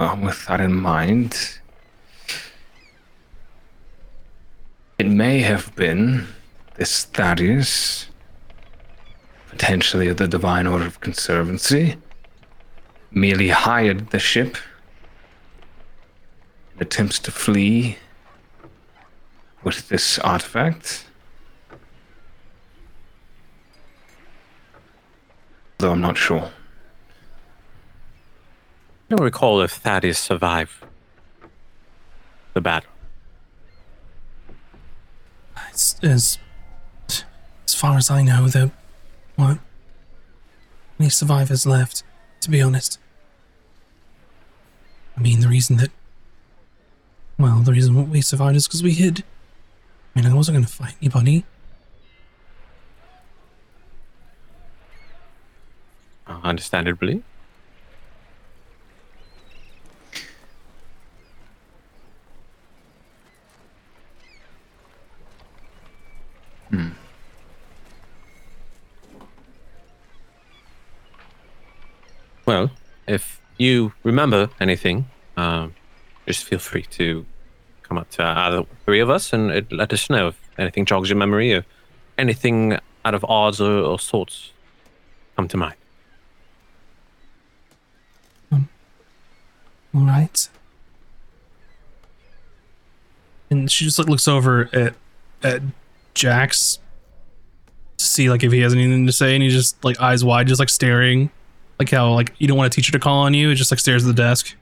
Uh, with that in mind, it may have been this Thaddeus, potentially of the Divine Order of Conservancy, merely hired the ship in attempts to flee with this artifact. Though I'm not sure. I don't recall if Thaddeus survived the battle. As, as, as far as I know, there weren't any survivors left, to be honest. I mean, the reason that. Well, the reason we survived is because we hid. I mean, I wasn't going to fight anybody. Uh, understandably. Well, if you remember anything, um, just feel free to come up to either three of us and uh, let us know if anything jogs your memory or anything out of odds or, or sorts come to mind. All right. And she just like looks over at at Jax to see like if he has anything to say, and he's just like eyes wide, just like staring, like how like you don't want a teacher to call on you. It just like stares at the desk.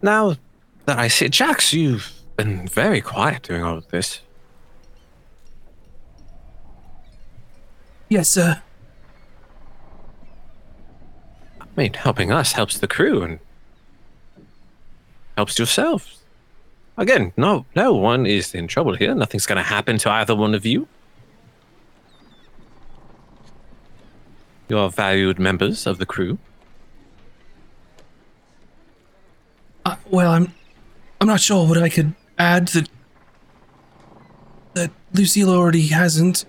Now that I see Jax, you've been very quiet during all of this. Yes, sir. I mean, helping us helps the crew and helps yourselves. Again, no, no one is in trouble here. Nothing's going to happen to either one of you. You are valued members of the crew. Uh, well, I'm I'm not sure what I could add that that Lucille already hasn't.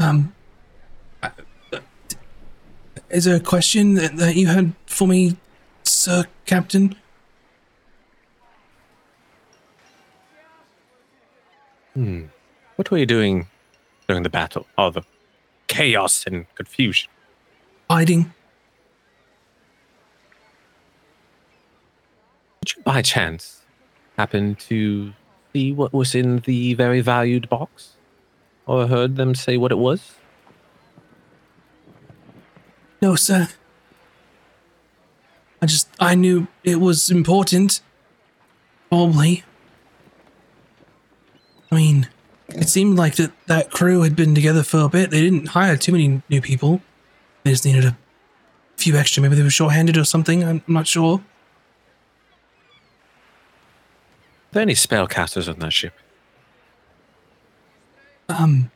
Um, uh, is there a question that, that you had for me, Sir Captain? Hmm. What were you doing during the battle? All the chaos and confusion. Hiding. Did you by chance happen to see what was in the very valued box? Or heard them say what it was? No, sir. I just I knew it was important. Probably. I mean, it seemed like that that crew had been together for a bit. They didn't hire too many new people. They just needed a few extra. Maybe they were short-handed or something. I'm not sure. Are there any spellcasters on that ship? Um,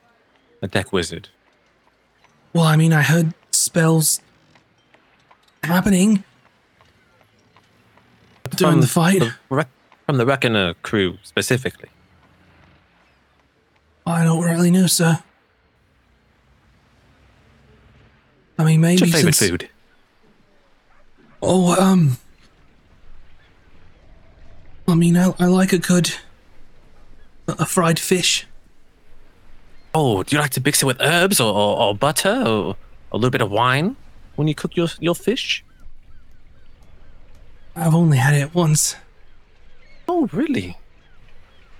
A deck wizard. well, I mean, I heard spells happening during From the fight. From the Reckoner crew specifically. I don't really know, sir. I mean, maybe What's your favorite since- food? Oh, um. I mean, I, I like a good. a fried fish. Oh, do you like to mix it with herbs or, or, or butter or a little bit of wine when you cook your, your fish? I've only had it once. Oh, really?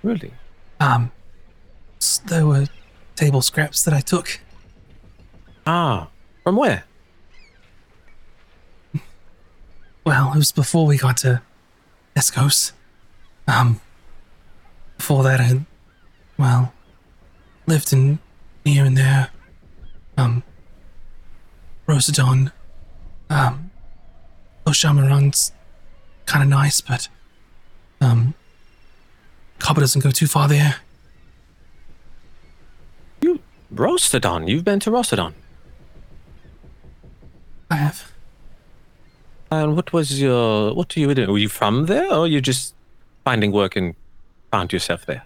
Really? Um, there were table scraps that I took. Ah, from where? Well, it was before we got to Escos. Um, before that, I, well, lived in here and there. Um, Rosadon, um, Oshamaran's kind of nice, but, um, Copper doesn't go too far there. Rostodon. You've been to Rostodon. I have. And what was your what do you do? Were you from there or you just finding work and found yourself there?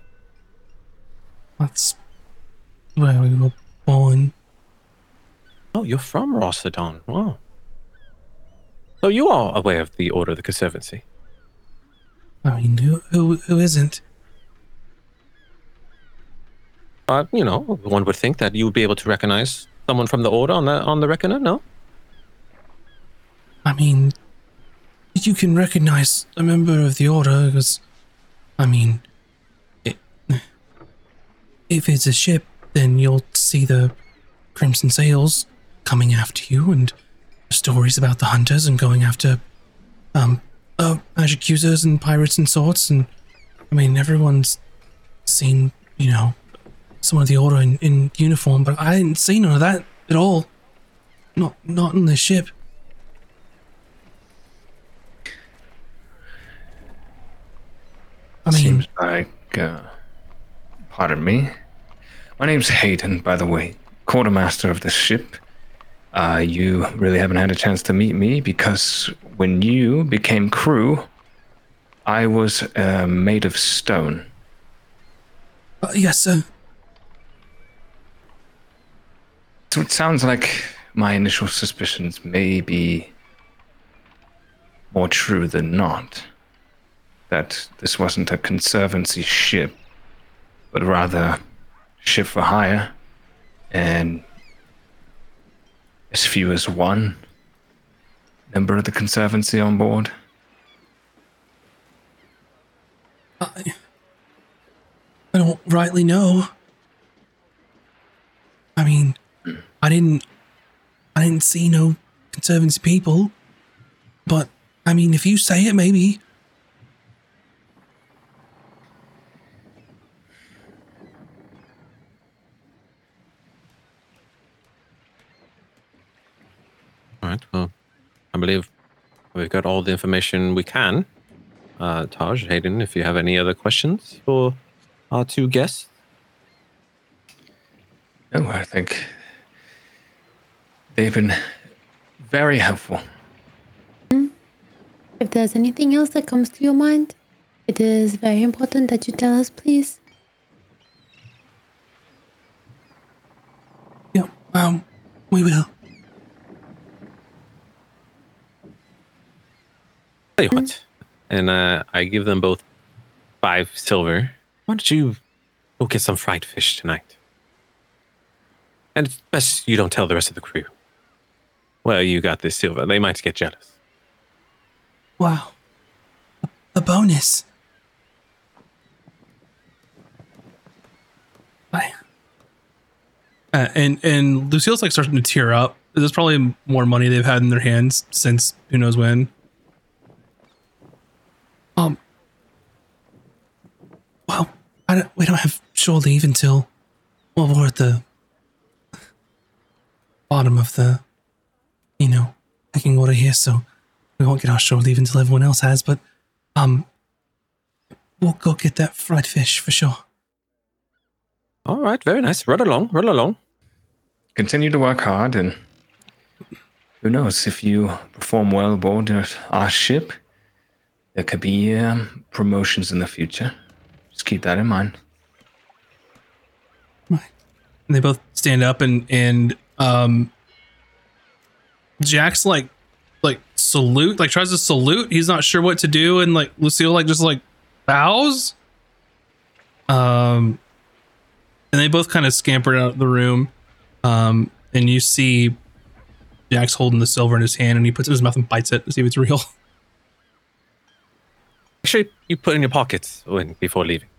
That's where we were born. Oh, you're from Rossadon. Wow. So you are aware of the Order of the Conservancy. I mean, who who, who isn't? Uh, you know, one would think that you would be able to recognize someone from the Order on the on the Reckoner. No. I mean, you can recognize a member of the order because, I mean, it, (sighs) if it's a ship, then you'll see the crimson sails coming after you and stories about the hunters and going after um uh, magic users and pirates and sorts and I mean everyone's seen you know some of the order in, in uniform but I didn't see none of that at all not not in the ship I mean Seems like, uh, pardon me. My name's Haydan, by the way, quartermaster of the ship. Uh, you really haven't had a chance to meet me because when you became crew, I was uh, made of stone. uh, yes sir So it sounds like my initial suspicions may be more true than not. That this wasn't a conservancy ship, but rather ship for hire, and as few as one member of the conservancy on board. I, I don't rightly know. I mean, I didn't, I didn't see no conservancy people, but I mean, if you say it, maybe. All right. Well, I believe we've got all the information we can. Uh, Tahj, Haydan, if you have any other questions for our two guests. No, I think they've been very helpful. If there's anything else that comes to your mind, it is very important that you tell us, please. Yeah, um, we will. Tell you what, and uh, I give them both five silver. Why don't you go get some fried fish tonight? And it's best you don't tell the rest of the crew. Well, you got this silver. They might get jealous. Wow, a, a bonus. I. Uh, and and Lucille's like starting to tear up. There's probably more money they've had in their hands since who knows when. Um. Well, I don't, we don't have shore leave until well we're at the bottom of the, you know, pecking order here, so we won't get our shore leave until everyone else has. But um, we'll go get that fried fish for sure. All right, very nice. Run along, run along. Continue to work hard, and who knows if you perform well aboard our ship, there could be um, promotions in the future. Just keep that in mind. And they both stand up and and um Jax like like salute, like tries to salute. He's not sure what to do, and like Lucille like just like bows. Um and they both kind of scamper out of the room. Um and you see Jax holding the silver in his hand and he puts it in his mouth and bites it to see if it's real. (laughs) Make sure you put it in your pockets when before leaving.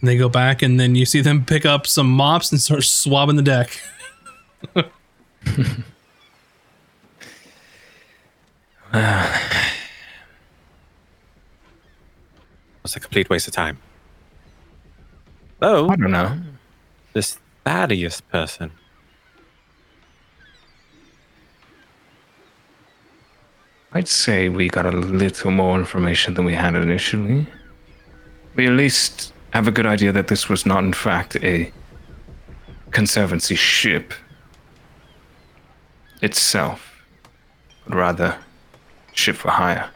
And they go back and then you see them pick up some mops and start swabbing the deck. (laughs) It's a complete waste of time. Oh, I don't know. this Thaddeus person. I'd say we got a little more information than we had initially. We at least have a good idea that this was not, in fact, a conservancy ship itself, but rather ship for hire.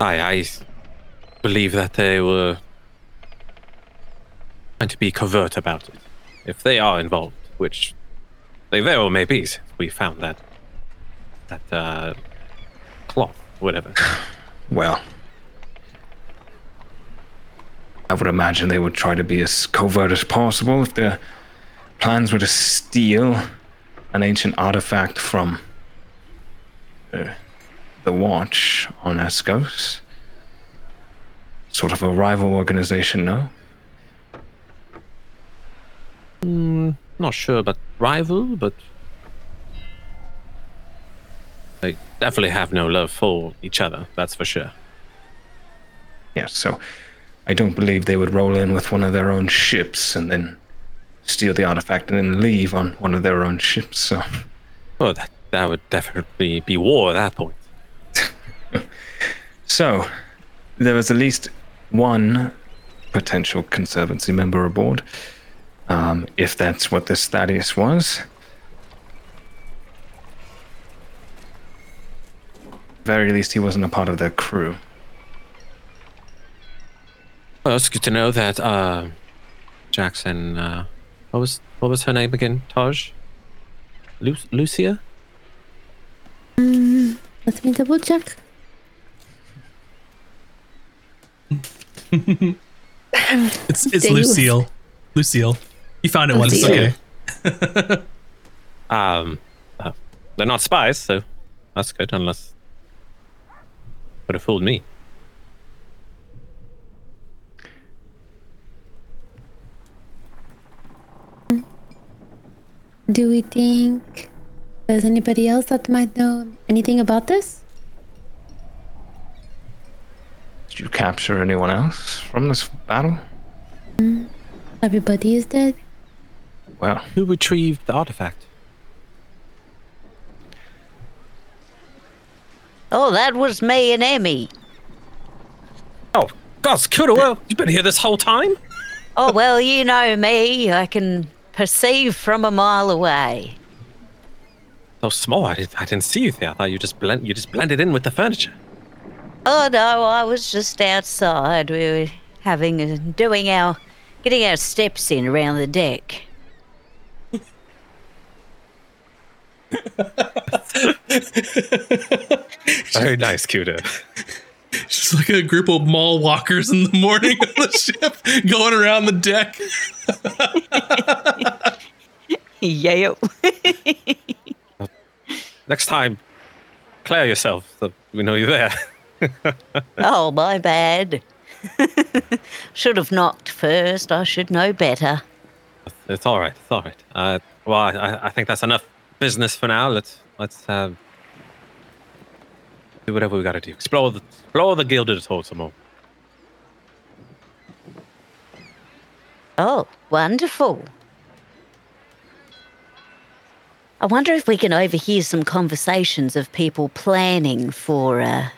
I, I believe that they were trying to be covert about it. If they are involved, which they very well may be, since we found that that uh, cloth, whatever. (sighs) Well, I would imagine they would try to be as covert as possible if their plans were to steal an ancient artifact from uh, the Watch on Escos. Sort of a rival organization, no? Mm, not sure about rival, but they definitely have no love for each other. That's for sure. Yes, so I don't believe they would roll in with one of their own ships and then steal the artifact and then leave on one of their own ships. So, Well, that that would definitely be war at that point. (laughs) so there was at least one potential conservancy member aboard. Um, if that's what this Thaddeus was. Very least, he wasn't a part of their crew. Well, it's good to know that uh, Jackson. Uh, what was what was her name again? Tahj. Lu- Lucia. Let me double check. (laughs) It's it's Stay with- Lucille. Lucille. You found it once. It's okay. (laughs) Um, uh, they're not spies, so that's good. Unless would have fooled me. Do we think there's anybody else that might know anything about this? Did you capture anyone else from this battle? Mm, everybody is dead. Well, Who retrieved the artifact? Oh, that was me and Emy. Oh, God's Cooter, well, you've been here this whole time? Oh, well, you know me. I can perceive from a mile away. So small, I, did, I didn't see you there. I thought you just blend, you just blended in with the furniture. Oh, no, I was just outside. We were having, a, doing our, getting our steps in around the deck. (laughs) Very nice, Cooter. (laughs) Just like a group of mall walkers in the morning on the (laughs) ship going around the deck. Yeah. (laughs) Next time, clear yourself so we know you're there. (laughs) oh, my bad. should have knocked first. I should know better. It's all right. It's all right. Uh, well, I, I think that's enough business for now. Let's let's uh, do whatever we got to do. Explore the explore the gilded hall some more. Oh, wonderful. I wonder if we can overhear some conversations of people planning for uh,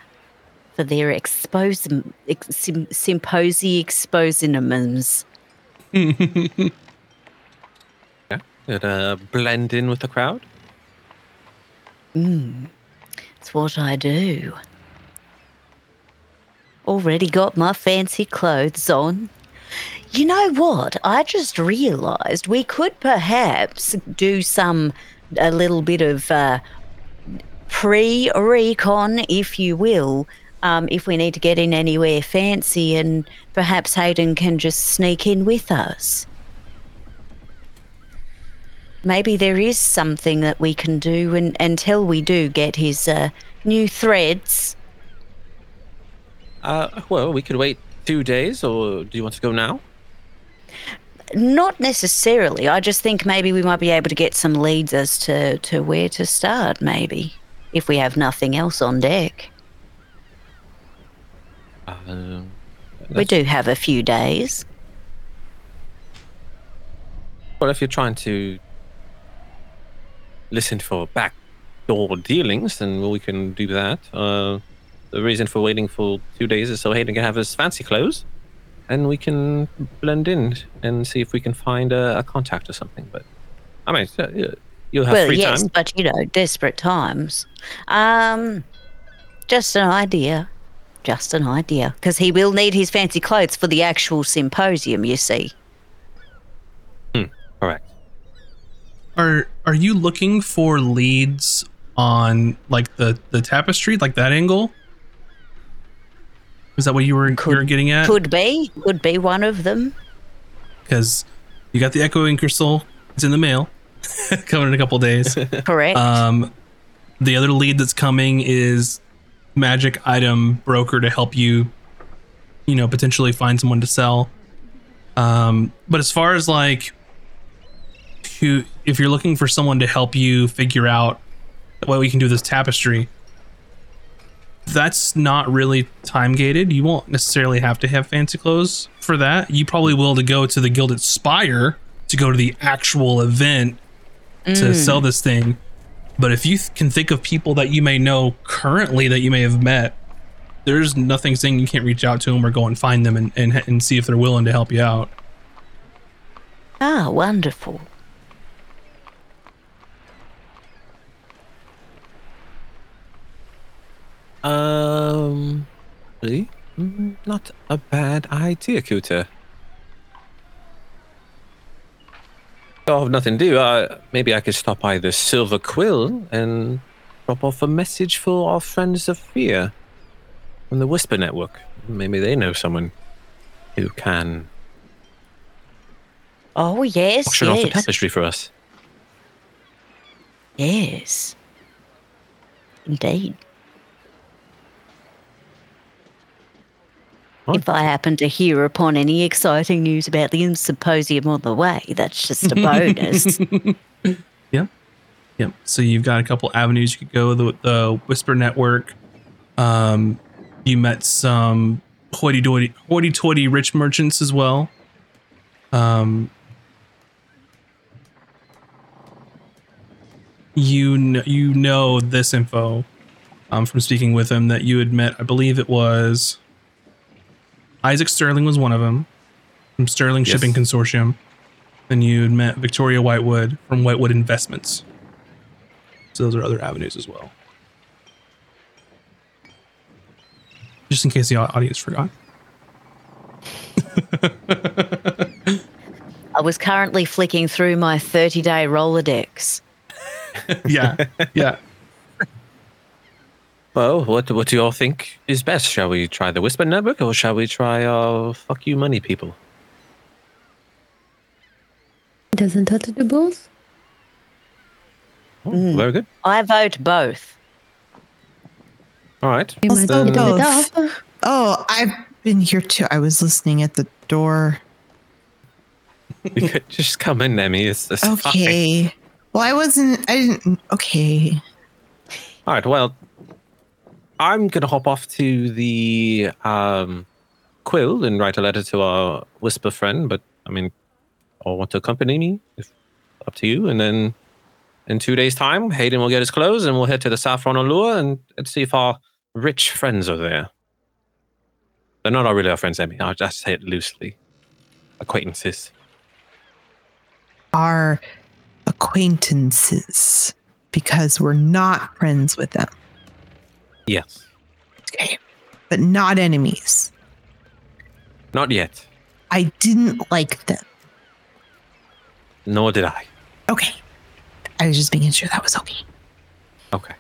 for their expos- ex- sym- symposi expositions. (laughs) Yeah. It, uh, blend in with the crowd. It's what I do. Already got my fancy clothes on. You know what? I just realized we could perhaps do some, a little bit of uh, pre recon, if you will, um, if we need to get in anywhere fancy, and perhaps Haydan can just sneak in with us. Maybe there is something that we can do and, until we do get his uh, new threads. Uh, well, we could wait two days, or do you want to go now? Not necessarily. I just think maybe we might be able to get some leads as to, to where to start, maybe, if we have nothing else on deck. Uh, We do have a few days. Well, if you're trying to listen for backdoor dealings, then we can do that. Uh, the reason for waiting for two days is so Haydan can have his fancy clothes, and we can blend in and see if we can find a, a contact or something. But I mean, you'll have well, free yes, time. but you know, desperate times. Um, just an idea. Just an idea. Because he will need his fancy clothes for the actual symposium, you see. Hmm. Correct. Are are you looking for leads on like the the tapestry, like that angle? Is that what you were, you were getting at? Could be. Could be one of them. Because you got the echoing crystal. It's in the mail. (laughs) Coming in a couple days. (laughs) Correct. Um, the other lead that's coming is magic item broker to help you, you know, potentially find someone to sell. Um, but as far as like, who, if you're looking for someone to help you figure out what we can do with this tapestry, that's not really time gated. You won't necessarily have to have fancy clothes for that. You probably will to go to the Gilded Spire to go to the actual event to sell this thing. But if you th- can think of people that you may know currently that you may have met, there's nothing saying you can't reach out to them or go and find them and, and, and see if they're willing to help you out. ah, wonderful. Um, really? Mm, Not a bad idea, Cooter. I have nothing to do. Uh, maybe I could stop by the Silver Quill and drop off a message for our friends of fear from the Whisper Network. Maybe they know someone who can Oh yes, auction off the tapestry for us. yes. Indeed. If I happen to hear upon any exciting news about the symposium on the way, that's just a bonus. (laughs) Yeah. Yep. So you've got a couple avenues you could go. The, the Whisper Network. Um, you met some hoity-toity, hoity-toity rich merchants as well. Um, you kn- you know this info um, from speaking with him that you had met. I believe it was Isaac Sterling was one of them from Sterling Yes. Shipping Consortium. Then you had met Victoria Whitewood from Whitewood Investments. So those are other avenues as well. Just in case the audience forgot. (laughs) I was currently flicking through my 30 day Rolodex. (laughs) yeah, yeah. Well, what what do you all think is best? Shall we try the Whisper Network or shall we try uh fuck you money people? Doesn't that do both? Oh, Mm. Very good. I vote both. All right. We Also might split it both. Oh, I've been here too. I was listening at the door. You could just come in, Emy. It's, it's fine. Okay. Well, I wasn't. I didn't. Okay. All right. Well, I'm gonna hop off to the um, Quill and write a letter to our Whisper friend. But I mean, or want to accompany me? If, up to you. And then in two days' time, Haydan will get his clothes, and we'll head to the Saffron Allure and, and see if our rich friends are there. They're not really our friends, Emy. I'll just say it loosely. Acquaintances. Our acquaintances, because we're not friends with them. Yes. Okay. But not enemies. Not yet. I didn't like them. Nor did I. Okay. I was just making sure that was okay. Okay.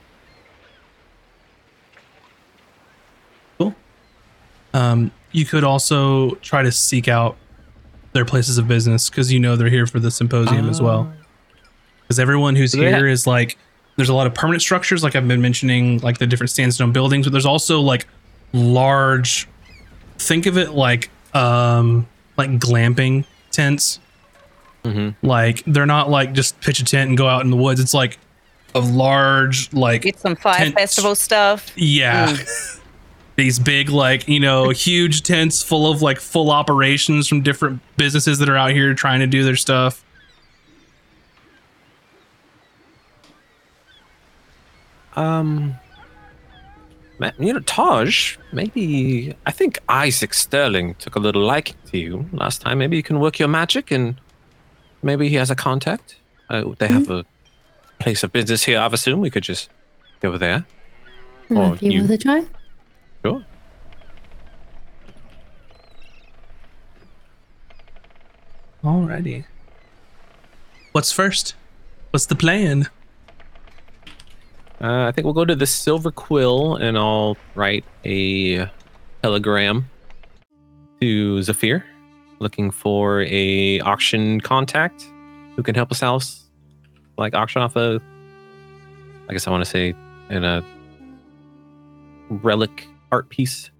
Cool. Um, you could also try to seek out their places of business because you know they're here for the symposium as well. Because everyone who's Yeah. here is like, there's a lot of permanent structures, like I've been mentioning, like the different sandstone buildings, but there's also like large. Think of it like, um, like glamping tents. Mm-hmm. Like they're not like just pitch a tent and go out in the woods. It's like a large, like Get some fire Tents. festival stuff. yeah. (laughs) These big, like, you know, huge tents full of like full operations from different businesses that are out here trying to do their stuff. Um, ma- you know, Tahj, maybe I think Isaac Sterling took a little liking to you last time. Maybe you can work your magic and maybe he has a contact. Uh, they have a place of business here, I've assumed We could just go there. Or if you, you- want to try. Sure. Alrighty. what's first? What's the plan? Uh, I think we'll go to the Silver Quill and I'll write a telegram to Zafira, looking for a auction contact who can help us out like auction off a I guess I want to say in a relic art piece.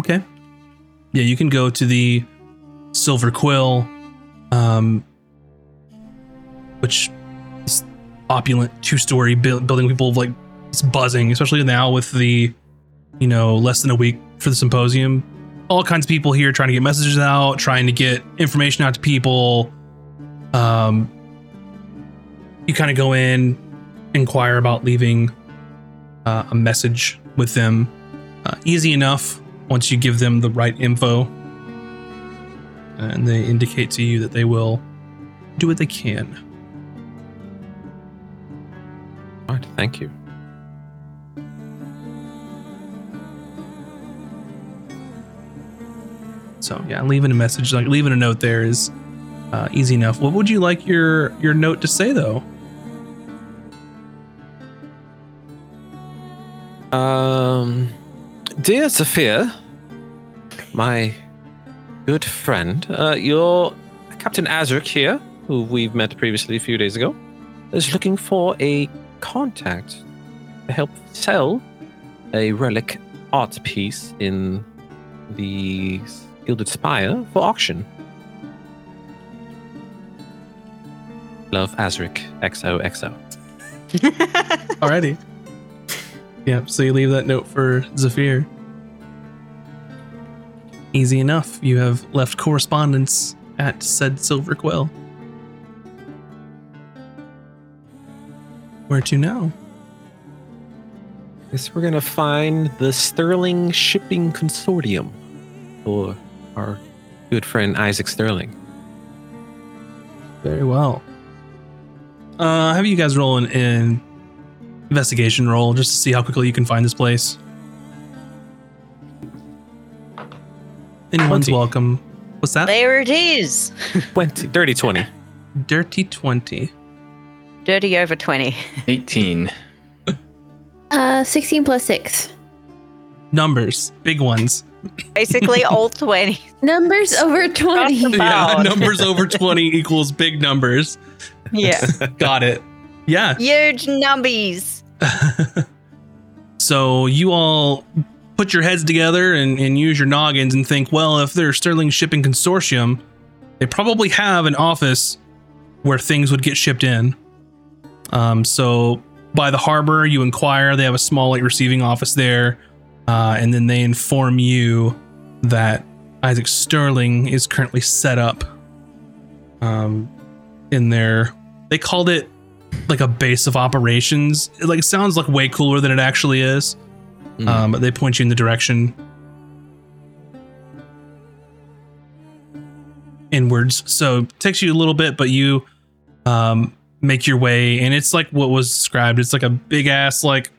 Okay. Yeah, you can go to the Silver Quill, um, which opulent two-story buil- building. People like it's buzzing, especially now with the, you know, less than a week for the symposium. All kinds of people here trying to get messages out, trying to get information out to people. Um, you kind of go in, inquire about leaving uh, a message with them. Uh, easy enough once you give them the right info and they indicate to you that they will do what they can. Right, thank you. So yeah, leaving a message, like leaving a note there is uh, easy enough. What would you like your your note to say though? Um, dear Sophia, my good friend, uh, your Captain Azric here, who we've met previously a few days ago, is looking for a contact to help sell a relic art piece in the Gilded Spire for auction. Love Azric XOXO. (laughs) Alrighty. Yep. So you leave that note for Zafira. Easy enough. You have left correspondence at said Silver Quill. Where to now? Guess we're gonna find the Sterling Shipping Consortium for our good friend Isaac Sterling. Very well. Uh, have you guys roll an, an investigation roll just to see how quickly you can find this place? Anyone's 20. welcome. What's that? There it is. (laughs) 20, dirty 20. Dirty 20. Dirty over 20. 18. (laughs) Uh, 16 plus 6. Numbers, big ones. Basically, (laughs) all 20. Numbers over 20. Yeah, numbers over 20 equals big numbers. Yeah. (laughs) Got it. Yeah. Huge numbies. So you all put your heads together and, and use your noggins and think, well, if they're Sterling Shipping Consortium, they probably have an office where things would get shipped in. Um, so by the harbor, you inquire. They have a small like receiving office there, uh, and then they inform you that Isaac Sterling is currently set up um, in their. They called it like a base of operations. It like sounds like way cooler than it actually is. Mm. Um, but they point you in the direction inwards. So it takes you a little bit, but you um, make your way, and it's like what was described. It's like a big ass like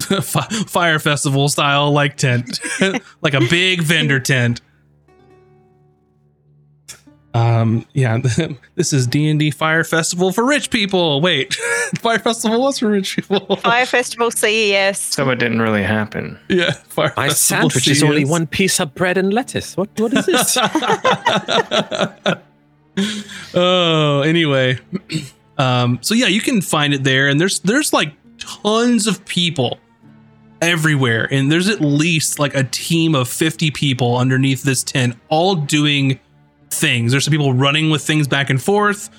(laughs) Fyre Festival style like tent, (laughs) like a big vendor tent. Um, yeah, (laughs) this is D and D Fyre Festival for rich people. Wait, Fyre Festival was for rich people. Fyre Festival CES. So it didn't really happen. Yeah, Fyre My Festival sandwich is only one piece of bread and lettuce. What what is this? oh, anyway. (clears throat) Um, so yeah, you can find it there, and there's there's like tons of people everywhere, and there's at least like a team of 50 people underneath this tent, all doing things. There's some people running with things back and forth.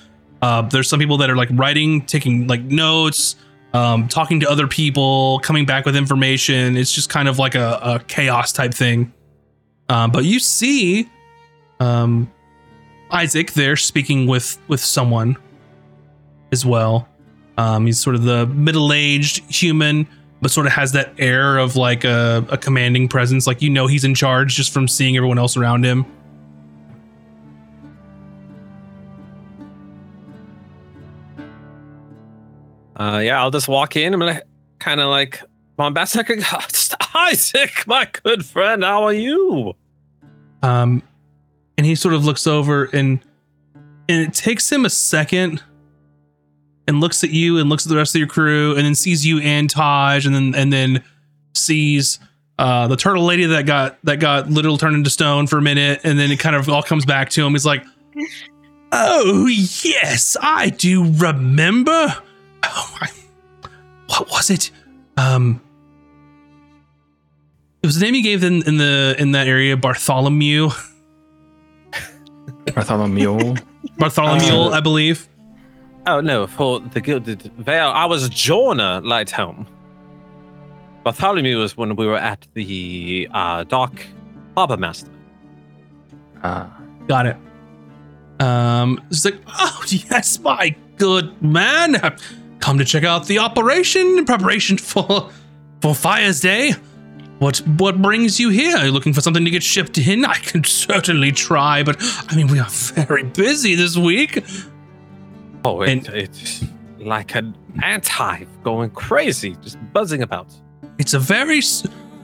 Uh, there's some people that are like writing, taking like notes, um, talking to other people, coming back with information. It's just kind of like a, a chaos type thing. Um, but you see, um, Isaac there speaking with with someone as well. Um, he's sort of the middle-aged human, but sort of has that air of like a, a commanding presence. Like you know he's in charge just from seeing everyone else around him. uh, yeah, I'll just walk in. I'm gonna kind of like bombastic. (laughs) Isaac, my good friend, how are you? Um, and he sort of looks over and and it takes him a second and looks at you and looks at the rest of your crew and then sees you and Tahj and then and then sees uh the turtle lady that got that got little turned into stone for a minute and then it kind of all comes back to him. He's like, Oh yes, I do remember. Oh, I, what was it? Um it was the name you gave in, in the in that area, Bartholomew. Bartholomew. Bartholomew, I believe. Oh no, for the Gilded Veil, I was a Jorna Lighthelm. Bartholomew was when we were at the uh, dock harbor master. Ah, Got it. Um, it's like, (laughs) oh yes, my good man, I've come to check out the operation in preparation for for Fire's Day. What what brings you here? Are you looking for something to get shipped in? I can certainly try, but I mean we are very busy this week. Oh, it, And- it's like an ant-hive going crazy, just buzzing about. It's a very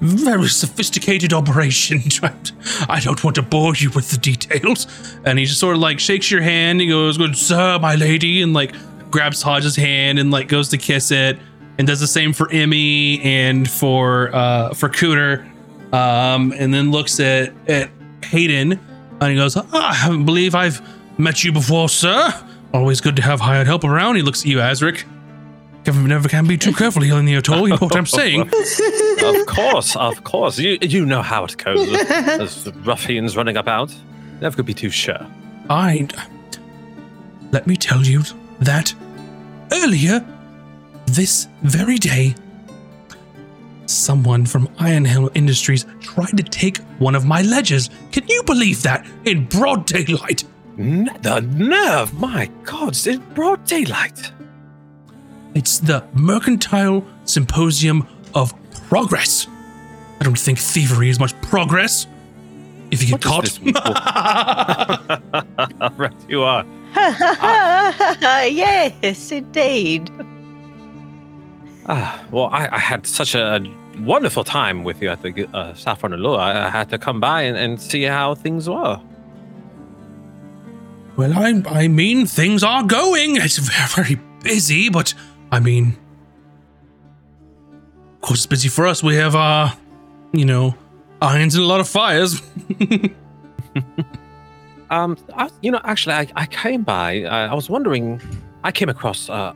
very sophisticated operation. (laughs) I don't want to bore you with the details. And he just sort of like shakes your hand. He goes, "Good sir, my lady," and like grabs Tahj's hand and like goes to kiss it, and does the same for Emy and for uh for Cooter. Um, and then looks at at Haydan and he goes, "Ah, I believe I've met you before, sir. Always good to have hired help around." He looks at you, Azric. Never, never can be too careful here in the atoll. You know what I'm saying? (laughs) of course, of course. You you know how it goes. (laughs) There's the ruffians running about. Never could be too sure. I. Let me tell you that earlier this very day, someone from Iron Hill Industries tried to take one of my ledgers. Can you believe that? In broad daylight. N- the nerve! My God, it's in broad daylight. It's the Mercantile Symposium of Progress. I don't think thievery is much progress. If you get What does caught. this (laughs) right, you are. (laughs) yes, indeed. Ah, well, I, I had such a wonderful time with you at the uh, Saffron Allure. I, I had to come by and, and see how things were. Well, I I mean things are going. It's very busy, but I mean, of course, it's busy for us. We have uh, you know, irons and a lot of fires. (laughs) Um, I, you know, actually, I, I came by. I, I was wondering. I came across. Uh,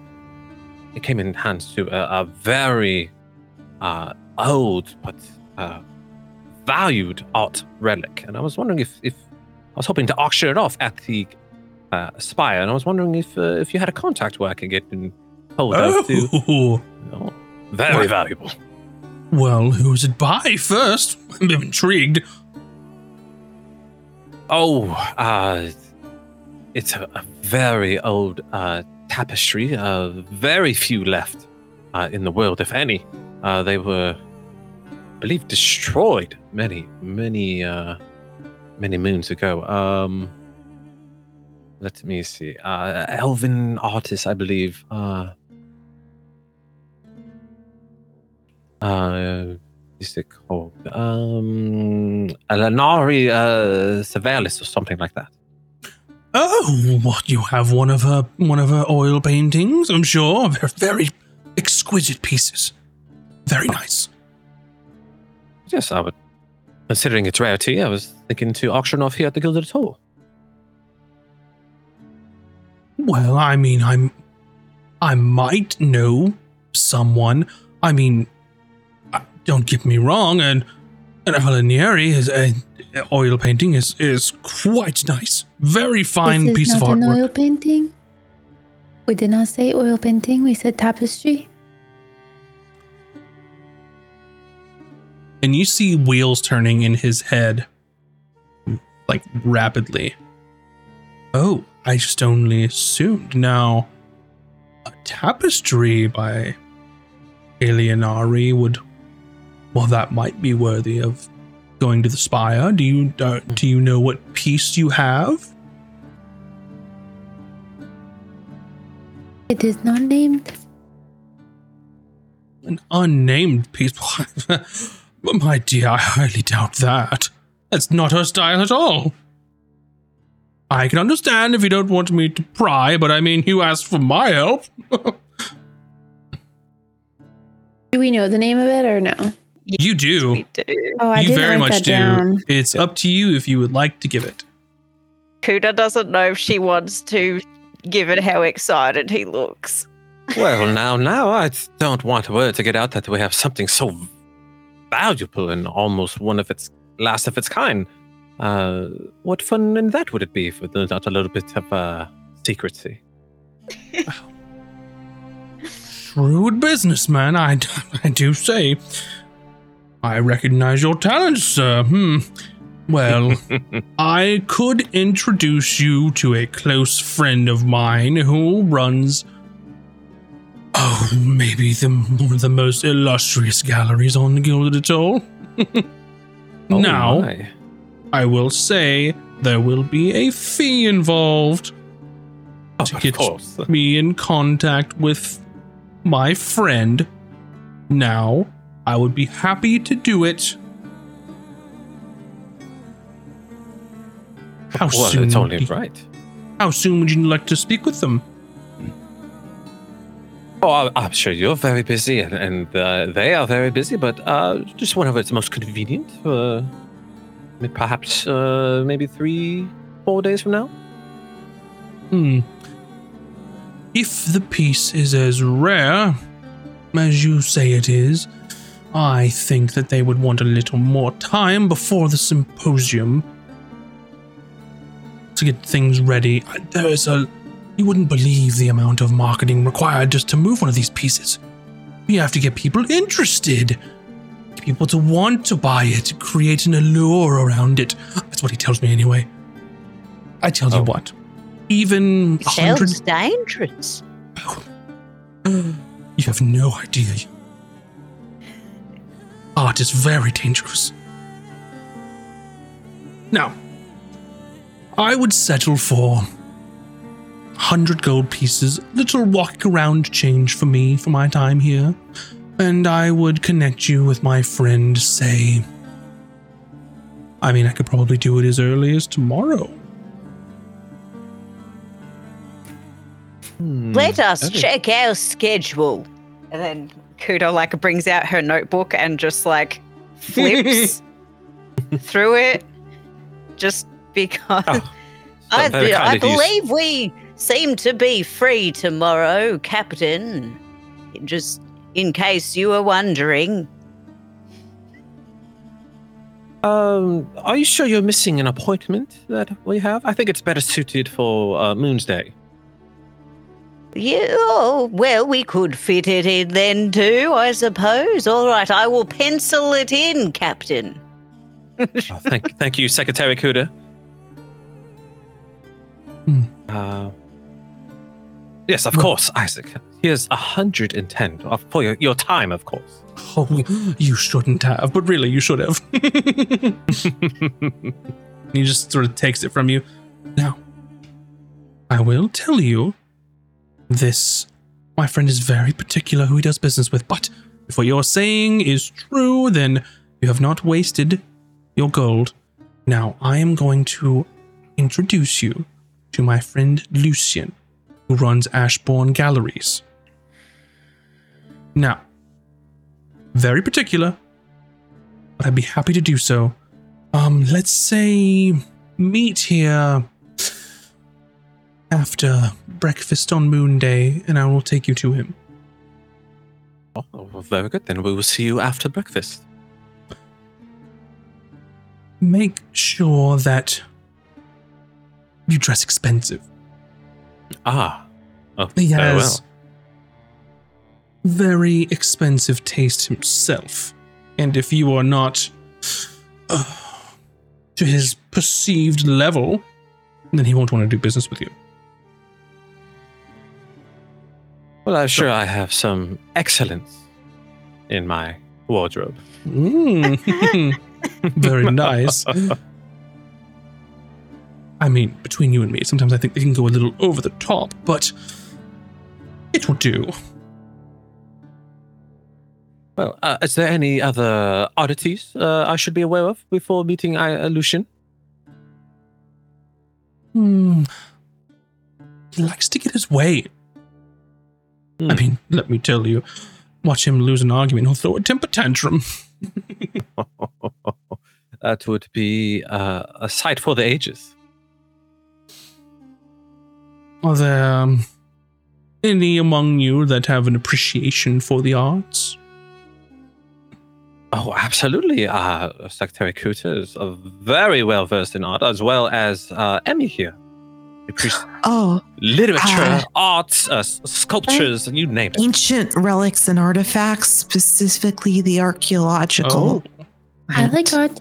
it came in hands to a, a very uh, old but uh, valued art relic, and I was wondering if, if I was hoping to auction it off at the uh, Spire, and I was wondering if uh, if you had a contact where I could get in hold of to. Oh, Oh, very valuable. well, who's it by first? I'm intrigued. Oh, uh, it's a, a very old uh, tapestry. Uh, very few left uh, in the world, if any. Uh, they were, I believe, destroyed many, many, uh, many moons ago. Um, let me see. Uh, Elven artist, I believe. Uh, uh, is it called? Um, Alanari uh, Savalis or something like that. Oh, what you have one of her one of her oil paintings? I'm sure they're very exquisite pieces. Very nice. Yes, I would. Considering its rarity, I was thinking to auction off here at the Gilded Atoll. Well, I mean, I'm. I might know someone. I mean, uh, don't get me wrong, and an Avalinieri is a oil painting is is quite nice. Very fine this is piece of artwork. oil painting. We did not say oil painting. We said tapestry. And you see wheels turning in his head, like rapidly. Oh, I just only assumed. Now, a tapestry by Alienari would. Well, that might be worthy of going to the spire. Do you uh, do you know what piece you have? It is not named. An unnamed piece. (laughs) My dear, I highly doubt that. That's not her style at all. I can understand if you don't want me to pry, but I mean, you asked for my help. (laughs) Do we know the name of it or no? you do. We do. Oh, I you very much do. down. It's up to you if you would like to give it. Cooter doesn't know if she wants to, given how excited he looks. Well, (laughs) now, now, I don't want word to get out that we have something so valuable and almost one of its last of its kind. Uh, what fun in that would it be for there's not a little bit of uh, secrecy? (laughs) Shrewd businessman, I do say. I recognize your talents, sir. Hmm. Well, (laughs) I could introduce you to a close friend of mine who runs. Oh, maybe the one of the most illustrious galleries on the Gilded Atoll. (laughs) Oh, now, my. I will say there will be a fee involved Oh, to of get course. me in contact with my friend. Now, I would be happy to do it. How well, soon? it's would only right. How soon would you like to speak with them? Oh, I'm sure you're very busy and, and uh, they are very busy, but uh, just whenever it's most convenient. May- perhaps uh, maybe three, four days from now. Hmm. If the piece is as rare as you say it is, I think that they would want a little more time before the symposium to get things ready. I- There is a. You wouldn't believe the amount of marketing required just to move one of these pieces. You have to get people interested, people to want to buy it, create an allure around it. That's what he tells me anyway. I tell you Oh. what, even a hundred Sounds dangerous. you have no idea. Art is very dangerous. Now, I would settle for 100 gold pieces, little walking around change for me for my time here, and I would connect you with my friend, say. I mean, I could probably do it as early as tomorrow. Let us okay. check our schedule. And then Cooter like brings out her notebook and just like flips (laughs) through it, just because. Oh, (laughs) I, very I of you. believe we seem to be free tomorrow, Captain. Just in case you were wondering. Um, are you sure you're missing an appointment that we have? I think it's better suited for uh, Moon's Day. Yeah, oh, well, we could fit it in then too, I suppose. All right, I will pencil it in, Captain. (laughs) Oh, thank, thank you, Secretary Cooter. Hmm. Uh, yes, of course, Isaac. Here's a hundred and ten of- for your, your time, of course. Oh, you shouldn't have, but really, you should have. (laughs) he just sort of takes it from you. Now, I will tell you this. My friend is very particular who he does business with, but if what you're saying is true, then you have not wasted your gold. Now, I am going to introduce you to my friend Lucian, who runs Ashbourne Galleries. Now, very particular, but I'd be happy to do so. Um, let's say meet here after breakfast on Moon Day, and I will take you to him. Oh, very good. Then we will see you after breakfast. Make sure that you dress expensive. Ah. Oh, well. Very expensive taste himself, and if you are not uh, to his perceived level, then he won't want to do business with you. Well, I'm sure I have some excellence in my wardrobe. Mm. (laughs) Very nice. I mean, between you and me, sometimes I think they can go a little over the top, but it will do. Well, uh, is there any other oddities uh, I should be aware of before meeting uh, Lucian? Hmm. He likes to get his way. I Hmm. mean, let me tell you, watch him lose an argument, he'll throw a temper tantrum. (laughs) that would be uh, a sight for the ages. Are there um, any among you that have an appreciation for the arts? Oh, absolutely. Uh, Secretary Cooter is uh, very well versed in art, as well as uh, Emy here. Oh, Literature, Ah. arts, uh, s- sculptures, you name it. ancient relics and artifacts, specifically the archaeological. I like art.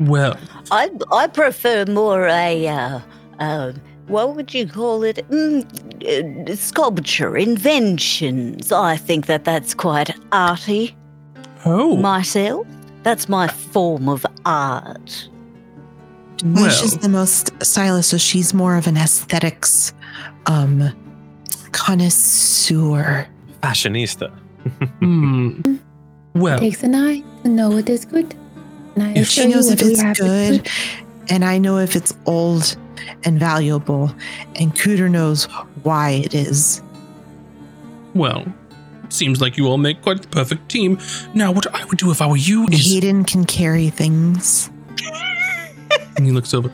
Well, I I prefer more a uh, uh, what would you call it? Mm, uh, sculpture, inventions. I think that that's quite arty oh, myself. That's my form of art. Well, well, she's the most stylish, so she's more of an aesthetics um connoisseur. Fashionista. (laughs) hmm. Well, Takes an eye to know what is good. And I If she knows if it's good, and I know if it's old and valuable, and Cooter knows why it is. well, seems like you all make quite the perfect team. Now, what I would do if I were you is. Haydan can carry things. And he looks over.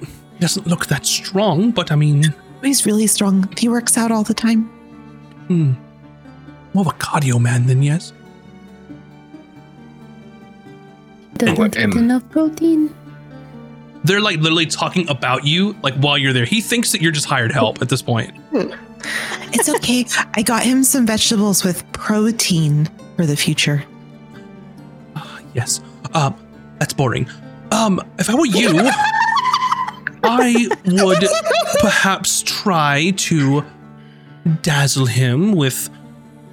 He doesn't look that strong, but I mean, He's really strong. He works out all the time. hmm. More of a cardio man than yes. Doesn't What, get enough protein. They're like literally talking about you, like while you're there. He thinks that you're just hired help at this point. It's okay. I got him some vegetables with protein for the future. Ah, yes. Um, that's boring. Um, if I were you, (laughs) I would perhaps try to dazzle him with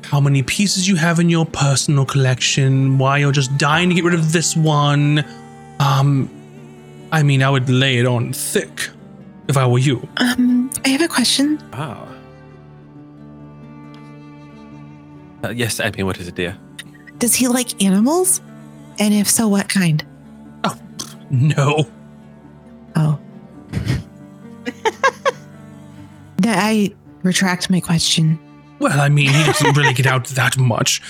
how many pieces you have in your personal collection, why you're just dying to get rid of this one. Um, I mean, I would lay it on thick if I were you. Um, I have a question. Ah. Uh, yes, Emy, what is it, dear? Does he like animals? And if so, what kind? Oh, no. Oh. (laughs) that I retract my question. Well, I mean, he doesn't really get out that much.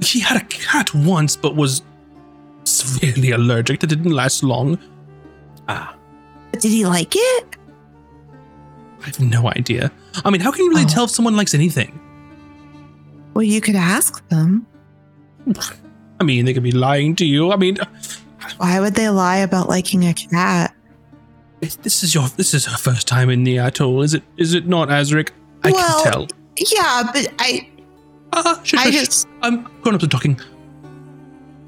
He had a cat once, but was severely allergic. That didn't last long. Ah, Did he like it? I have no idea. I mean, how can you really Oh. tell if someone likes anything? Well, you could ask them. I mean, they could be lying to you. I mean, Why would they lie about liking a cat? this is your this is her first time in the atoll, is it? Is it not, Azric? I Well, can tell. Yeah, but I Ah, shush, I shush. just I'm grown ups are talking.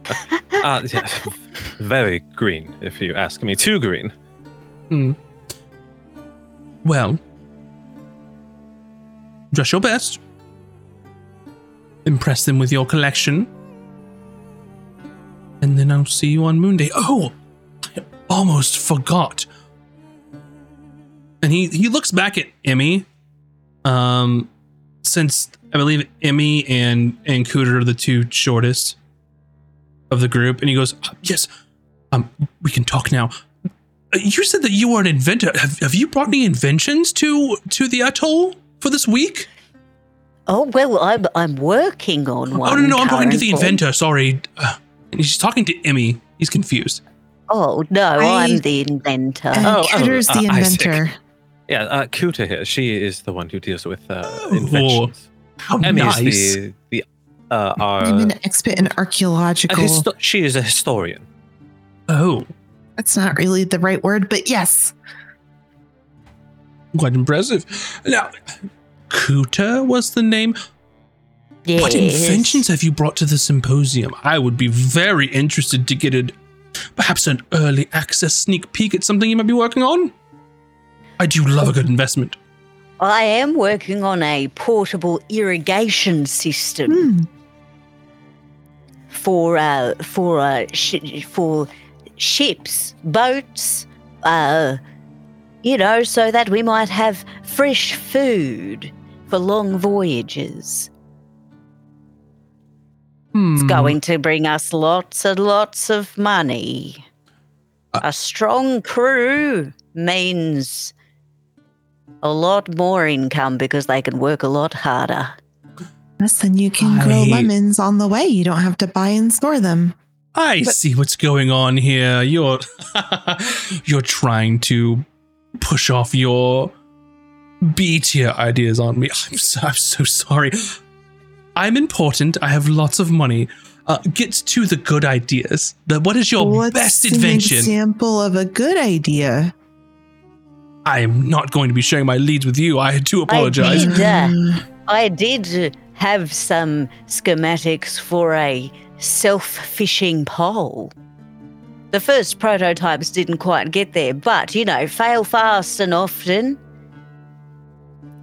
(laughs) ah, yeah. very green, if you ask me. Too green. Hmm. Well, dress your best. Impress them with your collection. And then I'll see you on Moonday. Oh, I almost forgot. And he, he looks back at Emy. Um, since I believe Emy and, and Cooter are the two shortest of the group. And he goes, Yes, um, we can talk now. Uh, You said that you were an inventor. Have, have you brought any inventions to to the atoll for this week? Oh well, I'm I'm working on one. oh no, no, I'm talking to the inventor. Sorry, uh, he's talking to Emy. He's confused. Oh no, I- I'm the inventor. and Oh, oh, Cooter's the uh, Isaac. inventor. Yeah, uh, Cooter here. She is the one who deals with uh, Oh. inventions. How Emy nice! is the the uh, our. I'm an expert in archaeological. histo- she is a historian. oh, That's not really the right word, but yes. quite impressive. Now, Cooter was the name. yes. What inventions have you brought to the symposium? I would be very interested to get a perhaps an early access sneak peek at something you might be working on. I do love a good investment. I am working on a portable irrigation system Hmm. for uh for uh sh- for ships, boats, uh you know, so that we might have fresh food for long voyages. It's Hmm. going to bring us lots and lots of money. Uh, a strong crew. means a lot more income because they can work a lot harder. Yes, then you can grow lemons on the way. You don't have to buy and store them. I But- see what's going on here. You're (laughs) you're trying to push off your B tier ideas on me. (laughs) I'm so, I'm so sorry. I'm important. I have lots of money. Uh, get to the good ideas. The, what is your What's best an invention? example of a good idea? I am not going to be sharing my leads with you. I do apologize. did. Uh, (sighs) I did have some schematics for a self fishing pole. The first prototypes didn't quite get there, but you know, fail fast and often.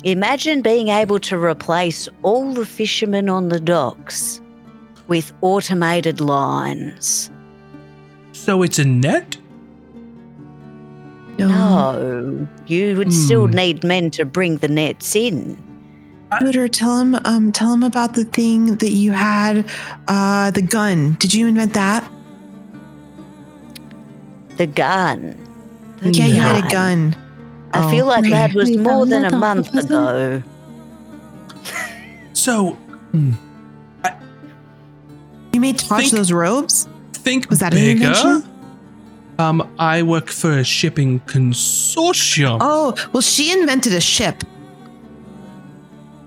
Imagine being able to replace all the fishermen on the docks with automated lines. So it's a net? No, you would still Hmm. need men to bring the nets in. Twitter, tell him, um, tell him about the thing that you had, uh, the gun. Did you invent that? The gun. The yeah, you had a gun. I Oh, feel like okay. that was more than a month wasn't ago. So hmm, You made Tahj Think- those robes. think Was that an bigger. invention? Um, I work for a shipping consortium. Oh, well, she invented a ship.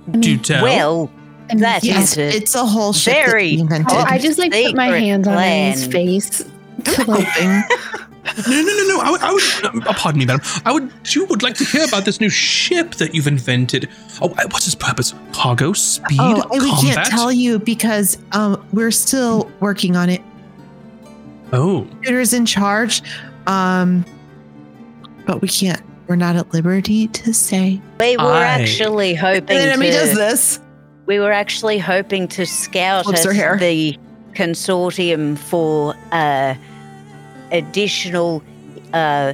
I Do mean, tell. Well, I mean, that Yes, is a it's a whole ship that very she invented. Oh, I just like put my secret hands on his face. I'm hoping. (laughs) No, no, no, no. I, would- I would. Uh, pardon me, madam. I would. You would like to hear about this new ship that you've invented? Oh, uh, what's its purpose? Cargo, speed, oh, combat. we can't tell you because um, we're still working on it. Oh, Computer's in charge, um, but we can't. We're not at liberty to say. we were I- actually hoping And then Emy does to, this. we were actually hoping to scout her hair. the consortium for uh, additional uh,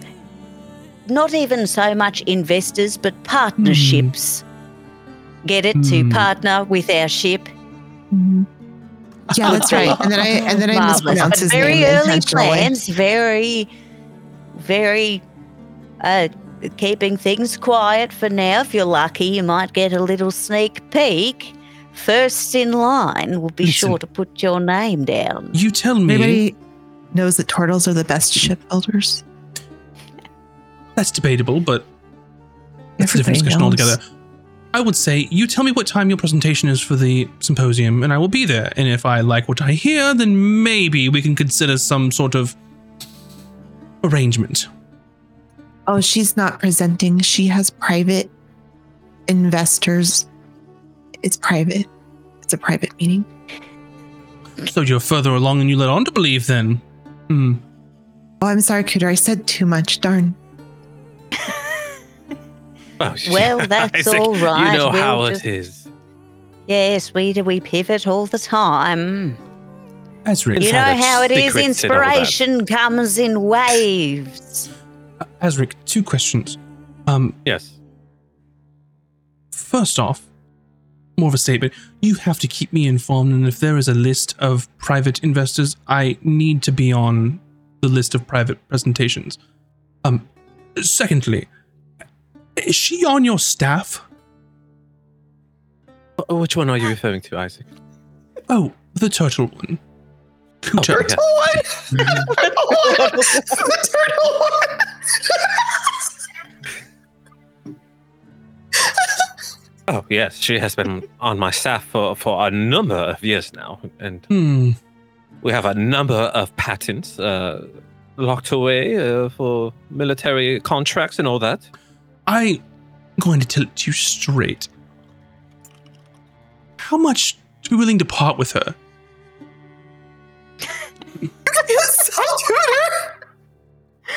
not even so much investors but partnerships. Get it to Hmm. partner with our ship. Mhm. Yeah, that's right. And then I and then I Marvelous. mispronounced But his very name early plans, very, very, uh, keeping things quiet for now. If you're lucky, you might get a little sneak peek. First in line will be Listen. sure to put your name down. you tell me. Everybody knows that turtles are the best shipbuilders. That's debatable, but that's a different Everybody discussion knows. altogether. I would say you tell me what time your presentation is for the symposium, and I will be there. And if I like what I hear, then maybe we can consider some sort of arrangement. Oh, she's not presenting. She has private investors. It's private. It's a private meeting. So you're further along than you let on to believe, then. Hmm. Oh, I'm sorry, Cooter. I said too much. Darn. (laughs) Oh, Well, (laughs) that's Isaac, all right. You know We'll how just- it is. Yes, we do. We pivot all the time. Azric, It's you know how it is. secrets and all that. Inspiration comes in waves. Azric, two questions. Um, Yes. First off, more of a statement. You have to keep me informed, and if there is a list of private investors, I need to be on the list of private presentations. Um, secondly, is she on your staff? Which one are you referring to, Isaac? Oh, the turtle one. Cooter. yeah. Turtle one. Turtle one. The turtle one. (laughs) Oh, yes. She has been on my staff for, for a number of years now. And Hmm. we have a number of patents uh, locked away uh, for military contracts and all that. I'm going to tell it to you straight. How much to be willing to part with her? (laughs)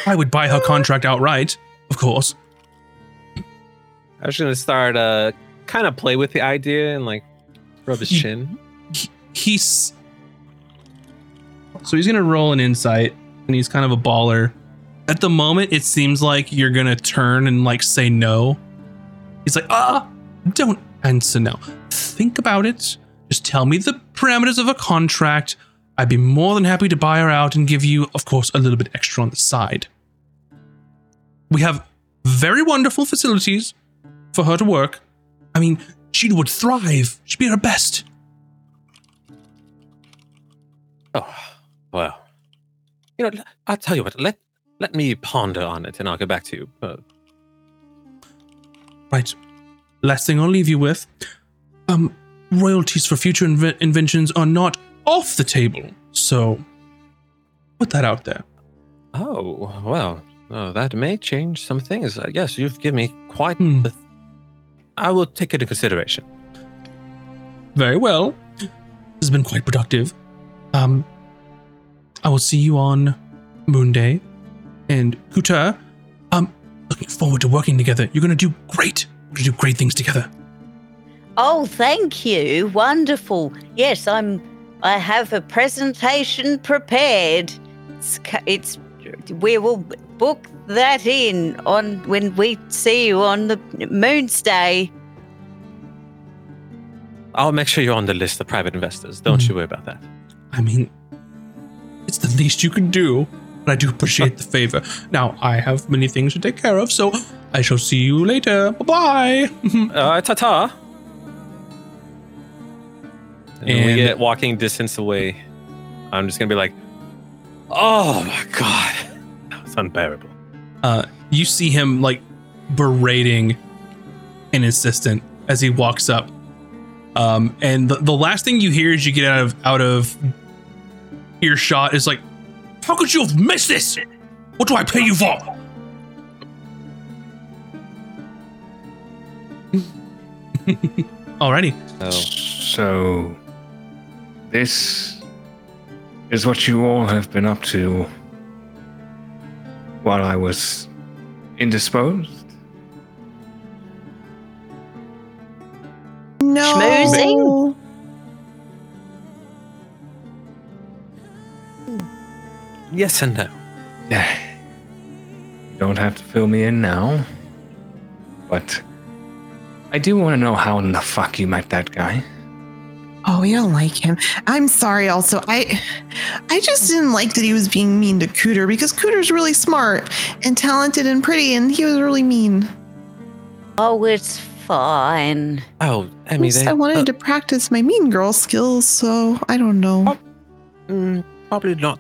I would buy her contract outright, of course. I was going to start uh, kind of play with the idea and like rub his You- chin. he's so he's gonna roll an insight and he's kind of a baller. At the moment it seems like you're gonna turn and like say no. He's like ah don't answer now think about it. Just tell me the parameters of a contract. I'd be more than happy to buy her out and give you of course a little bit extra on the side. We have very wonderful facilities for her to work. I mean, she would thrive. She'd be her best. Oh, well. You know, I'll tell you what. Let let me ponder on it, and I'll get back to you. Uh, Right. Last thing I'll leave you with. Um, royalties for future inve- inventions are not off the table. So, put that out there. oh, well. Oh, that may change some things. Uh, yes, you've given me quite Hmm. the. Th- I will take it into consideration. Very well. This has been quite productive. Um, I will see you on Moon Day. And Cooter, um, looking forward to working together. You're going to do great. We're going to do great things together. Oh, thank you. Wonderful. Yes, I'm. I have a presentation prepared. It's. it's we will book that in on when we see you on the Moonstay. I'll make sure you're on the list of private investors. Don't Mhm. you worry about that. I mean, it's the least you can do, but I do appreciate the favor. Now, I have many things to take care of, so I shall see you later. Bye bye. (laughs) Uh, ta ta. And, when we And- get walking distance away, I'm just gonna be like, "Oh my god, (laughs) that was unbearable." Uh, you see him like berating an assistant as he walks up. Um, and the, the last thing you hear as you get out of out of earshot is like, "How could you have missed this? What do I pay you for?" (laughs) Alrighty. So So, this is what you all have been up to while I was indisposed. No. Schmoozing? yes and no. Yeah. You don't have to fill me in now, but I do want to know how in the fuck you met that guy. Oh, we don't like him. I'm sorry. Also, I, I just didn't like that he was being mean to Cooter because Cooter's really smart and talented and pretty, and he was really mean. Oh, it's fine. Oh, I mean, they, I wanted uh, to practice my mean girl skills, so I don't know. mm, probably not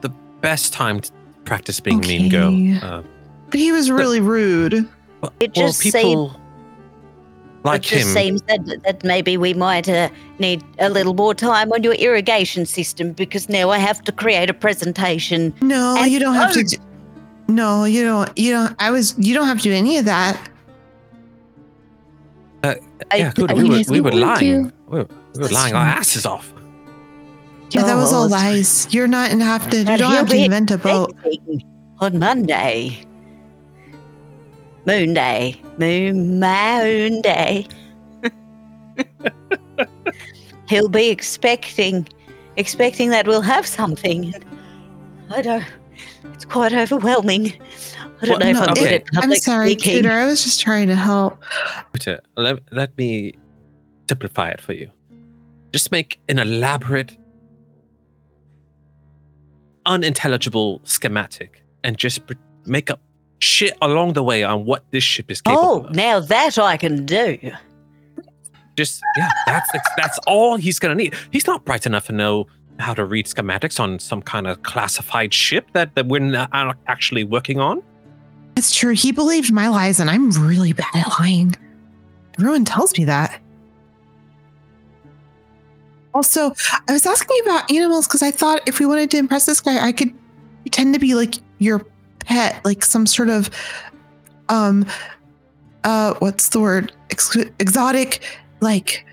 the best time to practice being mean girl. Uh, But he was really rude. but- It just people like it just him. seems that, that maybe we might uh, need a little more time on your irrigation system because now I have to create a presentation. No, And you don't have to. Do, no, you don't. You don't. I was. You don't have to do any of that. I- yeah, good. I We were, we were lying. We were, we were lying our asses off. Yeah, that was all Oh, lies. You're not in have to. You don't have to invent a boat. on Monday. Moon Day. Moon Moon Day. (laughs) He'll be expecting expecting that we'll have something. I don't it's quite overwhelming. I don't Well, know if no, I'm good okay. at I'm sorry, speaking. Cooter. I was just trying to help. Peter, let, let me simplify it for you. Just make an elaborate, unintelligible schematic and just pr- make up shit along the way on what this ship is capable Oh, of. now that I can do. Just, yeah, that's, that's all he's going to need. He's not bright enough to know how to read schematics on some kind of classified ship that, that we're not actually working on. It's true. He believed my lies, and I'm really bad at lying. Everyone tells me that. Also, I was asking you about animals because I thought if we wanted to impress this guy, I could pretend to be like your pet, like some sort of, um, uh, what's the word? Ex- exotic, like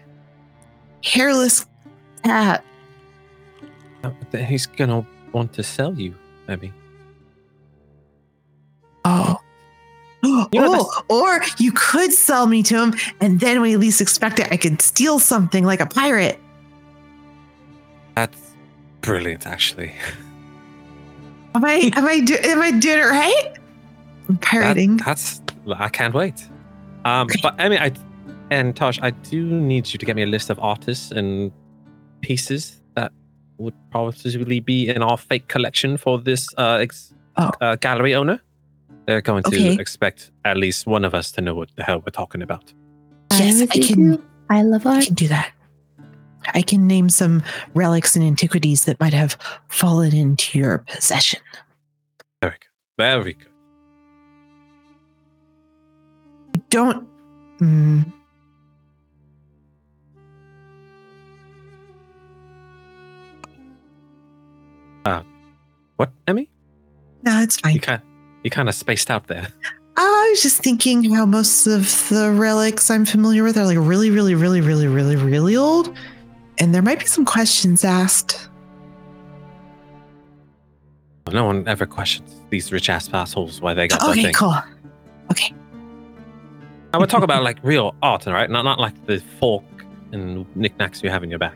hairless cat. He's to want to sell you, maybe. Oh. You know, oh, (gasps) or you could sell me to him, and then when he least expect it, I could steal something like a pirate. That's brilliant, actually. (laughs) Am I am I do, am I doing it right? I'm That- pirating. that's I can't wait. Um, but I mean, I and Tahj, I do need you to get me a list of artists and pieces that would probably be in our fake collection for this uh, ex- Oh. uh gallery owner. They're going to Okay. expect at least one of us to know what the hell we're talking about. Yes, I I can. I love art. I can do that. I can name some relics and antiquities that might have fallen into your possession. Very good. Very good. Don't. Mm, What, Emy? no, it's fine. You kind you kind of spaced out there. I was just thinking how most of the relics I'm familiar with are like really, really, really, really, really, really old. And there might be some questions asked. No one ever questions these rich ass assholes why they got Okay, thing. cool. Okay. I would talk about like real art, right? Not not like the folk and knickknacks you have in your back.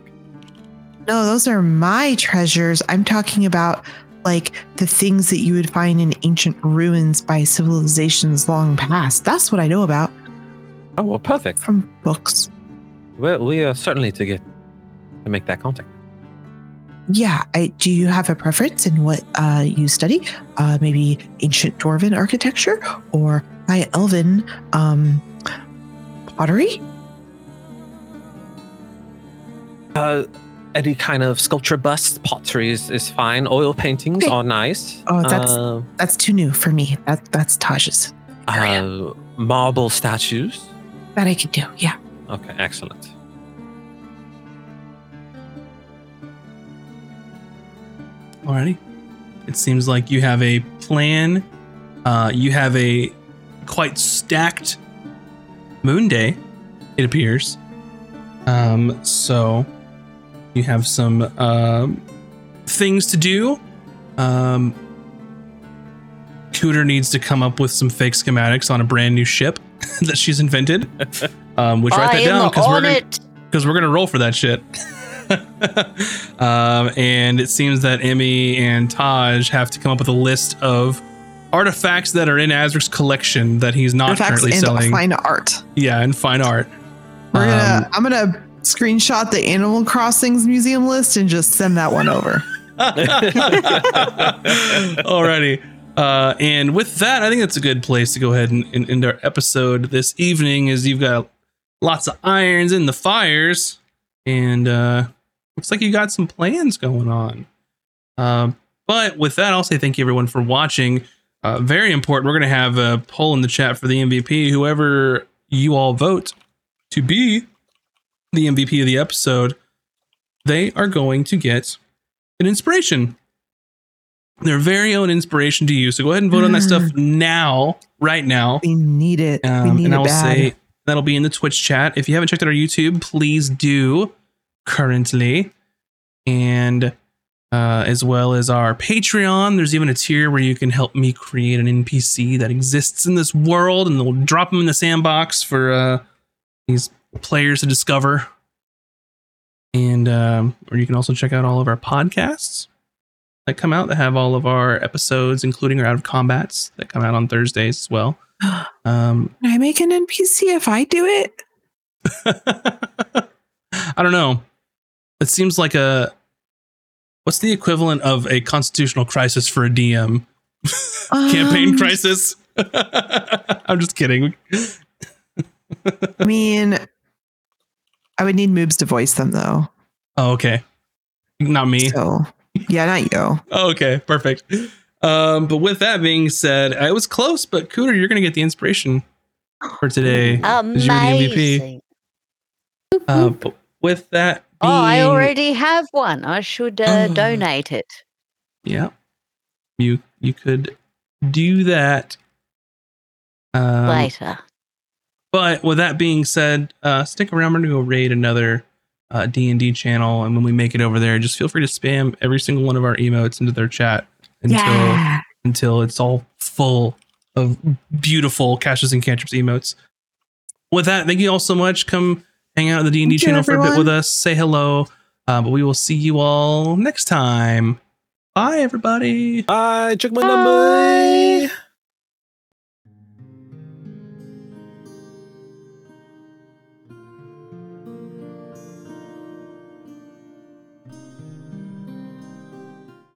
No, those are my treasures. I'm talking about like the things that you would find in ancient ruins by civilizations long past. That's what I know about Oh well, perfect. from books. Well, we are certainly to get to make that contact. Yeah. I, do you have a preference in what uh, you study? Uh, maybe ancient dwarven architecture or high elven um, pottery? Uh, any kind of sculpture busts, pottery is, is fine. Oil paintings Okay. are nice. Oh, that's- Uh, That's too new for me. That that's Tahj's. uh, marble statues. that I can do. Yeah. Okay, excellent. Alrighty. It seems like you have a plan. Uh, you have a quite stacked moon day, it appears. Um, so you have some um, things to do. Um, Cooter needs to come up with some fake schematics on a brand new ship (laughs) that she's invented. (laughs) Um, which write I that down because we're on gonna, it. because we're gonna roll for that shit. (laughs) (laughs) um, and it seems that Emy and Tahj have to come up with a list of artifacts that are in Azric's collection that he's not Artifacts currently and selling. fine art. yeah, and fine art. We're gonna. Um, I'm gonna screenshot the Animal Crossings museum list and just send that one over. (laughs) Alrighty. Uh, and with that, I think that's a good place to go ahead and, and end our episode this evening. Is you've got lots of irons in the fires, and uh, looks like you got some plans going on. Um, but with that, I'll say thank you everyone for watching. Uh, very important. We're gonna have a poll in the chat for the MVP. Whoever you all vote to be the MVP of the episode, they are going to get an inspiration their very own inspiration to you. So go ahead and vote on that stuff now, right now. We need it. we Um, need and it I will say that'll be in the Twitch chat. If you haven't checked out our YouTube, please do currently. And uh, as well as our Patreon, there's even a tier where you can help me create an NPC that exists in this world, and we'll drop them in the sandbox for uh, these players to discover. And um, or you can also check out all of our podcasts that come out that have all of our episodes, including our out of combats that come out on Thursdays as well. (gasps) Um, Can I make an NPC if I do it? (laughs) I don't know. It seems like a what's the equivalent of a constitutional crisis for a DM? (laughs) Campaign Um, crisis. (laughs) I'm just kidding. I mean, I would need moobs to voice them though. Oh, okay. Not me. So, yeah, not you. Oh, okay, perfect. Um, but with that being said, I was close, but Cooter, you're gonna get the inspiration for today. 'cause you're the MVP. Amazing. Uh, but with that Oh, I already have one. I should uh, Oh. donate it. Yeah. You you could do that. Um, later. But with that being said, uh, stick around. We're gonna go raid another uh, D and D channel, and when we make it over there, just feel free to spam every single one of our emotes into their chat until Yeah. until it's all full of beautiful Casters and Cantrips emotes. With that, thank you all so much. Come hang out on the D and D Thank you, channel for a bit with us. Say hello. Uh, but we will see you all next time. Bye, everybody. Bye, check my number.